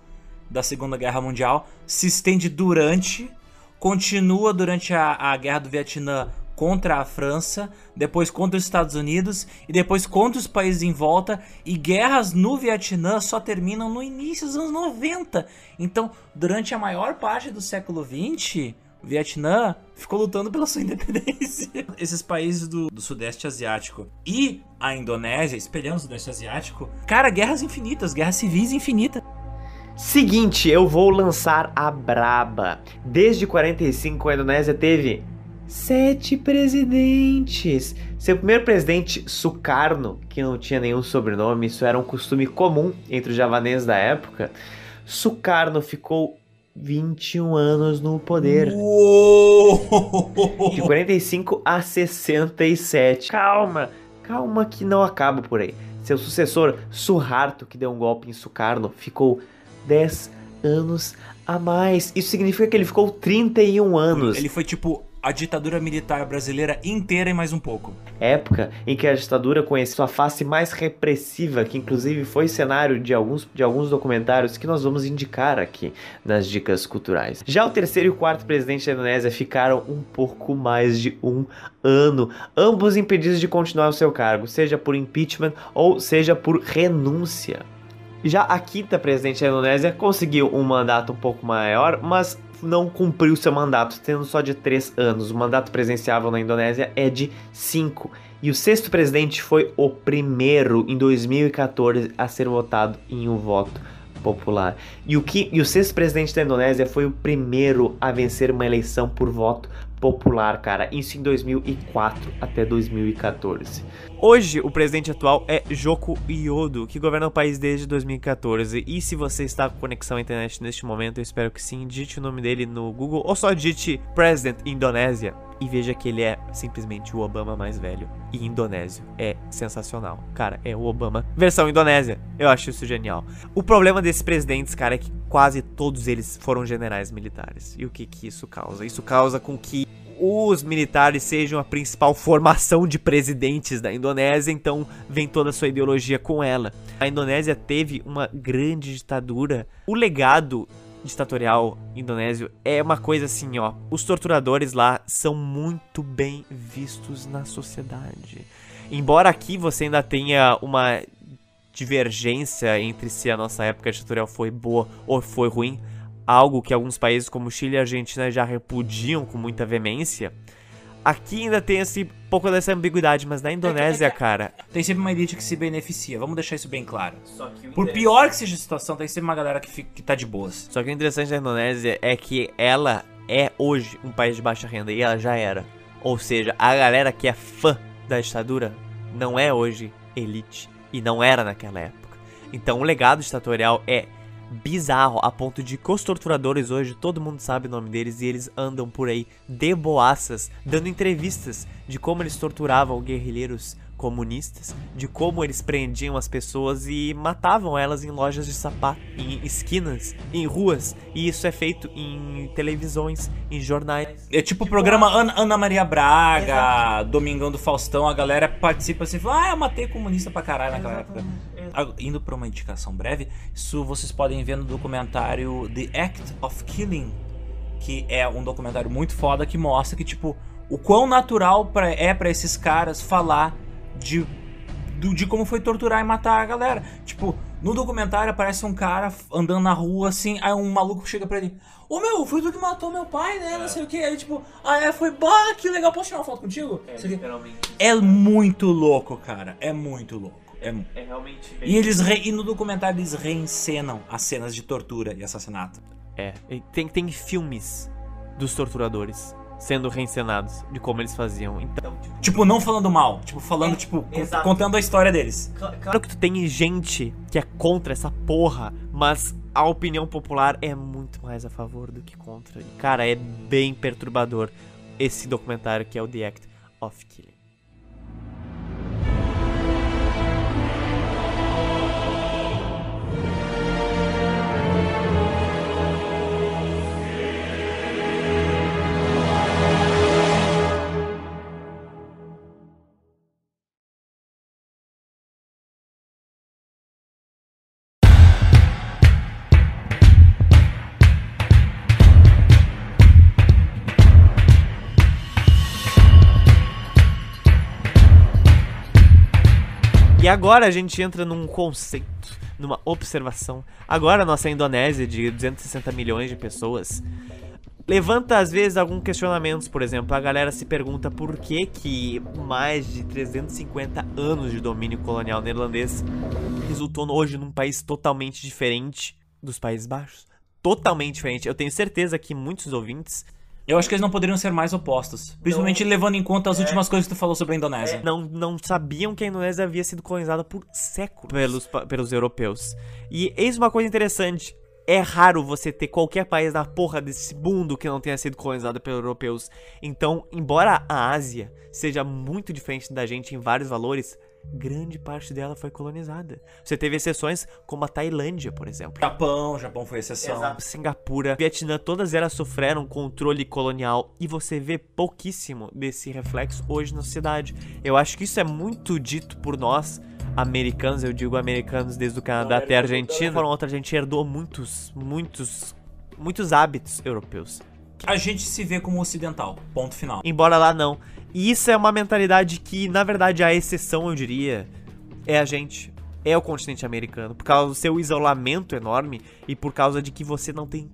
da Segunda Guerra Mundial, se estende durante, continua durante a, a Guerra do Vietnã contra a França, depois contra os Estados Unidos e depois contra os países em volta, e guerras no Vietnã só terminam no início dos anos 90. Então, durante a maior parte do século 20, o Vietnã ficou lutando pela sua independência. Esses países do, do Sudeste Asiático e a Indonésia, espelhando o Sudeste Asiático, cara, guerras infinitas, guerras civis infinitas. Seguinte, eu vou lançar a braba. Desde 45 a Indonésia teve sete presidentes. Seu primeiro presidente, Sukarno, que não tinha nenhum sobrenome, isso era um costume comum entre os javaneses da época. Sukarno ficou 21 anos no poder. Uou! De 45 a 67. Calma, calma que não acaba por aí. Seu sucessor, Suharto, que deu um golpe em Sukarno, ficou 10 anos a mais. Isso significa que ele ficou 31 anos. Ele foi tipo a ditadura militar brasileira inteira e mais um pouco. Época em que a ditadura conheceu sua face mais repressiva, que inclusive foi cenário de alguns, de alguns documentários que nós vamos indicar aqui nas dicas culturais. Já o terceiro e o quarto presidente da Indonésia ficaram um pouco mais de um ano, ambos impedidos de continuar o seu cargo, seja por impeachment ou seja por renúncia. Já a quinta presidente da Indonésia conseguiu um mandato um pouco maior, mas não cumpriu seu mandato, tendo só de 3 anos. O mandato presidenciável na Indonésia é de 5. E o sexto presidente foi o primeiro em 2014 a ser votado em um voto popular. E o, que, e o sexto presidente da Indonésia foi o primeiro a vencer uma eleição por voto popular, cara. Isso em 2004 até 2014. Hoje, o presidente atual é Joko Widodo, que governa o país desde 2014. E se você está com conexão à internet neste momento, eu espero que sim, digite o nome dele no Google ou só digite President Indonésia e veja que ele é simplesmente o Obama mais velho e indonésio. É sensacional. Cara, é o Obama versão indonésia. Eu acho isso genial. O problema desses presidentes, cara, é que quase todos eles foram generais militares. E o que que isso causa? Isso causa com que os militares sejam a principal formação de presidentes da Indonésia, então vem toda a sua ideologia com ela. A Indonésia teve uma grande ditadura. O legado ditatorial indonésio é uma coisa assim, ó. Os torturadores lá são muito bem vistos na sociedade. Embora aqui você ainda tenha uma divergência entre se a nossa época ditatorial foi boa ou foi ruim, algo que alguns países como Chile e Argentina já repudiam com muita veemência. Aqui ainda tem esse pouco dessa ambiguidade, mas na Indonésia, cara. Tem sempre uma elite que se beneficia, vamos deixar isso bem claro. Por pior que seja a situação, tem sempre uma galera que, fica, que tá de boas. Só que o interessante da Indonésia é que ela é hoje um país de baixa renda e ela já era. Ou seja, a galera que é fã da ditadura não é hoje elite e não era naquela época. Então o legado ditatorial é bizarro a ponto de que os torturadores hoje, todo mundo sabe o nome deles e eles andam por aí de boaças, dando entrevistas de como eles torturavam guerrilheiros comunistas, de como eles prendiam as pessoas e matavam elas em lojas de sapato, em esquinas, em ruas, e isso é feito em televisões, em jornais. É tipo o programa Ana, Ana Maria Braga, Exato. Domingão do Faustão, a galera participa assim, fala, ah, eu matei comunista pra caralho naquela época. Indo pra uma indicação breve, isso vocês podem ver no documentário The Act of Killing, que é um documentário muito foda que mostra que, tipo, o quão natural pra, é para esses caras falar de, do, de como foi torturar e matar a galera. Tipo, no documentário aparece um cara andando na rua assim, aí um maluco chega pra ele: Ô meu, foi tu que matou meu pai, né? Não sei o que. Aí tipo, ah é, foi, bah, que legal, posso tirar uma foto contigo? É, literalmente. É muito louco, cara. É muito louco. É, é realmente. E eles re... e no documentário eles reencenam as cenas de tortura e assassinato. É, tem, tem filmes dos torturadores sendo reencenados de como eles faziam. Então, tipo, tipo não falando mal, tipo falando é, tipo exato. contando a história deles. Claro que tu tem gente que é contra essa porra, mas a opinião popular é muito mais a favor do que contra. Cara, é bem perturbador esse documentário que é o The Act of Killing. E agora a gente entra num conceito, numa observação. Agora a nossa Indonésia, de 260 milhões de pessoas, levanta às vezes alguns questionamentos. Por exemplo, a galera se pergunta por que que mais de 350 anos de domínio colonial neerlandês resultou hoje num país totalmente diferente dos Países Baixos. Totalmente diferente. Eu tenho certeza que muitos ouvintes Eu acho que eles não poderiam ser mais opostos. Principalmente levando em conta as últimas coisas que tu falou sobre a Indonésia. não, não sabiam que a Indonésia havia sido colonizada por séculos pelos, pelos europeus. E eis uma coisa interessante. É raro você ter qualquer país na porra desse mundo que não tenha sido colonizado pelos europeus. Então, embora a Ásia seja muito diferente da gente em vários valores, grande parte dela foi colonizada. Você teve exceções como a Tailândia, por exemplo. Japão, Japão foi exceção. Singapura, Vietnã, todas elas sofreram controle colonial e você vê pouquíssimo desse reflexo hoje na sociedade. Eu acho que isso é muito dito por nós, americanos, eu digo americanos desde o Canadá até a Argentina. Foram outra, a gente herdou muitos, muitos, muitos hábitos europeus. A gente se vê como ocidental. Ponto final. Embora lá não. E isso é uma mentalidade que, na verdade, a exceção, eu diria, é a gente. É o continente americano. Por causa do seu isolamento enorme e por causa de que você não tem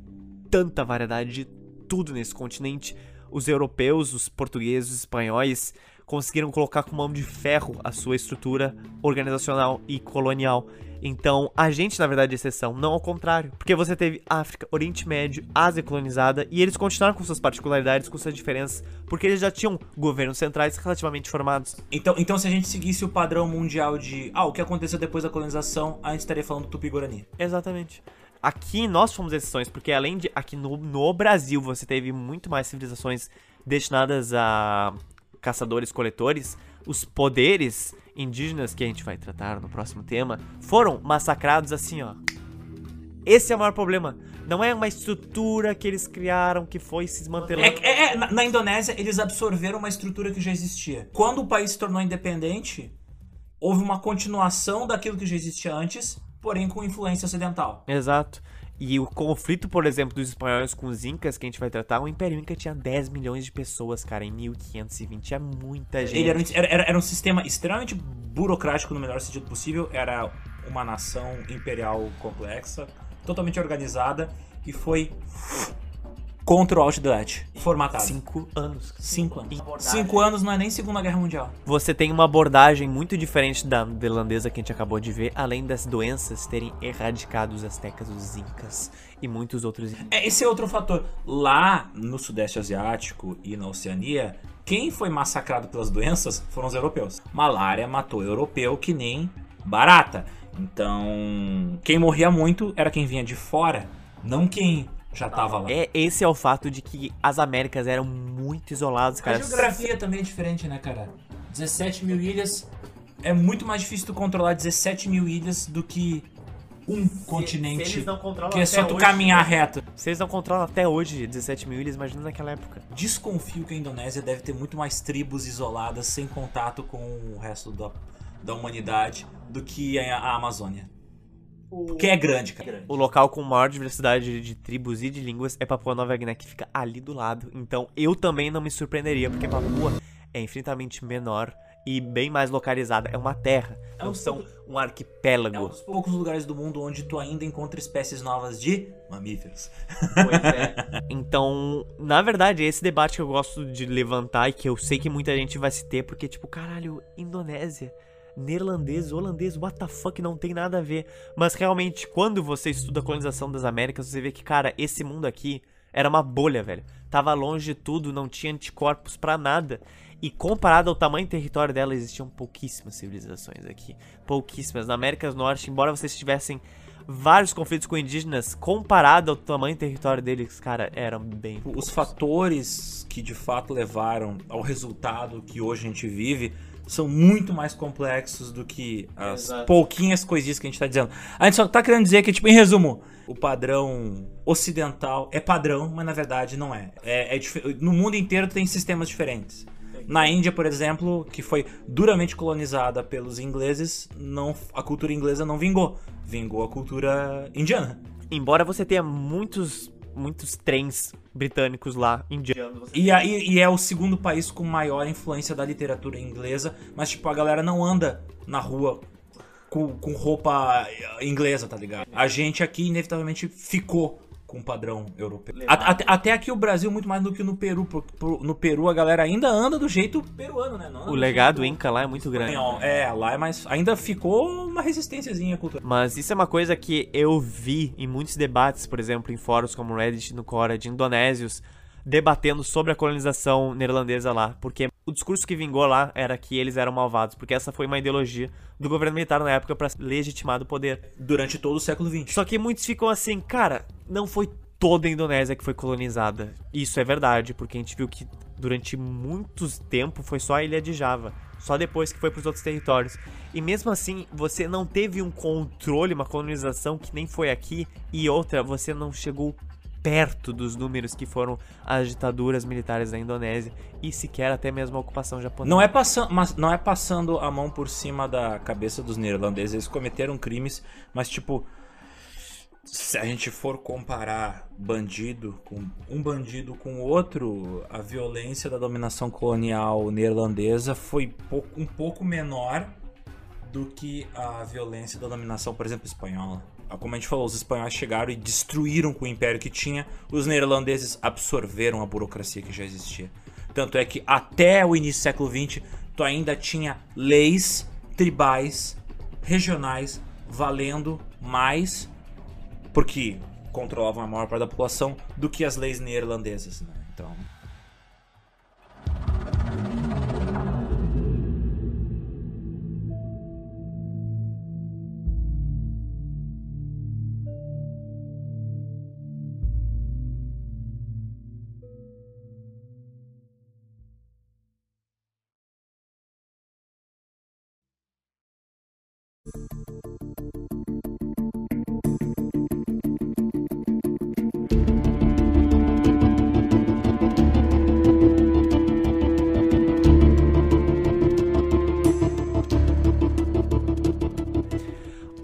tanta variedade de tudo nesse continente. Os europeus, os portugueses, os espanhóis conseguiram colocar com mão de ferro a sua estrutura organizacional e colonial. Então, a gente, na verdade, é exceção, não ao contrário. Porque você teve África, Oriente Médio, Ásia colonizada, e eles continuaram com suas particularidades, com suas diferenças, porque eles já tinham governos centrais relativamente formados. Então, então, se a gente seguisse o padrão mundial de ah, o que aconteceu depois da colonização, a gente estaria falando do Tupi-Guarani. Exatamente. Aqui nós fomos exceções, porque além de aqui no, no Brasil você teve muito mais civilizações destinadas a caçadores-coletores, os poderes indígenas que a gente vai tratar no próximo tema foram massacrados assim, ó. Esse é o maior problema. Não é uma estrutura que eles criaram que foi se É, desmantelando. é- é, na, na Indonésia, eles absorveram uma estrutura que já existia. Quando o país se tornou independente, houve uma continuação daquilo que já existia antes, porém com influência ocidental. Exato. E o conflito, por exemplo, dos espanhóis com os incas, que a gente vai tratar, o Império Inca tinha 10 milhões de pessoas, cara, em 1520. É muita gente. Ele era, um- era, era- era um sistema extremamente burocrático no melhor sentido possível. Era uma nação imperial complexa, totalmente organizada, e foi contra o Outlet, formatado. Cinco anos. Cinco anos. Cinco anos não é nem Segunda Guerra Mundial. Você tem uma abordagem muito diferente da irlandesa que a gente acabou de ver, além das doenças terem erradicado os astecas, os incas e muitos outros. É, esse é outro fator. Lá no Sudeste Asiático e na Oceania, quem foi massacrado pelas doenças foram os europeus. Malária matou europeu que nem barata. Então, quem morria muito era quem vinha de fora, não quem já tava lá. É, esse é o fato de que as Américas eram muito isoladas, A cara. geografia também é diferente, né, cara? 17 mil ilhas. É muito mais difícil tu controlar 17 mil ilhas do que um continente. que é só tu caminhar reto. Se eles não controlam até hoje 17 mil ilhas, imagina naquela época. Desconfio que a Indonésia deve ter muito mais tribos isoladas, sem contato com o resto da, da humanidade, do que a, a Amazônia. Porque é grande, cara. O local com maior diversidade de, tribos e de línguas é Papua Nova Guiné, que fica ali do lado. Então eu também não me surpreenderia, porque Papua é infinitamente menor e bem mais localizada. É uma terra, É não um são pouco- um É um arquipélago. dos poucos lugares do mundo onde tu ainda encontra espécies novas de mamíferos. Então, na verdade, esse debate que eu gosto de levantar e que eu sei que muita gente vai se ter, porque, tipo, caralho, Indonésia, neerlandês, holandês, what the fuck, não tem nada a ver. Mas realmente, quando você estuda a colonização das Américas, você vê que, cara, esse mundo aqui era uma bolha, velho. Tava longe de tudo, não tinha anticorpos pra nada. E comparado ao tamanho e território dela, existiam pouquíssimas civilizações aqui. Pouquíssimas. Na América do Norte, embora vocês tivessem vários conflitos com indígenas, comparado ao tamanho e território deles, cara, eram bem. Os fatores que de fato levaram ao resultado que hoje a gente vive são muito mais complexos do que as pouquinhas coisinhas que a gente tá dizendo. A gente só tá querendo dizer que, tipo, em resumo, o padrão ocidental é padrão, mas na verdade não é. é, é dif- no mundo inteiro tem sistemas diferentes. Na Índia, por exemplo, que foi duramente colonizada pelos ingleses, não, a cultura inglesa não vingou. Vingou a cultura indiana. Embora você tenha muitos, muitos trens britânicos lá, indianos. E, aí, e é o segundo país com maior influência da literatura inglesa, mas tipo, a galera não anda na rua com, com roupa inglesa, tá ligado? A gente aqui inevitavelmente ficou com o padrão europeu. Até, até aqui o Brasil muito mais do que no Peru. por- no Peru a galera ainda anda do jeito peruano, né? O do legado Inca lá é muito grande. É, lá é mais. Ainda ficou uma resistênciazinha cultural. Mas isso é uma coisa que eu vi em muitos debates, por exemplo, em fóruns como Reddit no Quora de indonésios, debatendo sobre a colonização neerlandesa lá, porque o discurso que vingou lá era que eles eram malvados, porque essa foi uma ideologia do governo militar na época para legitimar o poder. Durante todo o século XX. Só que muitos ficam assim, cara, não foi toda a Indonésia que foi colonizada. Isso é verdade, porque a gente viu que durante muito tempo foi só a ilha de Java. Só depois que foi para os outros territórios. E mesmo assim, você não teve um controle, uma colonização que nem foi aqui. E outra, você não chegou perto dos números que foram as ditaduras militares da Indonésia e sequer até mesmo a ocupação japonesa. Não é, passando, mas não é passando a mão por cima da cabeça dos neerlandeses. Eles cometeram crimes, mas tipo, se a gente for comparar bandido com um bandido com outro, a violência da dominação colonial neerlandesa foi um pouco menor do que a violência da dominação, por exemplo, espanhola. Como a gente falou, os espanhóis chegaram e destruíram com o império que tinha, os neerlandeses absorveram a burocracia que já existia. Tanto é que até o início do século XX, tu ainda tinha leis tribais, regionais, valendo mais porque controlavam a maior parte da população do que as leis neerlandesas. Né? Então.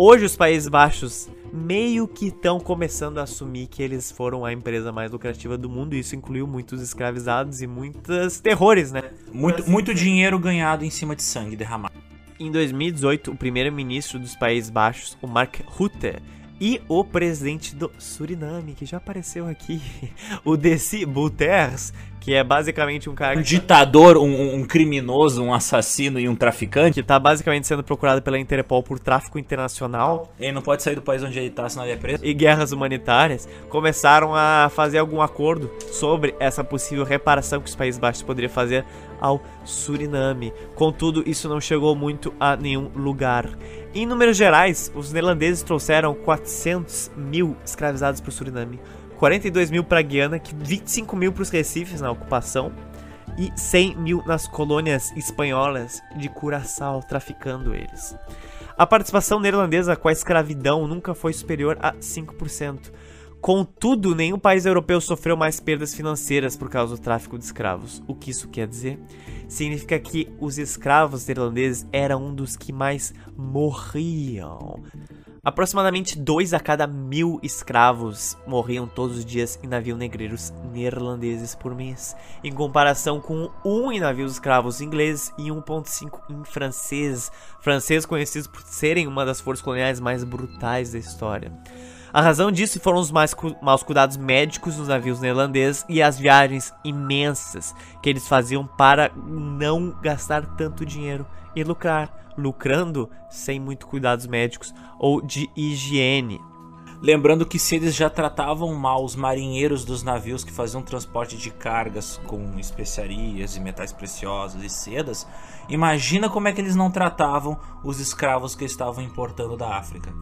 Hoje os Países Baixos meio que estão começando a assumir que eles foram a empresa mais lucrativa do mundo. E isso incluiu muitos escravizados e muitos terrores, né? Muito, muito dinheiro ganhado em cima de sangue derramado. Em 2018, o primeiro-ministro dos Países Baixos, o Mark Rutte, e o presidente do Suriname, que já apareceu aqui, o Desi Bouterres, que é basicamente um cara... Um ditador, um, um, criminoso, um assassino e um traficante. Que tá basicamente sendo procurado pela Interpol por tráfico internacional. Ele não pode sair do país onde ele tá, senão ele é preso. E guerras humanitárias. Começaram a fazer algum acordo sobre essa possível reparação que os Países Baixos poderiam fazer ao Suriname. Contudo, isso não chegou muito a nenhum lugar. Em números gerais, os neerlandeses trouxeram 400 mil escravizados para o Suriname, 42 mil para a Guiana, 25 mil para os Recifes na ocupação e 100 mil nas colônias espanholas de Curaçao, traficando eles. A participação neerlandesa com a escravidão nunca foi superior a 5%. Contudo, nenhum país europeu sofreu mais perdas financeiras por causa do tráfico de escravos. O que isso quer dizer? Significa que os escravos irlandeses eram um dos que mais morriam. Aproximadamente dois a cada mil escravos morriam todos os dias em navios negreiros neerlandeses por mês, em comparação com um em navios escravos ingleses e 1.5 em francês, franceses conhecidos por serem uma das forças coloniais mais brutais da história. A razão disso foram os mais cu maus cuidados médicos nos navios neerlandeses e as viagens imensas que eles faziam para não gastar tanto dinheiro e lucrar, lucrando sem muito cuidados médicos ou de higiene. Lembrando que se eles já tratavam mal os marinheiros dos navios que faziam transporte de cargas com especiarias e metais preciosos e sedas, imagina como é que eles não tratavam os escravos que estavam importando da África.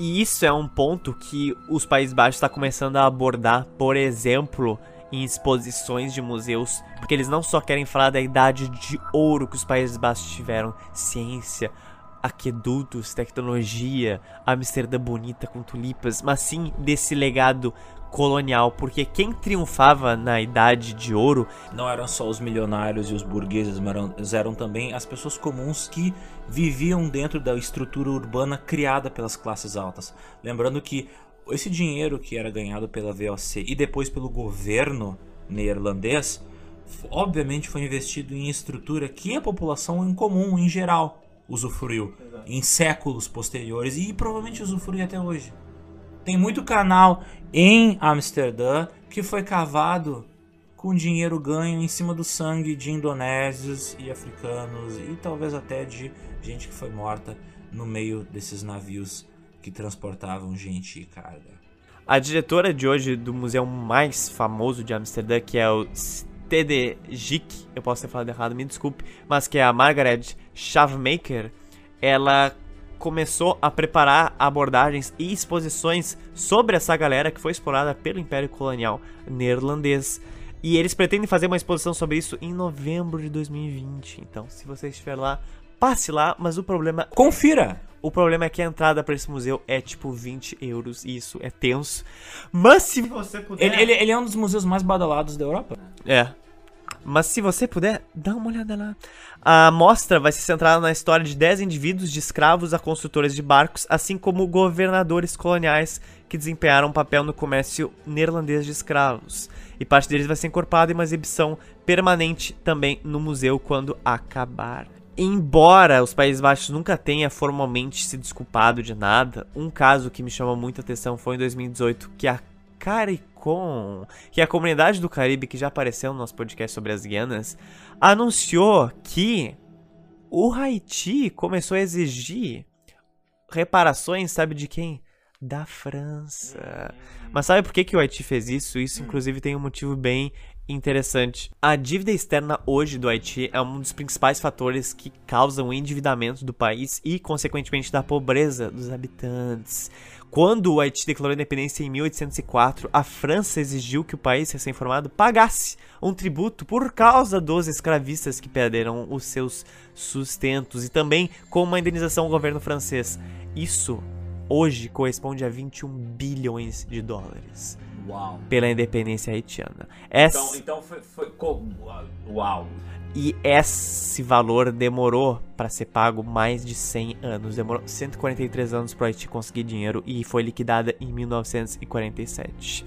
E isso é um ponto que os Países Baixos está começando a abordar, por exemplo, em exposições de museus, porque eles não só querem falar da idade de ouro que os Países Baixos tiveram, ciência, aquedutos, tecnologia, Amsterdã bonita com tulipas, mas sim desse legado colonial, porque quem triunfava na Idade de Ouro não eram só os milionários e os burgueses, mas eram também as pessoas comuns que viviam dentro da estrutura urbana criada pelas classes altas. Lembrando que esse dinheiro que era ganhado pela VOC e depois pelo governo neerlandês, obviamente foi investido em estrutura que a população em comum, em geral, usufruiu em séculos posteriores e provavelmente usufrui até hoje. Tem muito canal em Amsterdã que foi cavado com dinheiro ganho em cima do sangue de indonésios e africanos e talvez até de gente que foi morta no meio desses navios que transportavam gente e carga. A diretora de hoje do museu mais famoso de Amsterdã, que é o Stedelijk, eu posso ter falado errado, me desculpe, mas que é a Margaret Schaafmaker, ela começou a preparar abordagens e exposições sobre essa galera que foi explorada pelo Império Colonial Neerlandês. E eles pretendem fazer uma exposição sobre isso em novembro de 2020. Então, se você estiver lá, passe lá, mas o problema. Confira! O problema é que a entrada para esse museu é tipo 20 euros, e isso é tenso. Mas se você puder. Ele, ele, ele é um dos museus mais badalados da Europa. É. Mas se você puder, dá uma olhada lá. A mostra vai se centrar na história de 10 indivíduos de escravos a construtores de barcos, assim como governadores coloniais que desempenharam um papel no comércio neerlandês de escravos. E parte deles vai ser encorpada em uma exibição permanente também no museu quando acabar. Embora os Países Baixos nunca tenha formalmente se desculpado de nada, um caso que me chamou muita atenção foi em 2018, que a CARICOM, que é a comunidade do Caribe que já apareceu no nosso podcast sobre as Guianas, anunciou que o Haiti começou a exigir reparações, sabe de quem? Da França. Mas sabe por que, que o Haiti fez isso? Isso, inclusive, tem um motivo bem interessante. A dívida externa hoje do Haiti é um dos principais fatores que causam o endividamento do país e, consequentemente, da pobreza dos habitantes. Quando o Haiti declarou independência em 1804, a França exigiu que o país recém-formado pagasse um tributo por causa dos escravistas que perderam os seus sustentos e também com uma indenização ao governo francês. Isso hoje corresponde a 21 bilhões de dólares Uau. pela independência haitiana. Essa... Então, então foi, foi. Uau. E esse valor demorou para ser pago mais de 100 anos. Demorou 143 anos para o Haiti conseguir dinheiro e foi liquidada em 1947.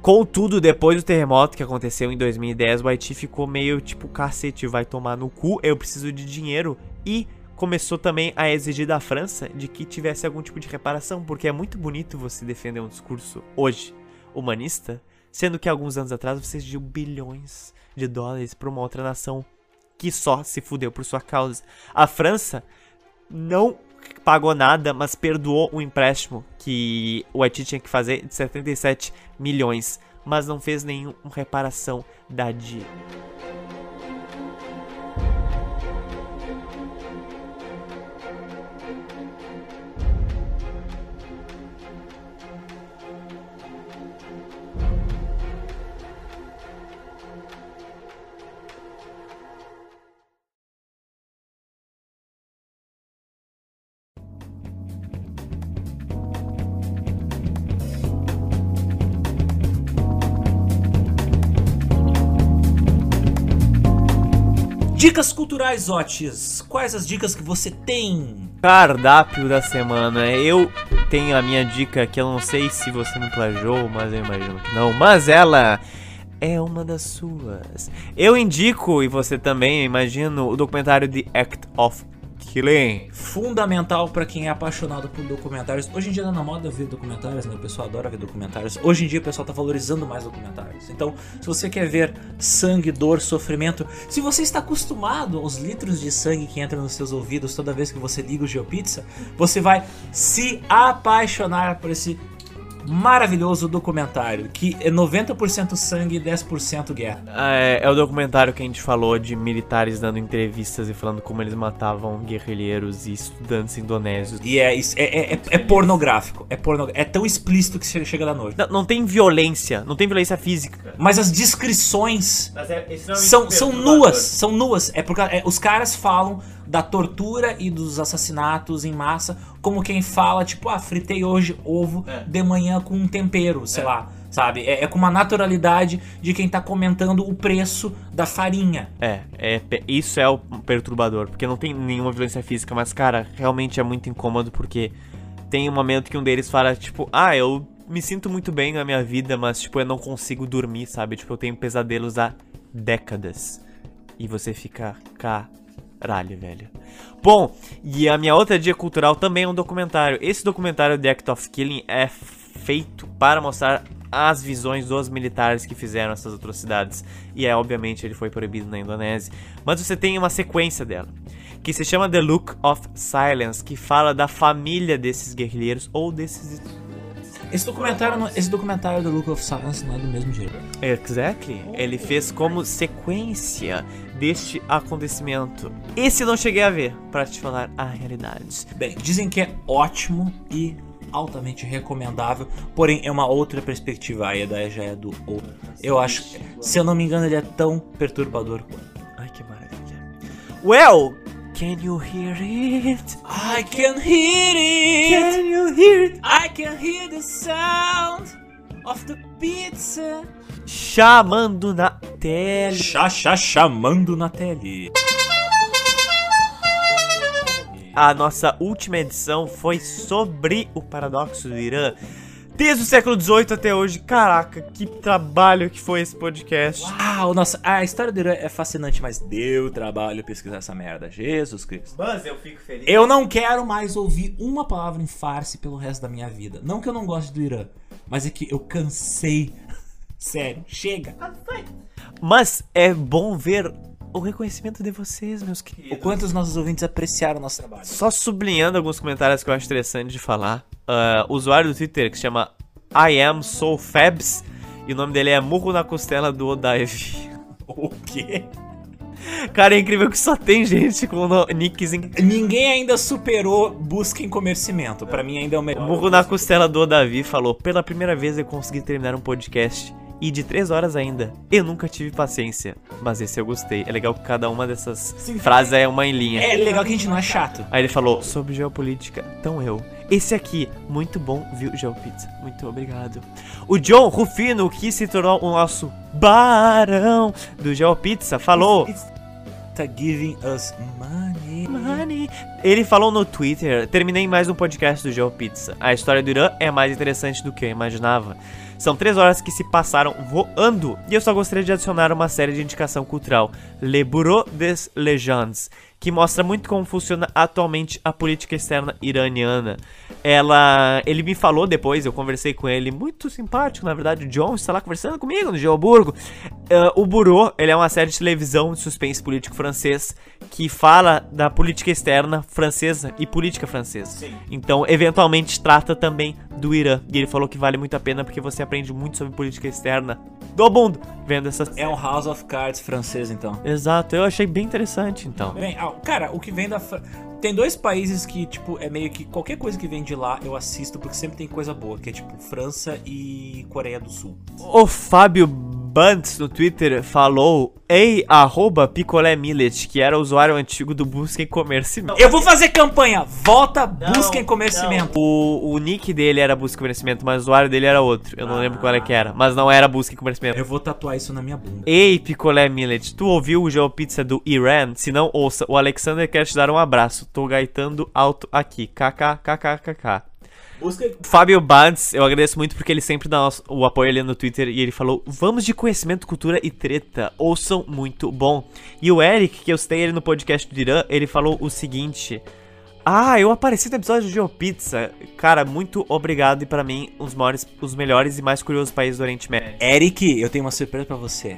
Contudo, depois do terremoto que aconteceu em 2010, o Haiti ficou meio tipo, cacete, vai tomar no cu, eu preciso de dinheiro. E começou também a exigir da França de que tivesse algum tipo de reparação, porque é muito bonito você defender um discurso hoje humanista, sendo que alguns anos atrás você exigiu bilhões de dólares para uma outra nação que só se fudeu por sua causa. A França não pagou nada, mas perdoou o empréstimo que o Haiti tinha que fazer de 77 milhões, mas não fez nenhuma reparação da dívida. Dicas culturais, Otis. Quais as dicas que você tem? Cardápio da semana. Eu tenho a minha dica que eu não sei se você me plagiou, mas eu imagino que não. Mas ela é uma das suas. Eu indico, e você também, eu imagino, o documentário The Act of Killing. Fundamental pra quem é apaixonado por documentários. Hoje em dia tá na moda ver documentários, né? O pessoal adora ver documentários. Hoje em dia o pessoal tá valorizando mais documentários. Então, se você quer ver sangue, dor, sofrimento, se você está acostumado aos litros de sangue que entram nos seus ouvidos toda vez que você liga o GeoPizza, você vai se apaixonar por esse maravilhoso documentário que é 90% sangue e 10% guerra. É, é o documentário que a gente falou de militares dando entrevistas e falando como eles matavam guerrilheiros e estudantes indonésios. E é, isso- é, é, é- é pornográfico. É, porno, é tão explícito que chega- chega da noite. Não, não tem violência, não tem violência física. Mas as descrições Mas é são, são nuas, são nuas. É porque é, os caras falam da tortura e dos assassinatos em massa como quem fala, tipo, ah, fritei hoje ovo É. de manhã com um tempero, sei lá, sabe? É, é com uma naturalidade de quem tá comentando o preço da farinha. É, é, isso é o perturbador, porque não tem nenhuma violência física, mas cara, realmente é muito incômodo porque tem um momento que um deles fala, tipo, ah, eu me sinto muito bem na minha vida, mas tipo, eu não consigo dormir, sabe? Tipo, eu tenho pesadelos há décadas. E você fica, caralho, velho. Bom, e a minha outra dica cultural também é um documentário. Esse documentário The Act of Killing é feito para mostrar as visões dos militares que fizeram essas atrocidades. E é, obviamente, ele foi proibido na Indonésia. Mas você tem uma sequência dela, que se chama The Look of Silence, que fala da família desses guerrilheiros ou desses Esse documentário, não- esse documentário do Look of Silence não é do mesmo diretor. Exactly. Ele fez como sequência deste acontecimento. Esse eu não cheguei a ver, pra te falar a realidade. Bem, dizem que é ótimo e altamente recomendável, porém é uma outra perspectiva, a ideia já é do outro. Eu acho, se eu não me engano, ele é tão perturbador quanto. Ai, que maravilha. Well, can you hear it? I can hear it! Can you hear it? I can hear the sound of the pizza. Chamando na tela. Chá, chá, chamando na tele. A nossa última edição foi sobre o paradoxo do Irã. Desde o século XVIII até hoje. Caraca, que trabalho que foi esse podcast. Uau, nossa, a história do Irã é fascinante, mas deu trabalho pesquisar essa merda. Jesus Cristo. Mas eu fico feliz. Eu não quero mais ouvir uma palavra em farce pelo resto da minha vida. Não que eu não goste do Irã, mas é que eu cansei. Sério, chega. Mas é bom ver o reconhecimento de vocês, meus O queridos. quanto os nossos ouvintes apreciaram o nosso trabalho. Só sublinhando alguns comentários que eu acho interessante de falar. O usuário do Twitter que se chama I am so Fabs e o nome dele é Murro na Costela do Odaive. O quê? Cara, é incrível que só tem gente com no- nicks em Ninguém ainda superou busca em comercimento. Pra mim ainda é o melhor. Murro na costela do Davi falou: Pela primeira vez eu consegui terminar um podcast. E de três horas ainda. Eu nunca tive paciência. Mas esse eu gostei. É legal que cada uma dessas frases é uma em linha. É legal que a gente não é chato. Aí ele falou sobre geopolítica. Então eu. Esse aqui, muito bom, viu, Geopizza? Muito obrigado. O John Rufino, que se tornou o nosso barão do Geopizza, falou. Tá giving us money. Money. Ele falou no Twitter: Terminei mais um podcast do GeoPizza. A história do Irã é mais interessante do que eu imaginava. São três horas que se passaram voando e eu só gostaria de adicionar uma série de indicação cultural, Le Bureau des Légendes, que mostra muito como funciona atualmente a política externa iraniana. Ela, ele me falou depois, eu conversei com ele, muito simpático, na verdade, o John está lá conversando comigo no Geoburgo. Eh, o Bureau, ele é uma série de televisão de suspense político francês que fala da política externa francesa e política francesa. Então, eventualmente trata também do Irã. E ele falou que vale muito a pena porque você aprende muito sobre política externa do mundo vendo essas. É um House of Cards francês, então. Exato, eu achei bem interessante então. Bem, cara, o que vem da. Fra- Tem dois países que, tipo, é meio que qualquer coisa que vem de lá eu assisto porque sempre tem coisa boa, que é tipo França e Coreia do Sul. O Fábio Bantz no Twitter falou: Ei, arroba picolé millet, que era o usuário antigo do Busca em Comercimento. Eu vou fazer campanha! Volta, busca em comercimento. O, o nick dele era Busca em Conhecimento, mas o usuário dele era outro. Eu não lembro qual é que era, mas não era Busca em Conhecimento. Eu vou tatuar isso na minha bunda. Ei, Picolé Millet, tu ouviu o GeoPizza do Iran? Se não, ouça. O Alexander quer te dar um abraço. Tô gaitando alto aqui. KKKKKK. Busca Fábio Bantz, eu agradeço muito porque ele sempre dá o apoio ali no Twitter e ele falou: Vamos de conhecimento, cultura e treta. Ouçam muito bom. E o Eric, que eu citei ele no podcast do Irã, ele falou o seguinte. Ah, eu apareci no episódio de GeoPizza. Cara, muito obrigado e pra mim, os maiores, os melhores e mais curiosos países do Oriente Médio. Eric, eu tenho uma surpresa pra você.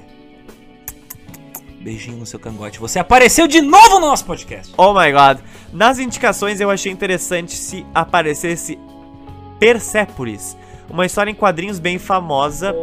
Beijinho no seu cangote. Você apareceu de novo no nosso podcast. Oh my god. Nas indicações eu achei interessante se aparecesse Persepolis, uma história em quadrinhos bem famosa,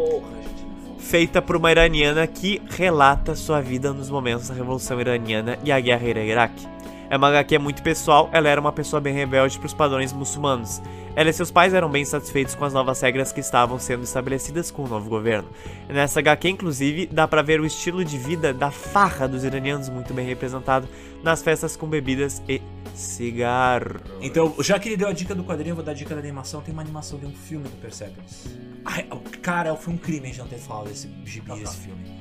feita por uma iraniana que relata sua vida nos momentos da Revolução Iraniana e a Guerra Iraque. É uma HQ muito pessoal, ela era uma pessoa bem rebelde para os padrões muçulmanos. Ela e seus pais eram bem satisfeitos com as novas regras que estavam sendo estabelecidas com o novo governo. Nessa HQ, inclusive, dá pra ver o estilo de vida da farra dos iranianos muito bem representado nas festas com bebidas e cigarro. Então, já que ele deu a dica do quadrinho, eu vou dar a dica da animação. Tem uma animação de um filme do Persepolis. Ai, cara, foi um crime a gente não ter falado desse gibi, desse filme.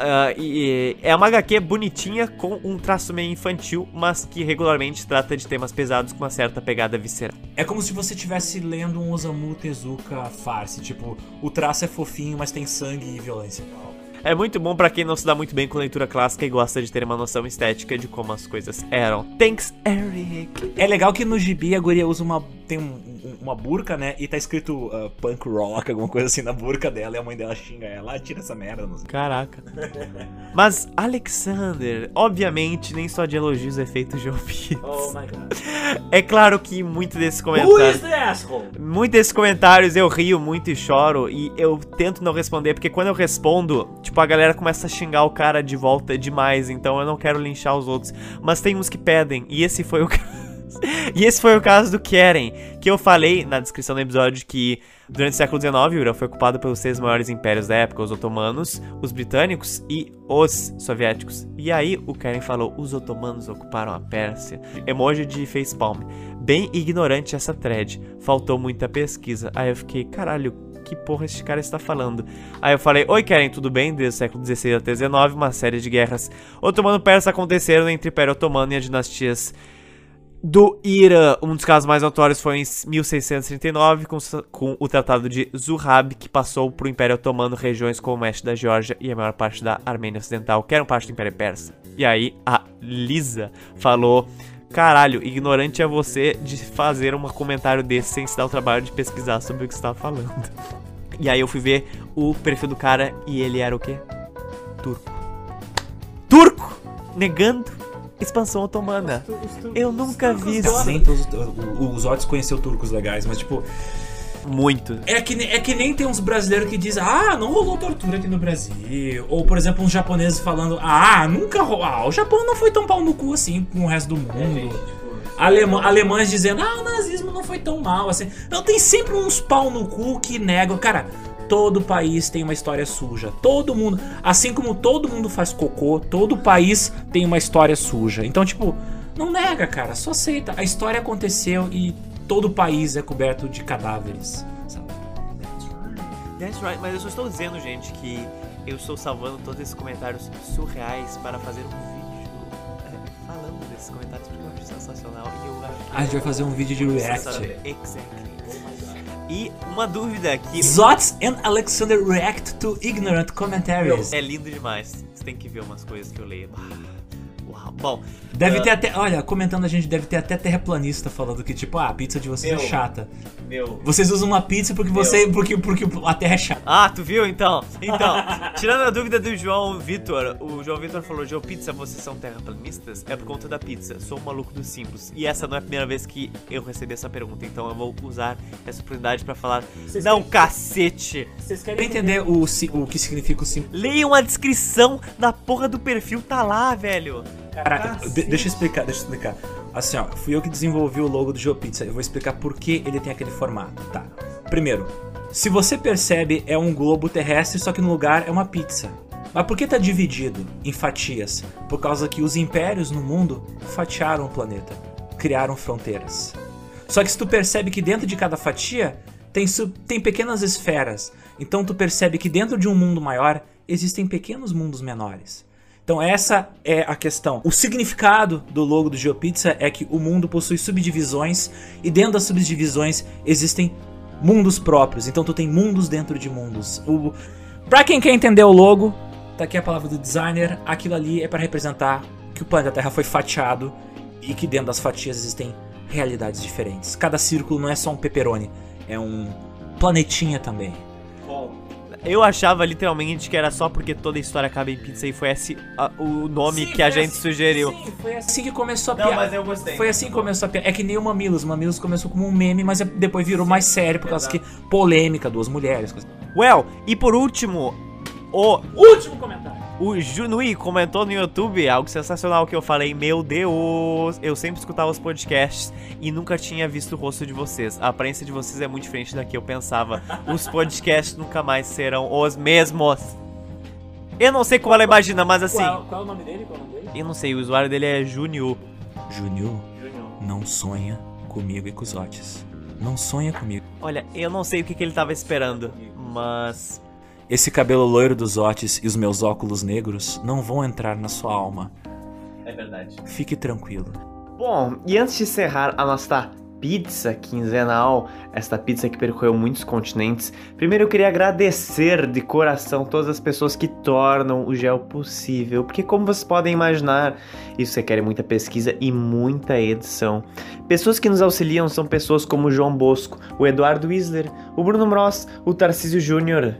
Ah, e, é uma HQ bonitinha com um traço meio infantil, mas que regularmente trata de temas pesados com uma certa pegada visceral. É como se você estivesse lendo um Osamu Tezuka farce. Tipo, o traço é fofinho, mas tem sangue e violência. É muito bom pra quem não se dá muito bem com leitura clássica e gosta de ter uma noção estética de como as coisas eram. Thanks, Eric. É legal que no gibi a guria usa uma tem um- um- uma burca, né? E tá escrito ah, punk rock, alguma coisa assim na burca dela. E a mãe dela xinga ela. Ah, tira essa merda. Não sei. Caraca. Mas Alexander, obviamente, nem só de elogios é feito Joe Pitts. Oh my god. É claro que muito desses Who is comentários. the asshole? Muitos desses comentários eu rio muito e choro e eu tento não responder, porque quando eu respondo, tipo, a galera começa a xingar o cara de volta demais, então eu não quero linchar os outros. Mas tem uns que pedem, e esse foi o caso. E esse foi o caso do Keren, que eu falei na descrição do episódio que durante o século XIX o Irã foi ocupado pelos seis maiores impérios da época, os otomanos, os britânicos e os soviéticos. E aí o Keren falou, os otomanos ocuparam a Pérsia. Emoji de facepalm. Bem ignorante essa thread, faltou muita pesquisa. Aí eu fiquei, caralho, que porra esse cara está falando? Aí eu falei, oi Keren, tudo bem? Desde o século XVI até XIX, uma série de guerras otomano-persa aconteceram entre o Império Otomano e as dinastias do Irã. Um dos casos mais notórios foi em 1639, com, com o Tratado de Zurab, que passou para o Império Otomano regiões como o oeste da Geórgia e a maior parte da Armênia Ocidental, que eram parte do Império Persa. E aí a Lisa falou... Caralho, ignorante é você de fazer um comentário desse sem se dar o trabalho de pesquisar sobre o que você estava falando. E aí eu fui ver o perfil do cara e ele era o quê? Turco. Turco! Negando expansão otomana. Eu nunca vi isso. Os, os Otis conheceu turcos legais, mas tipo. Muito. É que, é que nem tem uns brasileiros que dizem, ah, não rolou tortura aqui no Brasil. Ou, por exemplo, uns japoneses falando, ah, nunca rolou. Ah, o Japão não foi tão pau no cu assim com o resto do mundo. Alema- alemães dizendo, ah, o nazismo não foi tão mal assim. Não, tem sempre uns pau no cu que negam. Cara, todo país tem uma história suja. Todo mundo. Assim como todo mundo faz cocô, todo país tem uma história suja. Então, tipo, não nega, cara. Só aceita. A história aconteceu e todo país é coberto de cadáveres. Sabe? That's right, mas eu só estou dizendo, gente, que eu estou salvando todos esses comentários surreais para fazer um vídeo é, falando desses comentários porque eu acho sensacional e eu acho que A gente vai fazer um vídeo de react. Exactly. E uma dúvida que Zots and Alexander react to ignorant commentaries. é lindo demais. Você tem que ver umas coisas que eu leio. Ah, Uau. Bom, Deve ah, ter até. Olha, comentando a gente, deve ter até terraplanista falando que, tipo, ah, a pizza de vocês Meu. é chata. Meu. Vocês usam uma pizza porque você. Porque, porque a terra é chata. Ah, tu viu então? Então, tirando a dúvida do João Vitor, o João Vitor falou: João Pizza, vocês são terraplanistas? É por conta da pizza, sou um maluco dos símbolos. E essa não é a primeira vez que eu recebi essa pergunta, então eu vou usar essa oportunidade pra falar: Não, cacete! Vocês querem entender o, o que significa o símbolo? Leiam a descrição da porra do perfil, tá lá, velho. Caraca, de- deixa eu explicar, deixa eu explicar. Assim, ó, fui eu que desenvolvi o logo do GeoPizza. Eu vou explicar por que ele tem aquele formato, tá? Primeiro, se você percebe, é um globo terrestre, só que no lugar é uma pizza. Mas por que tá dividido em fatias? Por causa que os impérios no mundo fatiaram o planeta, criaram fronteiras. Só que se tu percebe que dentro de cada fatia tem, tem pequenas esferas, então tu percebe que dentro de um mundo maior existem pequenos mundos menores. Então essa é a questão. O significado do logo do GeoPizza é que o mundo possui subdivisões e dentro das subdivisões existem mundos próprios. Então tu tem mundos dentro de mundos. O... Pra quem quer entender o logo, tá aqui a palavra do designer. Aquilo ali é para representar que o planeta Terra foi fatiado e que dentro das fatias existem realidades diferentes. Cada círculo não é só um pepperoni, é um planetinha também. Eu achava literalmente que era só porque toda a história acaba em pizza e foi esse a- o nome Sim, que a gente assim- sugeriu. Sim, foi assim que começou a Não, piada. mas eu gostei. Foi assim que começou a piada. É que nem o Mamilos. O Mamilos começou como um meme, mas depois virou mais sério por causa que polêmica, duas mulheres. coisa- Well, e por último, o Último comentário. O Junui comentou no YouTube algo sensacional que eu falei, meu Deus, eu sempre escutava os podcasts e nunca tinha visto o rosto de vocês. A aparência de vocês é muito diferente da que eu pensava. Os podcasts nunca mais serão os mesmos. Eu não sei como ela imagina, mas assim, Qual, qual é o nome dele? Qual é o nome dele? eu não sei, o usuário dele é Junior. Júnior, não sonha comigo e com os Otis. Não sonha comigo. Olha, eu não sei o que, que ele tava esperando, mas Esse cabelo loiro dos Otis e os meus óculos negros não vão entrar na sua alma. é verdade. Fique tranquilo. Bom, e antes de encerrar a nossa pizza quinzenal, esta pizza que percorreu muitos continentes. Primeiro eu queria agradecer de coração todas as pessoas que tornam o gel possível, porque como vocês podem imaginar, isso requer muita pesquisa e muita edição. Pessoas que nos auxiliam são pessoas como o João Bosco, o Eduardo Wisler, o Bruno Mross, o Tarcísio Júnior.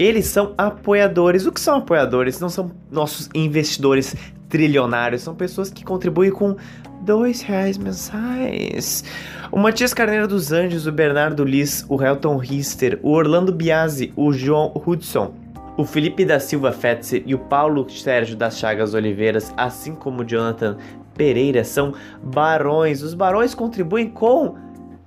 Eles são apoiadores. O que são apoiadores? Não são nossos investidores trilionários, são pessoas que contribuem com dois reais mensais. O Matias Carneiro dos Anjos, o Bernardo Liz, o Helton Rister, o Orlando Biasi, o João Hudson, o Felipe da Silva Fetzer e o Paulo Sérgio das Chagas Oliveiras, assim como o Jonathan Pereira, são barões. Os barões contribuem com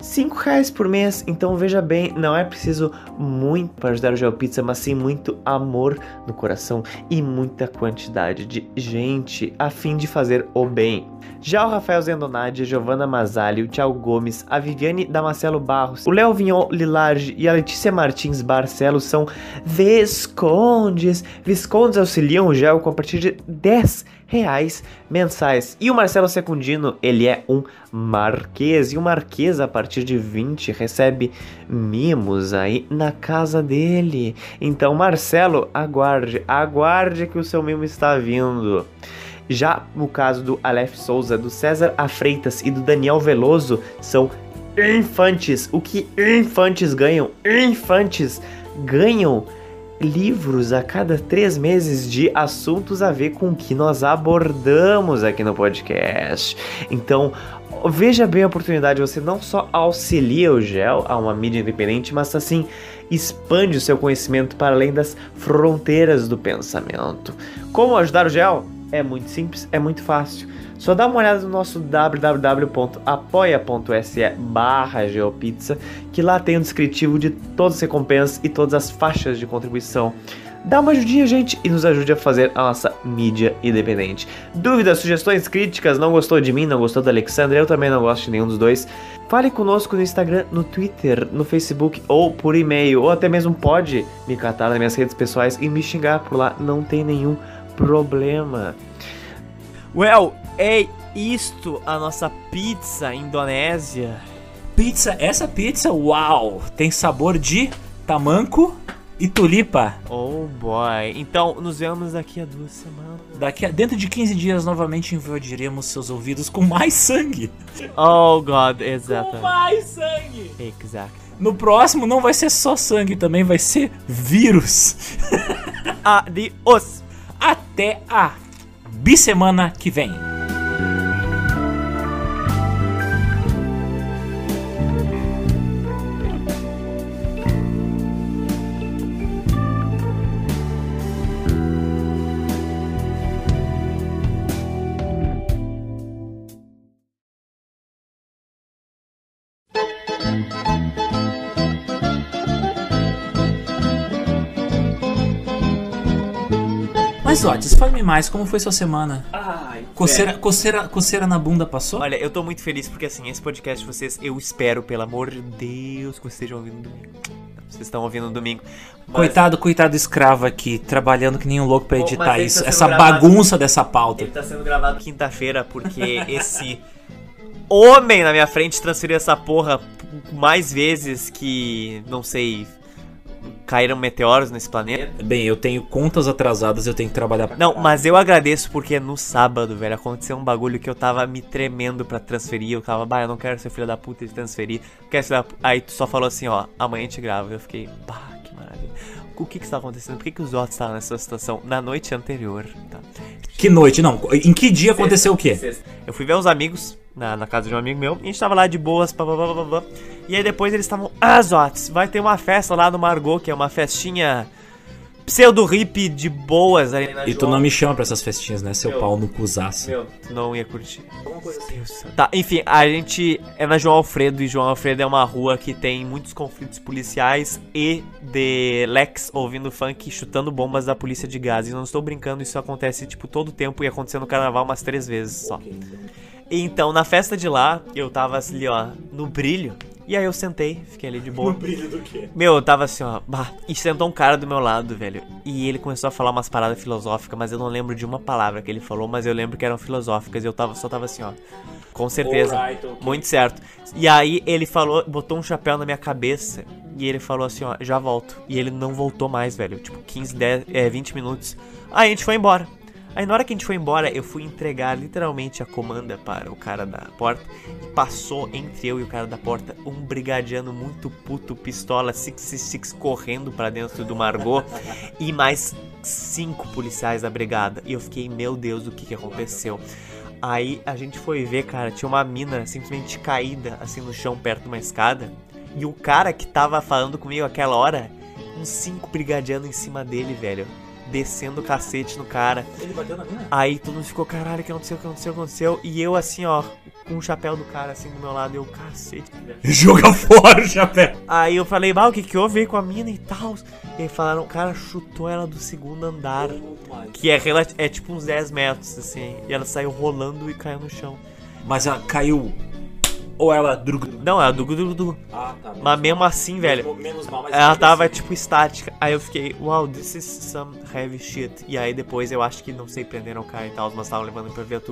5 reais por mês. Então veja bem, não é preciso muito para ajudar o GeoPizza, mas sim muito amor no coração e muita quantidade de gente a fim de fazer o bem. Já o Rafael Zendonade, a Giovanna Mazali, o Thiago Gomes, a Viviane Damascelo Barros, o Léo Vignon Lilarge e a Letícia Martins Barcelos são Viscondes. Viscondes auxiliam o Gel com a partir de 10 reais mensais. E o Marcelo Secundino, ele é um marquês. E o marquês, a partir de 20, recebe mimos aí na casa dele. Então, Marcelo, aguarde, aguarde que o seu mimo está vindo. Já no caso do Aleph Souza, do César Afreitas e do Daniel Veloso, são infantes. O que infantes ganham? Infantes ganham livros a cada três meses de assuntos a ver com o que nós abordamos aqui no podcast. Então, veja bem a oportunidade, você não só auxilia o GEL a uma mídia independente, mas assim expande o seu conhecimento para além das fronteiras do pensamento. Como ajudar o GEL? É muito simples, é muito fácil. Só dá uma olhada no nosso www.apoia.se barra geopizza, que lá tem um descritivo de todas as recompensas e todas as faixas de contribuição. Dá uma ajudinha, gente, e nos ajude a fazer a nossa mídia independente. Dúvidas, sugestões, críticas, não gostou de mim, não gostou do Alexandre, eu também não gosto de nenhum dos dois. Fale conosco no Instagram, no Twitter, no Facebook ou por e-mail, ou até mesmo pode me catar nas minhas redes pessoais e me xingar por lá, não tem nenhum problema. Well, é isto a nossa pizza indonésia. Pizza, essa pizza, uau, tem sabor de tamanco e tulipa. Oh boy. Então, nos vemos daqui a duas semanas. Daqui a, dentro de 15 dias novamente invadiremos seus ouvidos com mais sangue. Oh god, exato. Com mais sangue. Exato. No próximo não vai ser só sangue, também vai ser vírus. Adiós. Até a bissemana que vem. Mais, como foi sua semana? Ai, Coceira, coceira, coceira na bunda passou? Olha, eu tô muito feliz porque assim, esse podcast vocês, eu espero, pelo amor de Deus, que vocês estejam ouvindo no domingo. Vocês estão ouvindo no domingo. Mas- Coitado, coitado escravo aqui, trabalhando que nem um louco pra editar mas ele isso. tá Essa gravado- bagunça dessa pauta. Ele tá sendo gravado quinta-feira porque esse homem na minha frente transferiu essa porra mais vezes que, não sei, caíram meteoros nesse planeta. Bem, eu tenho contas atrasadas, eu tenho que trabalhar. Não, mas eu agradeço porque no sábado, velho, aconteceu um bagulho que eu tava me tremendo pra transferir. Eu tava, bah, eu não quero ser filho da puta e transferir. Quero ser da pu-" Aí tu só falou assim, ó, amanhã gente grava. Eu fiquei, bah, que maravilha. O que que está acontecendo? Por que, que os outros estavam nessa situação na noite anterior? Tá. Que noite, não. Em que dia aconteceu o quê? Sexta. Eu fui ver uns amigos na, na casa de um amigo meu. E a gente tava lá de boas, pá, pá, pá, pá. E aí depois eles estavam, ah, Zotes, vai ter uma festa lá no Margot, que é uma festinha pseudo-hippie de boas ali na E tu João. não me chama pra essas festinhas, né, seu Meu. pau no cusaço. Meu, tu não ia curtir. Tá, enfim, a gente é na João Alfredo e João Alfredo é uma rua que tem muitos conflitos policiais e de Lex ouvindo funk e chutando bombas da polícia de gás. E não estou brincando, isso acontece tipo todo tempo e aconteceu no carnaval umas três vezes só. Então, na festa de lá, eu tava ali, ó, no brilho. E aí eu sentei, fiquei ali de boa. No brilho do quê? Meu, eu tava assim, ó. Bah, e sentou um cara do meu lado, velho. E ele começou a falar umas paradas filosóficas, mas eu não lembro de uma palavra que ele falou, mas eu lembro que eram filosóficas. E eu tava, só tava assim, ó. Com certeza. Alright, ok. Muito certo. E aí ele falou, botou um chapéu na minha cabeça. E ele falou assim, ó, já volto. E ele não voltou mais, velho. Tipo, 15, 10, é, 20 minutos. Aí a gente foi embora. Aí na hora que a gente foi embora, eu fui entregar literalmente a comanda para o cara da porta. E passou entre eu e o cara da porta um brigadiano muito puto, pistola 666 correndo pra dentro do Margot. e mais cinco policiais da brigada. E eu fiquei, meu Deus, o que que aconteceu? Aí a gente foi ver, cara, tinha uma mina simplesmente caída assim no chão perto de uma escada. E o cara que tava falando comigo aquela hora, uns cinco brigadianos em cima dele, velho. Descendo o cacete no cara. Ele bateu na mina? Aí todo mundo ficou, caralho, o que aconteceu, o que aconteceu, que aconteceu? E eu assim, ó, com o chapéu do cara assim do meu lado, eu, cacete. Joga fora o chapéu. Aí eu falei, bah, o que que houve aí com a mina e tal? E aí falaram, o cara chutou ela do segundo andar. Que é, é tipo uns 10 metros, assim. E ela saiu rolando e caiu no chão. Mas ela caiu. Ou ela. drug- Não, é do du, du. Ah, tá. Mas mesmo assim, velho. Menos mal, mas Ela tava, tipo, estática. Aí eu fiquei, wow, this is some heavy shit. E aí depois eu acho que, não sei, prenderam o cara e tal, mas estavam levando pra viatura.